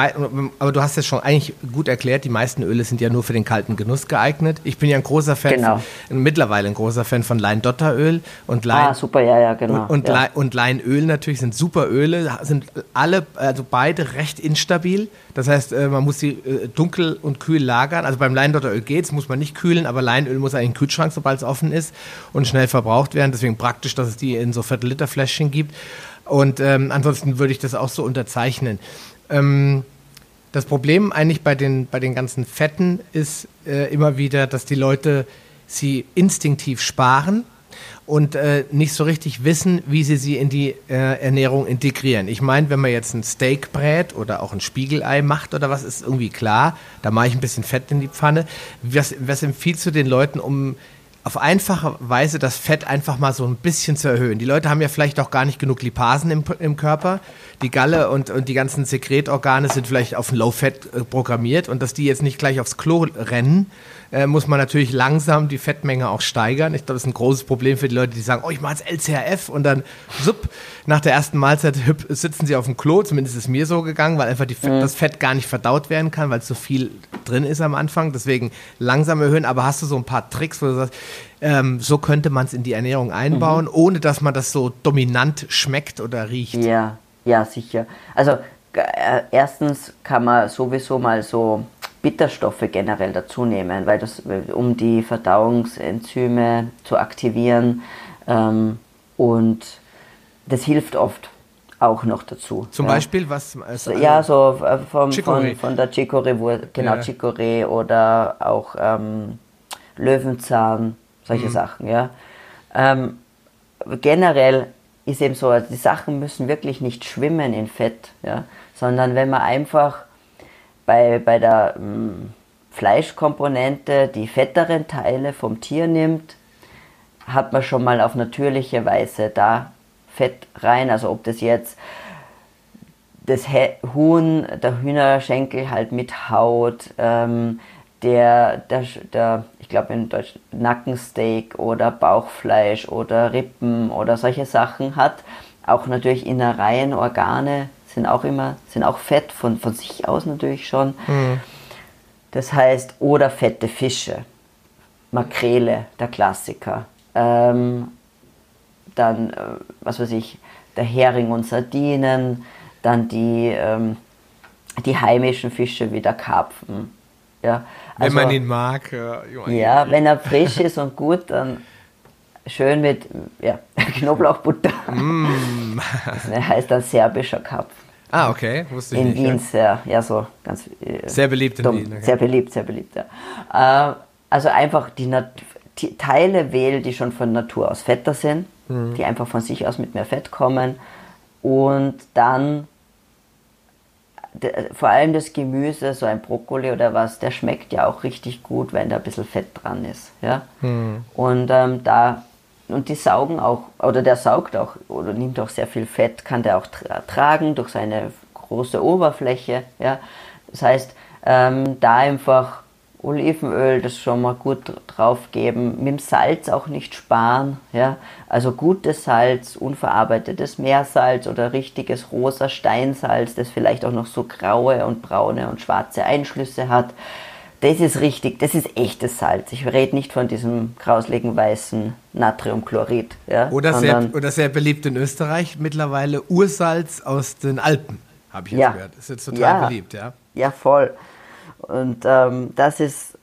aber du hast es schon eigentlich gut erklärt, die meisten Öle sind ja nur für den kalten Genuss geeignet. Ich bin ja ein großer Fan, genau. von, mittlerweile ein großer Fan von Leindotteröl und Lein. Ah, super, ja, ja, genau. Und, und, ja. Lein, und Leinöl natürlich sind super Öle, sind alle, also beide recht instabil. Das heißt, äh, man muss sie äh, dunkel und kühl lagern. Also beim Leindotteröl geht's, muss man nicht kühlen, aber Leinöl muss eigentlich in den Kühlschrank, sobald es offen ist und schnell verbraucht werden. Deswegen praktisch, dass es die in so Viertel-Liter-Fläschchen gibt. Und ähm, ansonsten würde ich das auch so unterzeichnen. Ähm, das Problem eigentlich bei den, bei den ganzen Fetten ist äh, immer wieder, dass die Leute sie instinktiv sparen und äh, nicht so richtig wissen, wie sie sie in die äh, Ernährung integrieren. Ich meine, wenn man jetzt ein Steak brät oder auch ein Spiegelei macht oder was, ist irgendwie klar. Da mache ich ein bisschen Fett in die Pfanne. Was, was empfiehlst du den Leuten, um auf einfache Weise das Fett einfach mal so ein bisschen zu erhöhen. Die Leute haben ja vielleicht auch gar nicht genug Lipasen im, im Körper. Die Galle und, und die ganzen Sekretorgane sind vielleicht auf Low-Fat äh, programmiert und dass die jetzt nicht gleich aufs Klo rennen, äh, muss man natürlich langsam die Fettmenge auch steigern. Ich glaube, das ist ein großes Problem für die Leute, die sagen, oh, ich mache jetzt LCRF und dann supp, nach der ersten Mahlzeit hüpp, sitzen sie auf dem Klo. Zumindest ist es mir so gegangen, weil einfach Fett, mhm. das Fett gar nicht verdaut werden kann, weil es so viel drin ist am Anfang. Deswegen langsam erhöhen. Aber hast du so ein paar Tricks, wo du sagst, ähm, so könnte man es in die Ernährung einbauen, mhm. ohne dass man das so dominant schmeckt oder riecht? Ja, ja, sicher. Also äh, erstens kann man sowieso mal so Bitterstoffe generell dazu nehmen, weil das, um die Verdauungsenzyme zu aktivieren ähm, und das hilft oft auch noch dazu. Zum ja. Beispiel was? Also ja, so äh, vom, von, von der Chicorée, genau ja. Chicorée oder auch ähm, Löwenzahn, solche mhm. Sachen, ja. Ähm, generell ist eben so, die Sachen müssen wirklich nicht schwimmen in Fett, ja, sondern wenn man einfach bei, bei der mh, hm, Fleischkomponente die fetteren Teile vom Tier nimmt, hat man schon mal auf natürliche Weise da Fett rein. Also ob das jetzt das Huhn, der Hühnerschenkel halt mit Haut, ähm, der, der, der, glaube in Deutsch Nackensteak oder Bauchfleisch oder Rippen oder solche Sachen hat. Auch natürlich Innereien, Organe sind auch immer, sind auch Fett von, von sich aus natürlich schon. Mhm. Das heißt, oder fette Fische. Makrele, der Klassiker. Ähm, dann, äh, was weiß ich, der Hering und Sardinen, dann die, ähm, die heimischen Fische wie der Karpfen. Ja, also, wenn man ihn mag. Ja, ja, wenn er frisch ist und gut, dann schön mit ja, Knoblauchbutter. Mm. Das heißt dann serbischer Karpfen. Ah, okay, wusste ich in nicht. In Wien ja. sehr, ja so ganz. Äh, sehr beliebt in dumm. Wien. Okay. Sehr beliebt, sehr beliebt, ja. Äh, also einfach die, Nat die Teile wählen, die schon von Natur aus fetter sind, mhm. die einfach von sich aus mit mehr Fett kommen und dann vor allem das Gemüse, so ein Brokkoli oder was, der schmeckt ja auch richtig gut, wenn da ein bisschen Fett dran ist. Ja? Mhm. Und ähm, da und die saugen auch, oder der saugt auch, oder nimmt auch sehr viel Fett, kann der auch tra tragen durch seine große Oberfläche. Ja? Das heißt, ähm, da einfach Olivenöl, das schon mal gut drauf geben, mit dem Salz auch nicht sparen. Ja? Also gutes Salz, unverarbeitetes Meersalz oder richtiges rosa Steinsalz, das vielleicht auch noch so graue und braune und schwarze Einschlüsse hat das ist richtig, das ist echtes Salz. Ich rede nicht von diesem grausligen weißen Natriumchlorid. Ja, oder, sehr, oder sehr beliebt in Österreich mittlerweile Ursalz aus den Alpen, habe ich jetzt ja, gehört. Das ist jetzt total ja, beliebt, ja. Ja, voll. Und ähm, das ist,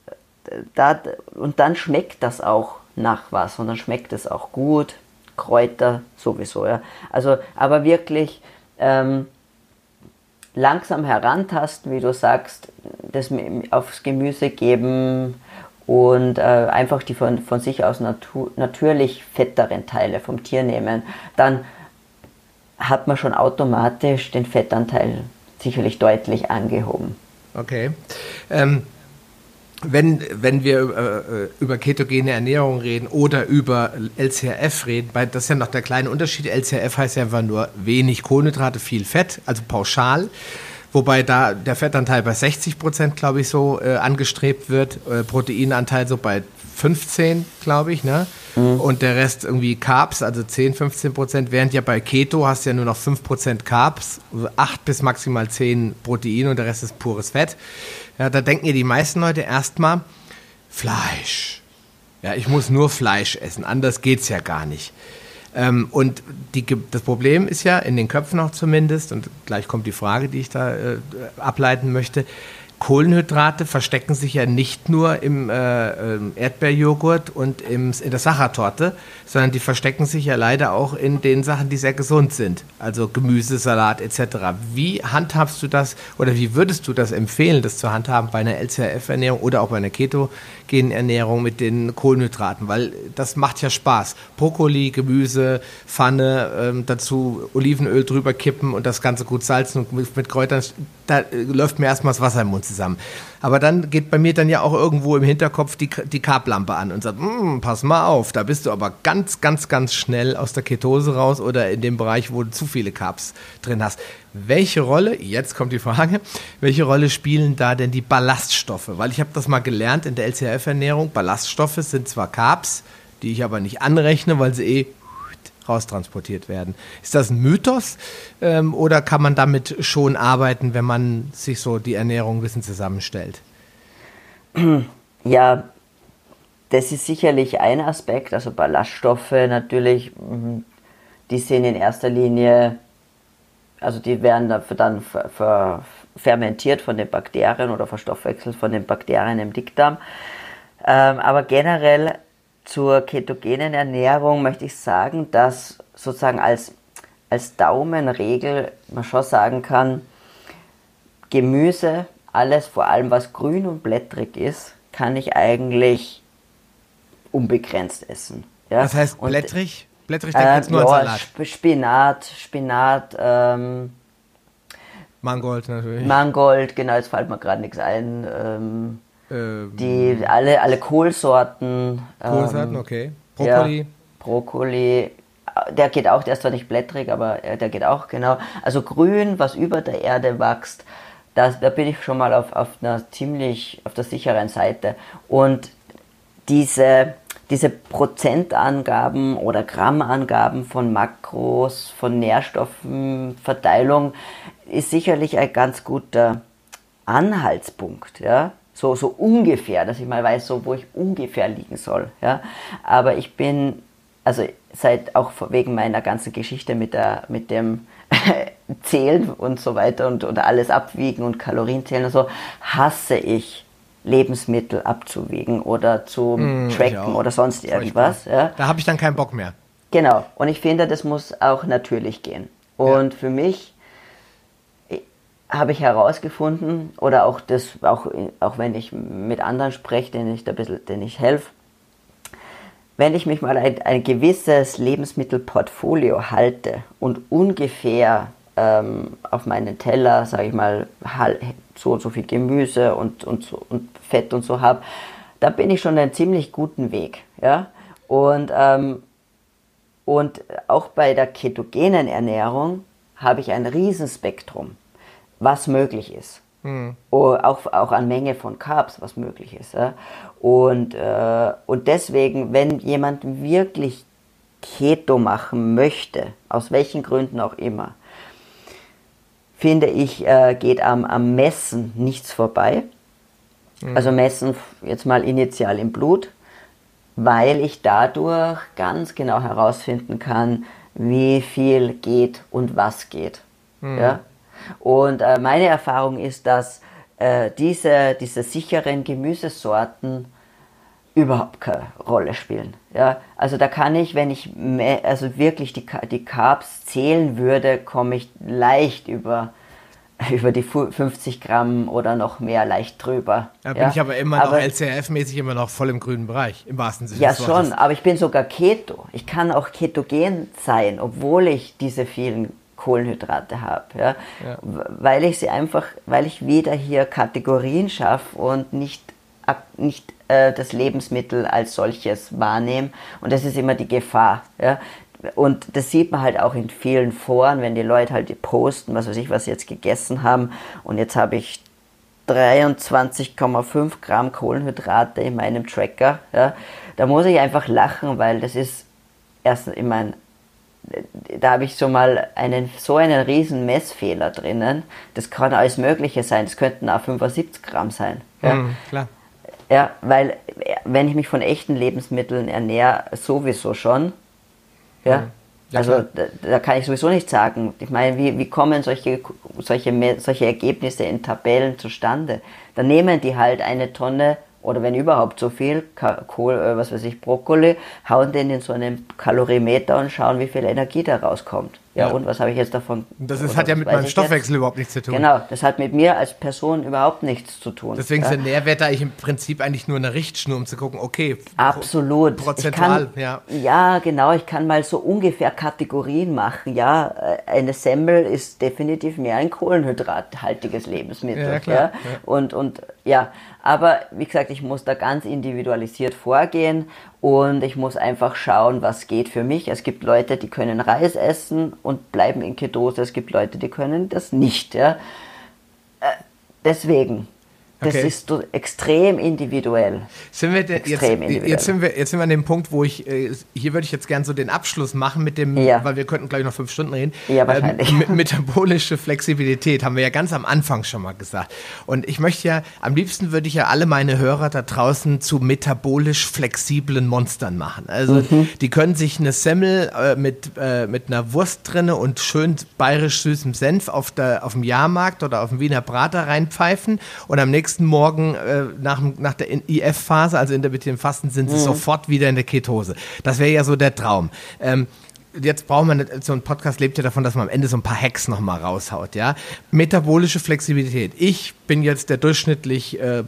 da, und dann schmeckt das auch nach was und dann schmeckt es auch gut. Kräuter sowieso, ja. Also, aber wirklich, ähm, langsam herantasten, wie du sagst, das aufs Gemüse geben und äh, einfach die von, von sich aus natu natürlich fetteren Teile vom Tier nehmen, dann hat man schon automatisch den Fettanteil sicherlich deutlich angehoben. Okay. Ähm, wenn, wenn wir äh, über ketogene Ernährung reden oder über LCRF reden, weil das ist ja noch der kleine Unterschied. LCRF heißt ja einfach nur wenig Kohlenhydrate, viel Fett, also pauschal. Wobei da der Fettanteil bei 60 Prozent, glaube ich, so äh, angestrebt wird, äh, Proteinanteil so bei 15, glaube ich, ne? Mhm. Und der Rest irgendwie Carbs, also 10, 15 Prozent, während ja bei Keto hast du ja nur noch 5 Prozent Carbs, 8 bis maximal 10 Protein und der Rest ist pures Fett. Ja, da denken ja die meisten Leute erstmal, Fleisch. Ja, ich muss nur Fleisch essen, anders geht's ja gar nicht. Ähm, und die, das Problem ist ja, in den Köpfen auch zumindest, und gleich kommt die Frage, die ich da äh, ableiten möchte, Kohlenhydrate verstecken sich ja nicht nur im äh, ähm, Erdbeerjoghurt und im, in der Sachertorte, sondern die verstecken sich ja leider auch in den Sachen, die sehr gesund sind. Also Gemüse, Salat etc. Wie handhabst du das oder wie würdest du das empfehlen, das zu handhaben bei einer LCRF-Ernährung oder auch bei einer ketogenen Ernährung mit den Kohlenhydraten? Weil das macht ja Spaß. Brokkoli, Gemüse, Pfanne, ähm, dazu Olivenöl drüber kippen und das Ganze gut salzen und mit, mit Kräutern. Da äh, läuft mir erstmal das Wasser im Mund zusammen. Aber dann geht bei mir dann ja auch irgendwo im Hinterkopf die, die Carblampe an und sagt, hm, pass mal auf, da bist du aber ganz, ganz, ganz schnell aus der Ketose raus oder in dem Bereich, wo du zu viele Carbs drin hast. Welche Rolle, jetzt kommt die Frage, welche Rolle spielen da denn die Ballaststoffe? Weil ich habe das mal gelernt in der LCRF-Ernährung. Ballaststoffe sind zwar Carbs, die ich aber nicht anrechne, weil sie eh raustransportiert werden. Ist das ein Mythos ähm, oder kann man damit schon arbeiten, wenn man sich so die Ernährung ein bisschen zusammenstellt? Ja, das ist sicherlich ein Aspekt. Also Ballaststoffe natürlich, mhm, die sind in erster Linie, also die werden dann fermentiert von den Bakterien oder verstoffwechselt von den Bakterien im Dickdarm. Ähm, aber generell zur ketogenen Ernährung möchte ich sagen, dass sozusagen als, als Daumenregel man schon sagen kann, Gemüse, alles vor allem was grün und blättrig ist, kann ich eigentlich unbegrenzt essen. Ja? Was heißt blättrig? blättrig, denke äh, nur ja, Salat. Spinat, Spinat, ähm, Mangold natürlich. Mangold, genau, jetzt fällt mir gerade nichts ein. Ähm, ähm, die, alle, alle Kohlsorten. Kohlsorten, ähm, okay. Brokkoli. Ja, Brokkoli. Der geht auch, der ist zwar nicht blättrig, aber der geht auch, genau. Also grün, was über der Erde wächst, das, da bin ich schon mal auf, auf einer ziemlich, auf der sicheren Seite. Und diese, diese Prozentangaben oder Grammangaben von Makros, von Nährstoffenverteilung ist sicherlich ein ganz guter Anhaltspunkt. Ja? So, so ungefähr, dass ich mal weiß, so, wo ich ungefähr liegen soll. Ja? Aber ich bin, also seit auch wegen meiner ganzen Geschichte mit, der, mit dem zählen und so weiter und oder alles abwiegen und Kalorien zählen und so, hasse ich Lebensmittel abzuwiegen oder zu mm, tracken oder sonst irgendwas. Ja. Da habe ich dann keinen Bock mehr. Genau. Und ich finde, das muss auch natürlich gehen. Und ja. für mich habe ich herausgefunden, oder auch das, auch, auch wenn ich mit anderen spreche, denen ich da ein bisschen, denen ich helfe, wenn ich mich mal ein, ein gewisses Lebensmittelportfolio halte und ungefähr ähm, auf meinen Teller, sage ich mal, so und so viel Gemüse und, und, so, und Fett und so habe, da bin ich schon einen ziemlich guten Weg. Ja? Und, ähm, und auch bei der ketogenen Ernährung habe ich ein Riesenspektrum was möglich ist. Mhm. Auch, auch an Menge von Carbs, was möglich ist. Ja? Und, äh, und deswegen, wenn jemand wirklich Keto machen möchte, aus welchen Gründen auch immer, finde ich, äh, geht am, am Messen nichts vorbei. Mhm. Also Messen jetzt mal initial im Blut, weil ich dadurch ganz genau herausfinden kann, wie viel geht und was geht. Mhm. Ja? Und äh, meine Erfahrung ist, dass äh, diese, diese sicheren Gemüsesorten überhaupt keine Rolle spielen. Ja, also da kann ich, wenn ich mehr, also wirklich die, die Carbs zählen würde, komme ich leicht über, über die 50 Gramm oder noch mehr leicht drüber. Da bin ja? ich aber immer aber, noch LCRF-mäßig immer noch voll im grünen Bereich, im wahrsten Sinne Ja, schon, aber ich bin sogar Keto. Ich kann auch ketogen sein, obwohl ich diese vielen Kohlenhydrate habe. Ja? ja? Weil ich sie einfach, weil ich wieder hier Kategorien schaffe und nicht, nicht äh, das Lebensmittel als solches wahrnehme. Und das ist immer die Gefahr. Ja? Und das sieht man halt auch in vielen Foren, wenn die Leute halt posten, was weiß ich, was sie jetzt gegessen haben. Und jetzt habe ich 23,5 Gramm Kohlenhydrate in meinem Tracker. Ja? Da muss ich einfach lachen, weil das ist erstens, ich meine, da habe ich so mal einen, so einen riesen Messfehler drinnen. Das kann alles Mögliche sein. Das könnten auch 75 Gramm sein. Ja, mm, klar. Ja, weil wenn ich mich von echten Lebensmitteln ernähre, sowieso schon. Ja. Mm. Ja, also da, da, kann ich sowieso nicht sagen. Ich meine, wie, wie kommen solche, solche, solche Ergebnisse in Tabellen zustande? Da nehmen die halt eine Tonne oder wenn überhaupt so viel, Kohl, äh, was weiß ich, Brokkoli, hauen den in so einen Kalorimeter und schauen, wie viel Energie da rauskommt. Ja, ja. und was habe ich jetzt davon? Das ist, hat ja mit meinem Stoffwechsel jetzt? überhaupt nichts zu tun. Genau, das hat mit mir als Person überhaupt nichts zu tun. Deswegen ja? sind Nährwerte eigentlich im Prinzip eigentlich nur eine Richtschnur, um zu gucken, okay, absolut. Prozentual, kann, ja. Ja, genau, ich kann mal so ungefähr Kategorien machen. Ja, äh, eine Semmel ist definitiv mehr ein kohlenhydrathaltiges Lebensmittel. Ja, klar. Ja? Und, und ja, aber wie gesagt, ich muss da ganz individualisiert vorgehen und ich muss einfach schauen, was geht für mich. Es gibt Leute, die können Reis essen und bleiben in Ketose. Es gibt Leute, die können das nicht. Ja? Äh, deswegen, das okay. ist extrem individuell. Sind wir denn, jetzt, individuell. jetzt, sind wir, jetzt sind wir an dem Punkt, wo ich, äh, hier würde ich jetzt gerne so den Abschluss machen mit dem, ja. weil wir könnten gleich noch fünf Stunden reden. Ja, wahrscheinlich. Ähm, metabolische Flexibilität haben wir ja ganz am Anfang schon mal gesagt. Und ich möchte ja, am liebsten würde ich ja alle meine Hörer da draußen zu metabolisch flexiblen Monstern machen. Also mhm. die können sich eine Semmel äh, mit, äh, mit einer Wurst drinne und schön bayerisch süßem Senf auf, der, auf dem Jahrmarkt oder auf dem Wiener Prater reinpfeifen und am nächsten nächsten Morgen äh, nach, nach der IF-Phase, also intermittierenden Fasten, sind sie mhm. sofort wieder in der Ketose. Das wäre ja so der Traum. Ähm, jetzt braucht man so ein Podcast lebt ja davon, dass man am Ende so ein paar Hacks noch mal raushaut, ja. Metabolische Flexibilität. Ich bin jetzt der durchschnittlich äh,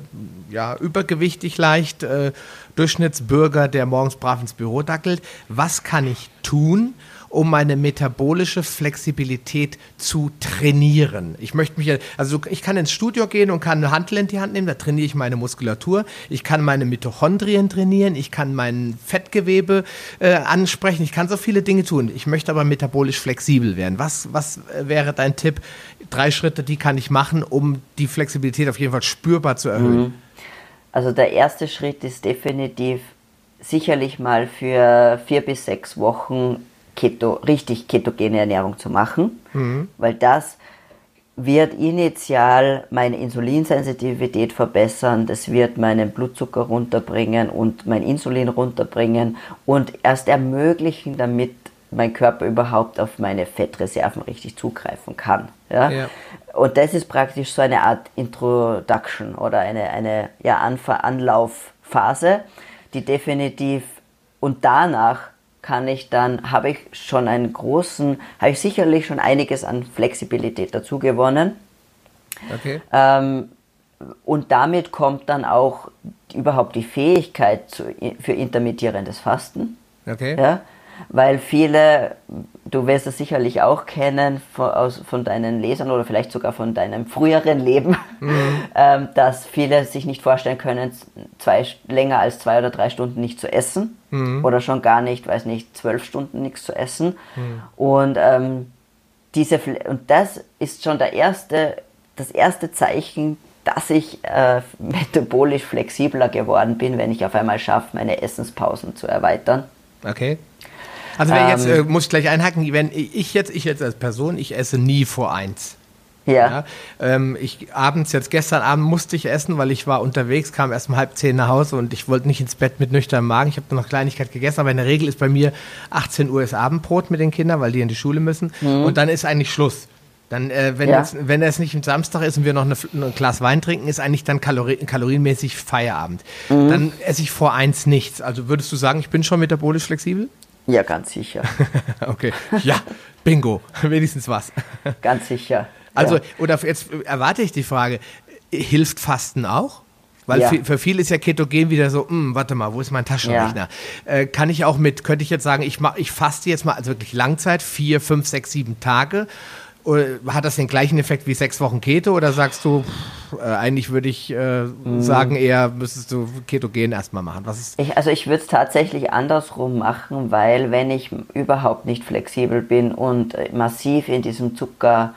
ja übergewichtig leicht äh, Durchschnittsbürger, der morgens brav ins Büro dackelt. Was kann ich tun, um meine metabolische Flexibilität zu trainieren. Ich möchte mich, also ich kann ins Studio gehen und kann eine Handel in die Hand nehmen, da trainiere ich meine Muskulatur, ich kann meine Mitochondrien trainieren, ich kann mein Fettgewebe äh, ansprechen, ich kann so viele Dinge tun. Ich möchte aber metabolisch flexibel werden. Was, was wäre dein Tipp? Drei Schritte, die kann ich machen, um die Flexibilität auf jeden Fall spürbar zu erhöhen. Mhm. Also der erste Schritt ist definitiv sicherlich mal für vier bis sechs Wochen Keto, richtig ketogene Ernährung zu machen, mhm. weil das wird initial meine Insulinsensitivität verbessern, das wird meinen Blutzucker runterbringen und mein Insulin runterbringen und erst ermöglichen, damit mein Körper überhaupt auf meine Fettreserven richtig zugreifen kann. Ja? ja. Und das ist praktisch so eine Art Introduction oder eine, eine ja, Anlaufphase, die definitiv und danach kann ich dann, habe ich schon einen großen, habe ich sicherlich schon einiges an Flexibilität dazu gewonnen. Okay. Ähm, und damit kommt dann auch überhaupt die Fähigkeit zu, für intermittierendes Fasten. Okay. Ja, weil viele, du wirst es sicherlich auch kennen von, aus, von deinen Lesern oder vielleicht sogar von deinem früheren Leben, mhm. ähm, dass viele sich nicht vorstellen können, zwei, länger als zwei oder drei Stunden nicht zu essen mhm. oder schon gar nicht, weiß nicht, zwölf Stunden nichts zu essen. Mhm. Und, ähm, diese, und das ist schon der erste, das erste Zeichen, dass ich äh, metabolisch flexibler geworden bin, wenn ich auf einmal schaffe, meine Essenspausen zu erweitern. Okay. Also wenn ähm, jetzt, äh, muss ich gleich einhaken, wenn ich jetzt, ich jetzt als Person, ich esse nie vor eins. Ja. ja ähm, ich abends, jetzt gestern Abend musste ich essen, weil ich war unterwegs, kam erst um halb zehn nach Hause und ich wollte nicht ins Bett mit nüchternem Magen. Ich habe noch Kleinigkeit gegessen, aber in der Regel ist bei mir 18 Uhr ist Abendbrot mit den Kindern, weil die in die Schule müssen. Mhm. Und dann ist eigentlich Schluss. Dann, äh, wenn, ja. jetzt, wenn es nicht ein Samstag ist und wir noch eine, ein Glas Wein trinken, ist eigentlich dann Kalori kalorienmäßig Feierabend. Mhm. Dann esse ich vor eins nichts. Also würdest du sagen, ich bin schon metabolisch flexibel? Ja, ganz sicher. okay. Ja, bingo. Wenigstens was. ganz sicher. Also, ja. oder jetzt erwarte ich die Frage, hilft Fasten auch? Weil ja. für, für viele ist ja Ketogen wieder so, hm, warte mal, wo ist mein Taschenrechner? Ja. Äh, kann ich auch mit, könnte ich jetzt sagen, ich, mach, ich faste jetzt mal, also wirklich Langzeit, vier, fünf, sechs, sieben Tage oder hat das den gleichen Effekt wie sechs Wochen Keto oder sagst du, pff, äh, eigentlich würde ich äh, mhm. sagen, eher müsstest du Ketogen erstmal machen? Was ist ich, also ich würde es tatsächlich andersrum machen, weil wenn ich überhaupt nicht flexibel bin und massiv in diesem Zucker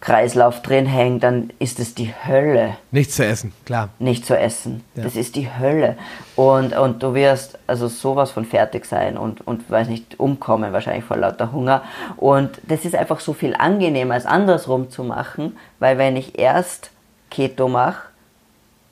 Kreislauf drin hängt, dann ist es die Hölle. Nicht zu essen, klar. Nicht zu essen. Ja. Das ist die Hölle. Und, und du wirst also sowas von fertig sein und, und weiß nicht, umkommen wahrscheinlich vor lauter Hunger. Und das ist einfach so viel angenehmer, als andersrum zu machen, weil wenn ich erst Keto mache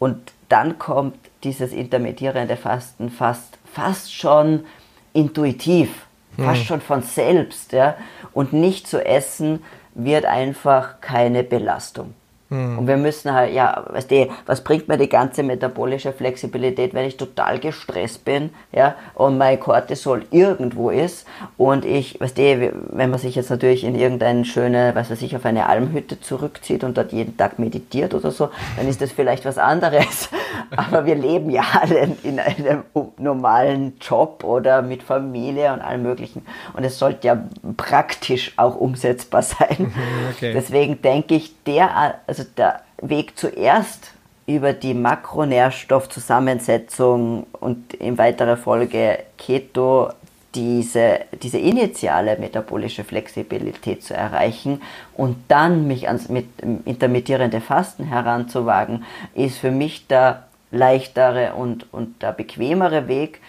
und dann kommt dieses intermittierende Fasten fast, fast schon intuitiv, fast hm. schon von selbst, ja, und nicht zu essen, wird einfach keine Belastung. Mhm. Und wir müssen halt, ja, weißt du, was bringt mir die ganze metabolische Flexibilität, wenn ich total gestresst bin, ja, und mein Cortisol irgendwo ist und ich, weißt du, wenn man sich jetzt natürlich in irgendeine schöne, was weiß ich, auf eine Almhütte zurückzieht und dort jeden Tag meditiert oder so, dann ist das vielleicht was anderes. Aber wir leben ja alle in einem normalen Job oder mit Familie und allem Möglichen. Und es sollte ja praktisch auch umsetzbar sein. Okay. Deswegen denke ich, der, also der Weg zuerst über die Makronährstoffzusammensetzung und in weiterer Folge Keto diese, diese initiale metabolische Flexibilität zu erreichen und dann mich ans mit intermittierende Fasten heranzuwagen, ist für mich der leichtere und, und der bequemere Weg,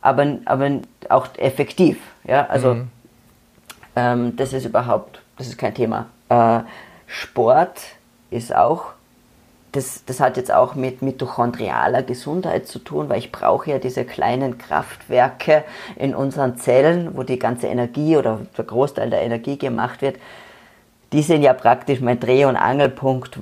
aber, aber auch effektiv. Ja? Also mhm. ähm, das ist überhaupt, das ist kein Thema. Äh, Sport ist auch, das, das hat jetzt auch mit mitochondrialer Gesundheit zu tun, weil ich brauche ja diese kleinen Kraftwerke in unseren Zellen, wo die ganze Energie oder der Großteil der Energie gemacht wird. Die sind ja praktisch mein Dreh- und Angelpunkt,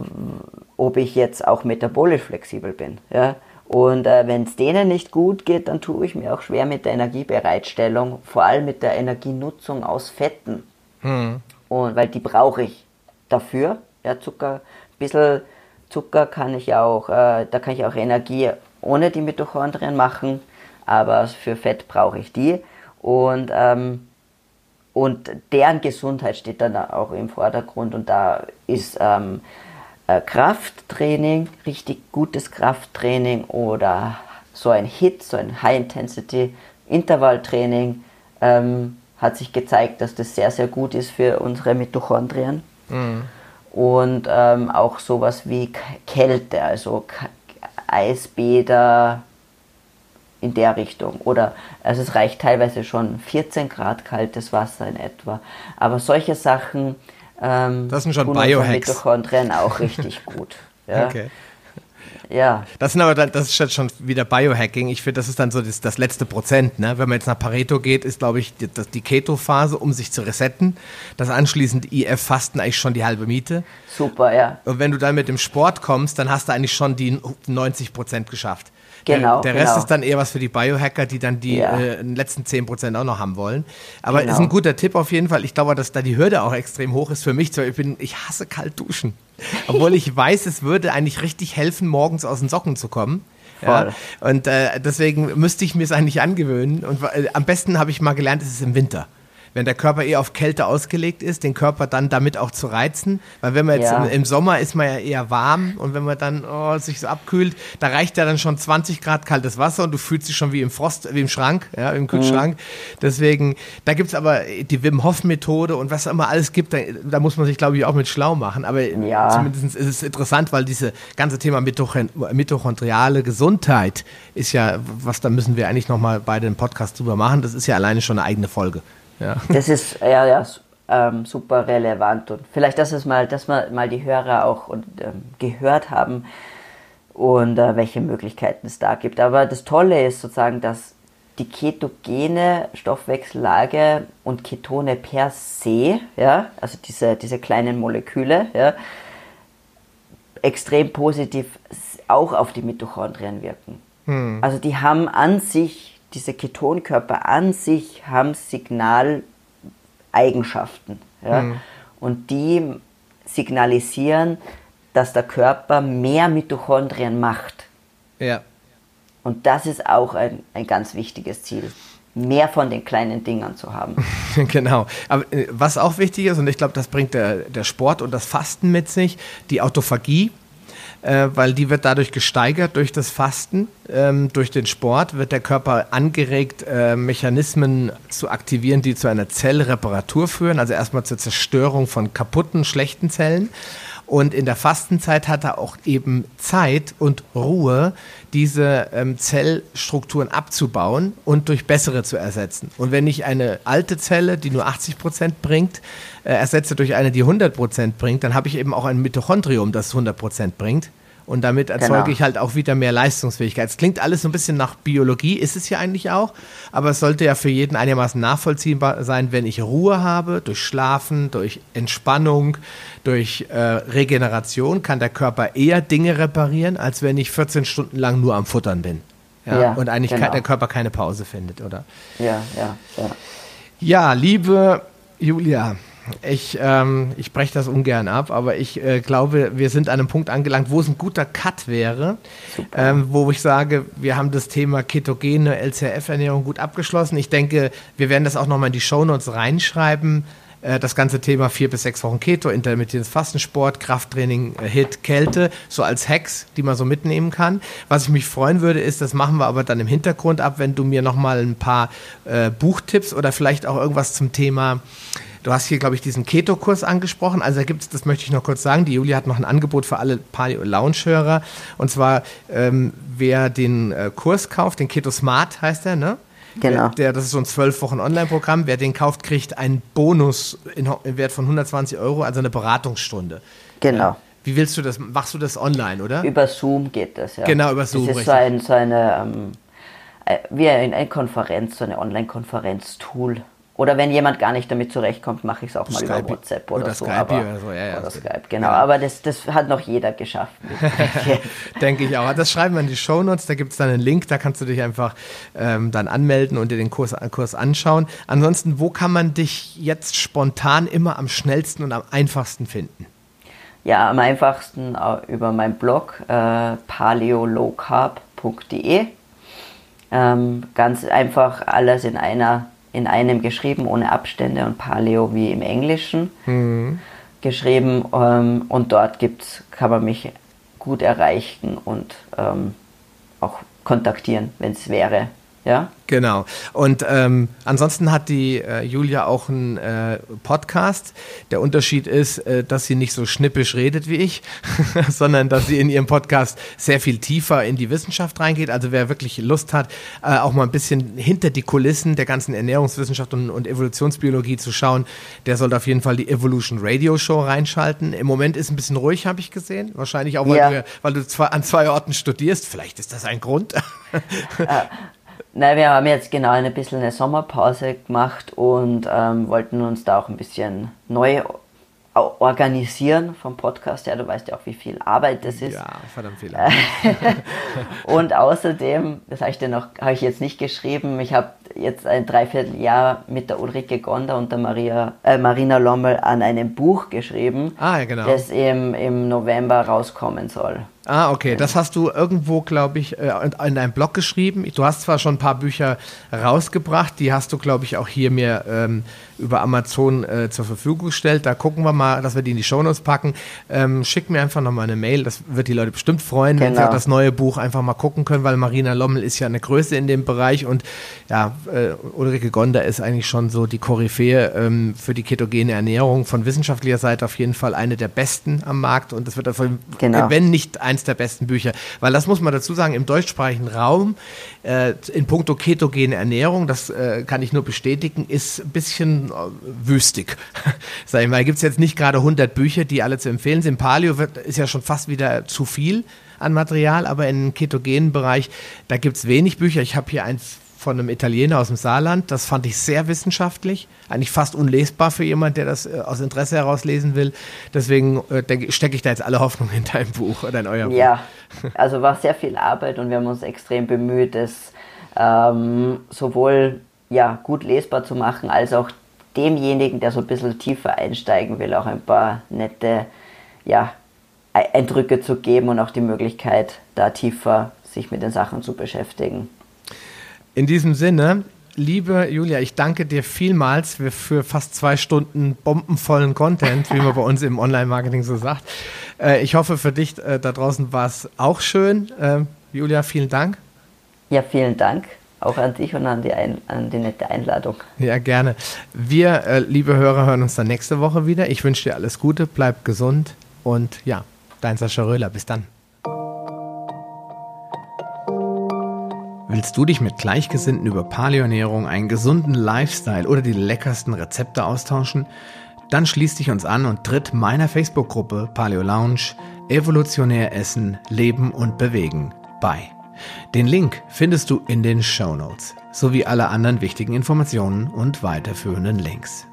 ob ich jetzt auch metabolisch flexibel bin. Ja? Und äh, wenn es denen nicht gut geht, dann tue ich mir auch schwer mit der Energiebereitstellung, vor allem mit der Energienutzung aus Fetten. Mhm. Und weil die brauche ich dafür. Ja, Zucker, ein bisschen Zucker kann ich auch, äh, da kann ich auch Energie ohne die Mitochondrien machen, aber für Fett brauche ich die. Und, ähm, und deren Gesundheit steht dann auch im Vordergrund und da ist ähm, äh, Krafttraining, richtig gutes Krafttraining oder so ein HIT, so ein High-Intensity-Intervalltraining, ähm, hat sich gezeigt, dass das sehr, sehr gut ist für unsere Mitochondrien. Mhm. Und ähm, auch sowas wie Kälte, also Eisbäder in der Richtung. Oder also es reicht teilweise schon 14 Grad kaltes Wasser in etwa. Aber solche Sachen ähm, das sind schon Biohacks. Mitochondrien auch richtig gut. Ja. Okay. Ja. Das sind aber dann, das ist jetzt schon wieder Biohacking. Ich finde, das ist dann so das, das letzte Prozent. Ne? Wenn man jetzt nach Pareto geht, ist, glaube ich, die, die Keto-Phase, um sich zu resetten. Das anschließend IF-Fasten eigentlich schon die halbe Miete. Super, ja. Und wenn du dann mit dem Sport kommst, dann hast du eigentlich schon die 90 Prozent geschafft. Genau. Der, der Rest genau. ist dann eher was für die Biohacker, die dann die Ja. äh, letzten 10% auch noch haben wollen. Aber Genau. ist ein guter Tipp auf jeden Fall. Ich glaube, dass da die Hürde auch extrem hoch ist für mich. Ich, bin, ich hasse kalt duschen. Obwohl ich weiß, es würde eigentlich richtig helfen, morgens aus den Socken zu kommen. Ja, und äh, deswegen müsste ich mir es eigentlich angewöhnen. Und äh, am besten habe ich mal gelernt, ist es im Winter. Wenn der Körper eher auf Kälte ausgelegt ist, den Körper dann damit auch zu reizen. Weil wenn man jetzt Ja. im, im Sommer ist man ja eher warm und wenn man dann oh, sich so abkühlt, da reicht ja dann schon 20 Grad kaltes Wasser und du fühlst dich schon wie im Frost, wie im Schrank, ja, im Kühlschrank. Deswegen, da gibt's aber die Wim Hof Methode und was immer alles gibt, da, da muss man sich, glaube ich, auch mit schlau machen. Aber Ja. zumindest ist es interessant, weil diese ganze Thema Mitochon mitochondriale Gesundheit ist ja, was da müssen wir eigentlich nochmal beide einen Podcast drüber machen. Das ist ja alleine schon eine eigene Folge. Ja. Das ist ja, ja ähm, super relevant und vielleicht, dass es mal, dass wir mal die Hörer auch und, ähm, gehört haben und äh, welche Möglichkeiten es da gibt. Aber das Tolle ist sozusagen, dass die ketogene Stoffwechsellage und Ketone per se, ja, also diese, diese kleinen Moleküle, ja, extrem positiv auch auf die Mitochondrien wirken. Also die haben an sich, diese Ketonkörper an sich haben Signaleigenschaften. Ja? Und die signalisieren, dass der Körper mehr Mitochondrien macht. ja. Und das ist auch ein, ein ganz wichtiges Ziel, mehr von den kleinen Dingern zu haben. Genau. Aber äh, was auch wichtig ist, und ich glaube, das bringt der, der Sport und das Fasten mit sich, die Autophagie, äh, weil die wird dadurch gesteigert durch das Fasten, ähm, durch den Sport wird der Körper angeregt, äh, Mechanismen zu aktivieren, die zu einer Zellreparatur führen, also erstmal zur Zerstörung von kaputten, schlechten Zellen. Und in der Fastenzeit hat er auch eben Zeit und Ruhe, diese ähm, Zellstrukturen abzubauen und durch bessere zu ersetzen. Und wenn ich eine alte Zelle, die nur 80 Prozent bringt, äh, ersetze durch eine, die 100 Prozent bringt, dann habe ich eben auch ein Mitochondrium, das 100 Prozent bringt. Und damit erzeuge Genau. ich halt auch wieder mehr Leistungsfähigkeit. Es klingt alles so ein bisschen nach Biologie, ist es ja eigentlich auch, aber es sollte ja für jeden einigermaßen nachvollziehbar sein, wenn ich Ruhe habe, durch Schlafen, durch Entspannung, durch äh, Regeneration, kann der Körper eher Dinge reparieren, als wenn ich 14 Stunden lang nur am Futtern bin. Ja, Ja, und eigentlich genau. der Körper keine Pause findet, oder? Ja, ja, ja. Ja, liebe Julia, ich, ähm, ich breche das ungern ab, aber ich äh, glaube, wir sind an einem Punkt angelangt, wo es ein guter Cut wäre, ähm, wo ich sage, wir haben das Thema ketogene LCRF-Ernährung gut abgeschlossen. Ich denke, wir werden das auch nochmal in die Shownotes reinschreiben. Äh, Das ganze Thema vier bis sechs Wochen Keto, intermittierendes Fastensport, Krafttraining, äh, Hit, Kälte, so als Hacks, die man so mitnehmen kann. Was ich mich freuen würde, ist, das machen wir aber dann im Hintergrund ab, wenn du mir nochmal ein paar äh, Buchtipps oder vielleicht auch irgendwas zum Thema Du hast hier, glaube ich, diesen Keto-Kurs angesprochen. Also da gibt es, das möchte ich noch kurz sagen, die Julia hat noch ein Angebot für alle Paleo-Lounge-Hörer. Und zwar, ähm, wer den äh, Kurs kauft, den Keto Smart heißt der, ne? Genau. Der, der, das ist so ein zwölf Wochen Online-Programm. Wer den kauft, kriegt einen Bonus in, im Wert von 120 Euro, also eine Beratungsstunde. Genau. Wie willst du das? Machst du das online, oder? Über Zoom geht das, ja. Genau, über Zoom, Das ist so, ein, so eine, ähm, äh, wie ein, ein Konferenz, so eine Online-Konferenz-Tool. Oder wenn jemand gar nicht damit zurechtkommt, mache ich es auch mal Skype über WhatsApp oder, oder so. Skype aber, oder so, ja, ja, oder das- Skype, genau. genau. Aber das, das hat noch jeder geschafft. Denke ich auch. Das schreiben wir in die Shownotes, da gibt es dann einen Link, da kannst du dich einfach ähm, dann anmelden und dir den Kurs, Kurs anschauen. Ansonsten, wo kann man dich jetzt spontan immer am schnellsten und am einfachsten finden? Ja, am einfachsten äh, über meinen Blog äh, paleolowcarb.de. Ähm, ganz einfach alles in einer in einem geschrieben, ohne Abstände und Paleo wie im Englischen geschrieben. Ähm, und dort gibt's, kann man mich gut erreichen und ähm, auch kontaktieren, wenn es wäre Ja. Genau. Und ähm, ansonsten hat die äh, Julia auch einen äh, Podcast. Der Unterschied ist, äh, dass sie nicht so schnippisch redet wie ich, sondern dass sie in ihrem Podcast sehr viel tiefer in die Wissenschaft reingeht. Also wer wirklich Lust hat, äh, auch mal ein bisschen hinter die Kulissen der ganzen Ernährungswissenschaft und, und Evolutionsbiologie zu schauen, der sollte auf jeden Fall die Evolution Radio Show reinschalten. Im Moment ist ein bisschen ruhig, habe ich gesehen. Wahrscheinlich auch, weil ja. du, weil du zwei, an zwei Orten studierst. Vielleicht ist das ein Grund. Nein, wir haben jetzt genau ein bisschen eine Sommerpause gemacht und ähm, wollten uns da auch ein bisschen neu organisieren vom Podcast her. Du weißt ja auch, wie viel Arbeit das ist. Ja, verdammt viel Arbeit. und außerdem, das habe ich dir noch, habe ich jetzt nicht geschrieben, ich habe jetzt ein Dreivierteljahr mit der Ulrike Gonda und der Maria, äh, Marina Lommel an einem Buch geschrieben, ah, ja, genau. das im, im November rauskommen soll. Ah, okay. Das hast du irgendwo, glaube ich, äh, in deinem Blog geschrieben. Du hast zwar schon ein paar Bücher rausgebracht, die hast du, glaube ich, auch hier mir ähm, über Amazon äh, zur Verfügung gestellt. Da gucken wir mal, dass wir die in die Shownotes packen. Ähm, schick mir einfach nochmal eine Mail. Das wird die Leute bestimmt freuen, genau. wenn sie genau. auch das neue Buch einfach mal gucken können, weil Marina Lommel ist ja eine Größe in dem Bereich und ja, äh, Ulrike Gonder ist eigentlich schon so die Koryphäe ähm, für die ketogene Ernährung von wissenschaftlicher Seite auf jeden Fall eine der besten am Markt und das wird davon, genau. wenn nicht eins der besten Bücher, weil das muss man dazu sagen, im deutschsprachigen Raum äh, in puncto ketogene Ernährung, das äh, kann ich nur bestätigen, ist ein bisschen äh, wüstig. Sag ich mal, gibt es jetzt nicht gerade 100 Bücher, die alle zu empfehlen sind. Paleo wird, ist ja schon fast wieder zu viel an Material, aber im ketogenen Bereich, da gibt es wenig Bücher. Ich habe hier eins von einem Italiener aus dem Saarland. Das fand ich sehr wissenschaftlich, eigentlich fast unlesbar für jemand, der das äh, aus Interesse heraus lesen will. Deswegen äh, stecke ich da jetzt alle Hoffnung in dein Buch oder in euer Buch. Ja, also war sehr viel Arbeit und wir haben uns extrem bemüht, es ähm, sowohl ja, gut lesbar zu machen, als auch demjenigen, der so ein bisschen tiefer einsteigen will, auch ein paar nette ja, Eindrücke zu geben und auch die Möglichkeit, da tiefer sich mit den Sachen zu beschäftigen. In diesem Sinne, liebe Julia, ich danke dir vielmals für, fast zwei Stunden bombenvollen Content, wie man bei uns im Online-Marketing so sagt. Äh, ich hoffe, für dich äh, da draußen war es auch schön. Äh, Julia, vielen Dank. Ja, vielen Dank. Auch an dich und an die, Ein an die nette Einladung. Ja, gerne. Wir, äh, liebe Hörer, hören uns dann nächste Woche wieder. Ich wünsche dir alles Gute, bleib gesund und ja, dein Sascha Röhler. Bis dann. Willst du dich mit Gleichgesinnten über Paleoernährung, einen gesunden Lifestyle oder die leckersten Rezepte austauschen? Dann schließ dich uns an und tritt meiner Facebook-Gruppe Paleo Lounge Evolutionär Essen, Leben und Bewegen bei. Den Link findest du in den Show Notes sowie alle anderen wichtigen Informationen und weiterführenden Links.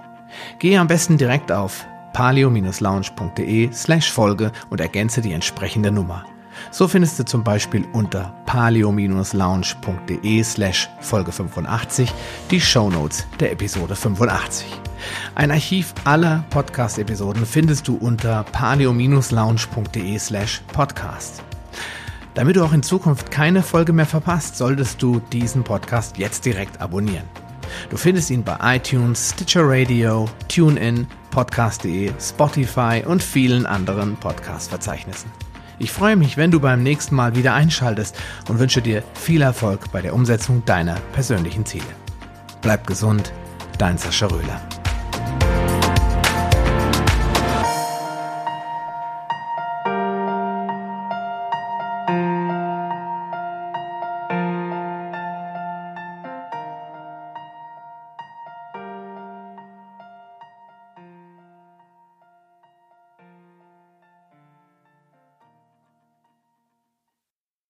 Gehe am besten direkt auf paleo-lounge.de slash Folge und ergänze die entsprechende Nummer. So findest du zum Beispiel unter paleo-lounge.de slash Folge 85 die Shownotes der Episode 85. Ein Archiv aller Podcast-Episoden findest du unter paleo-lounge.de slash podcast. Damit du auch in Zukunft keine Folge mehr verpasst, solltest du diesen Podcast jetzt direkt abonnieren. Du findest ihn bei iTunes, Stitcher Radio, TuneIn, Podcast.de, Spotify und vielen anderen Podcast-Verzeichnissen. Ich freue mich, wenn du beim nächsten Mal wieder einschaltest und wünsche dir viel Erfolg bei der Umsetzung deiner persönlichen Ziele. Bleib gesund, dein Sascha Röhler.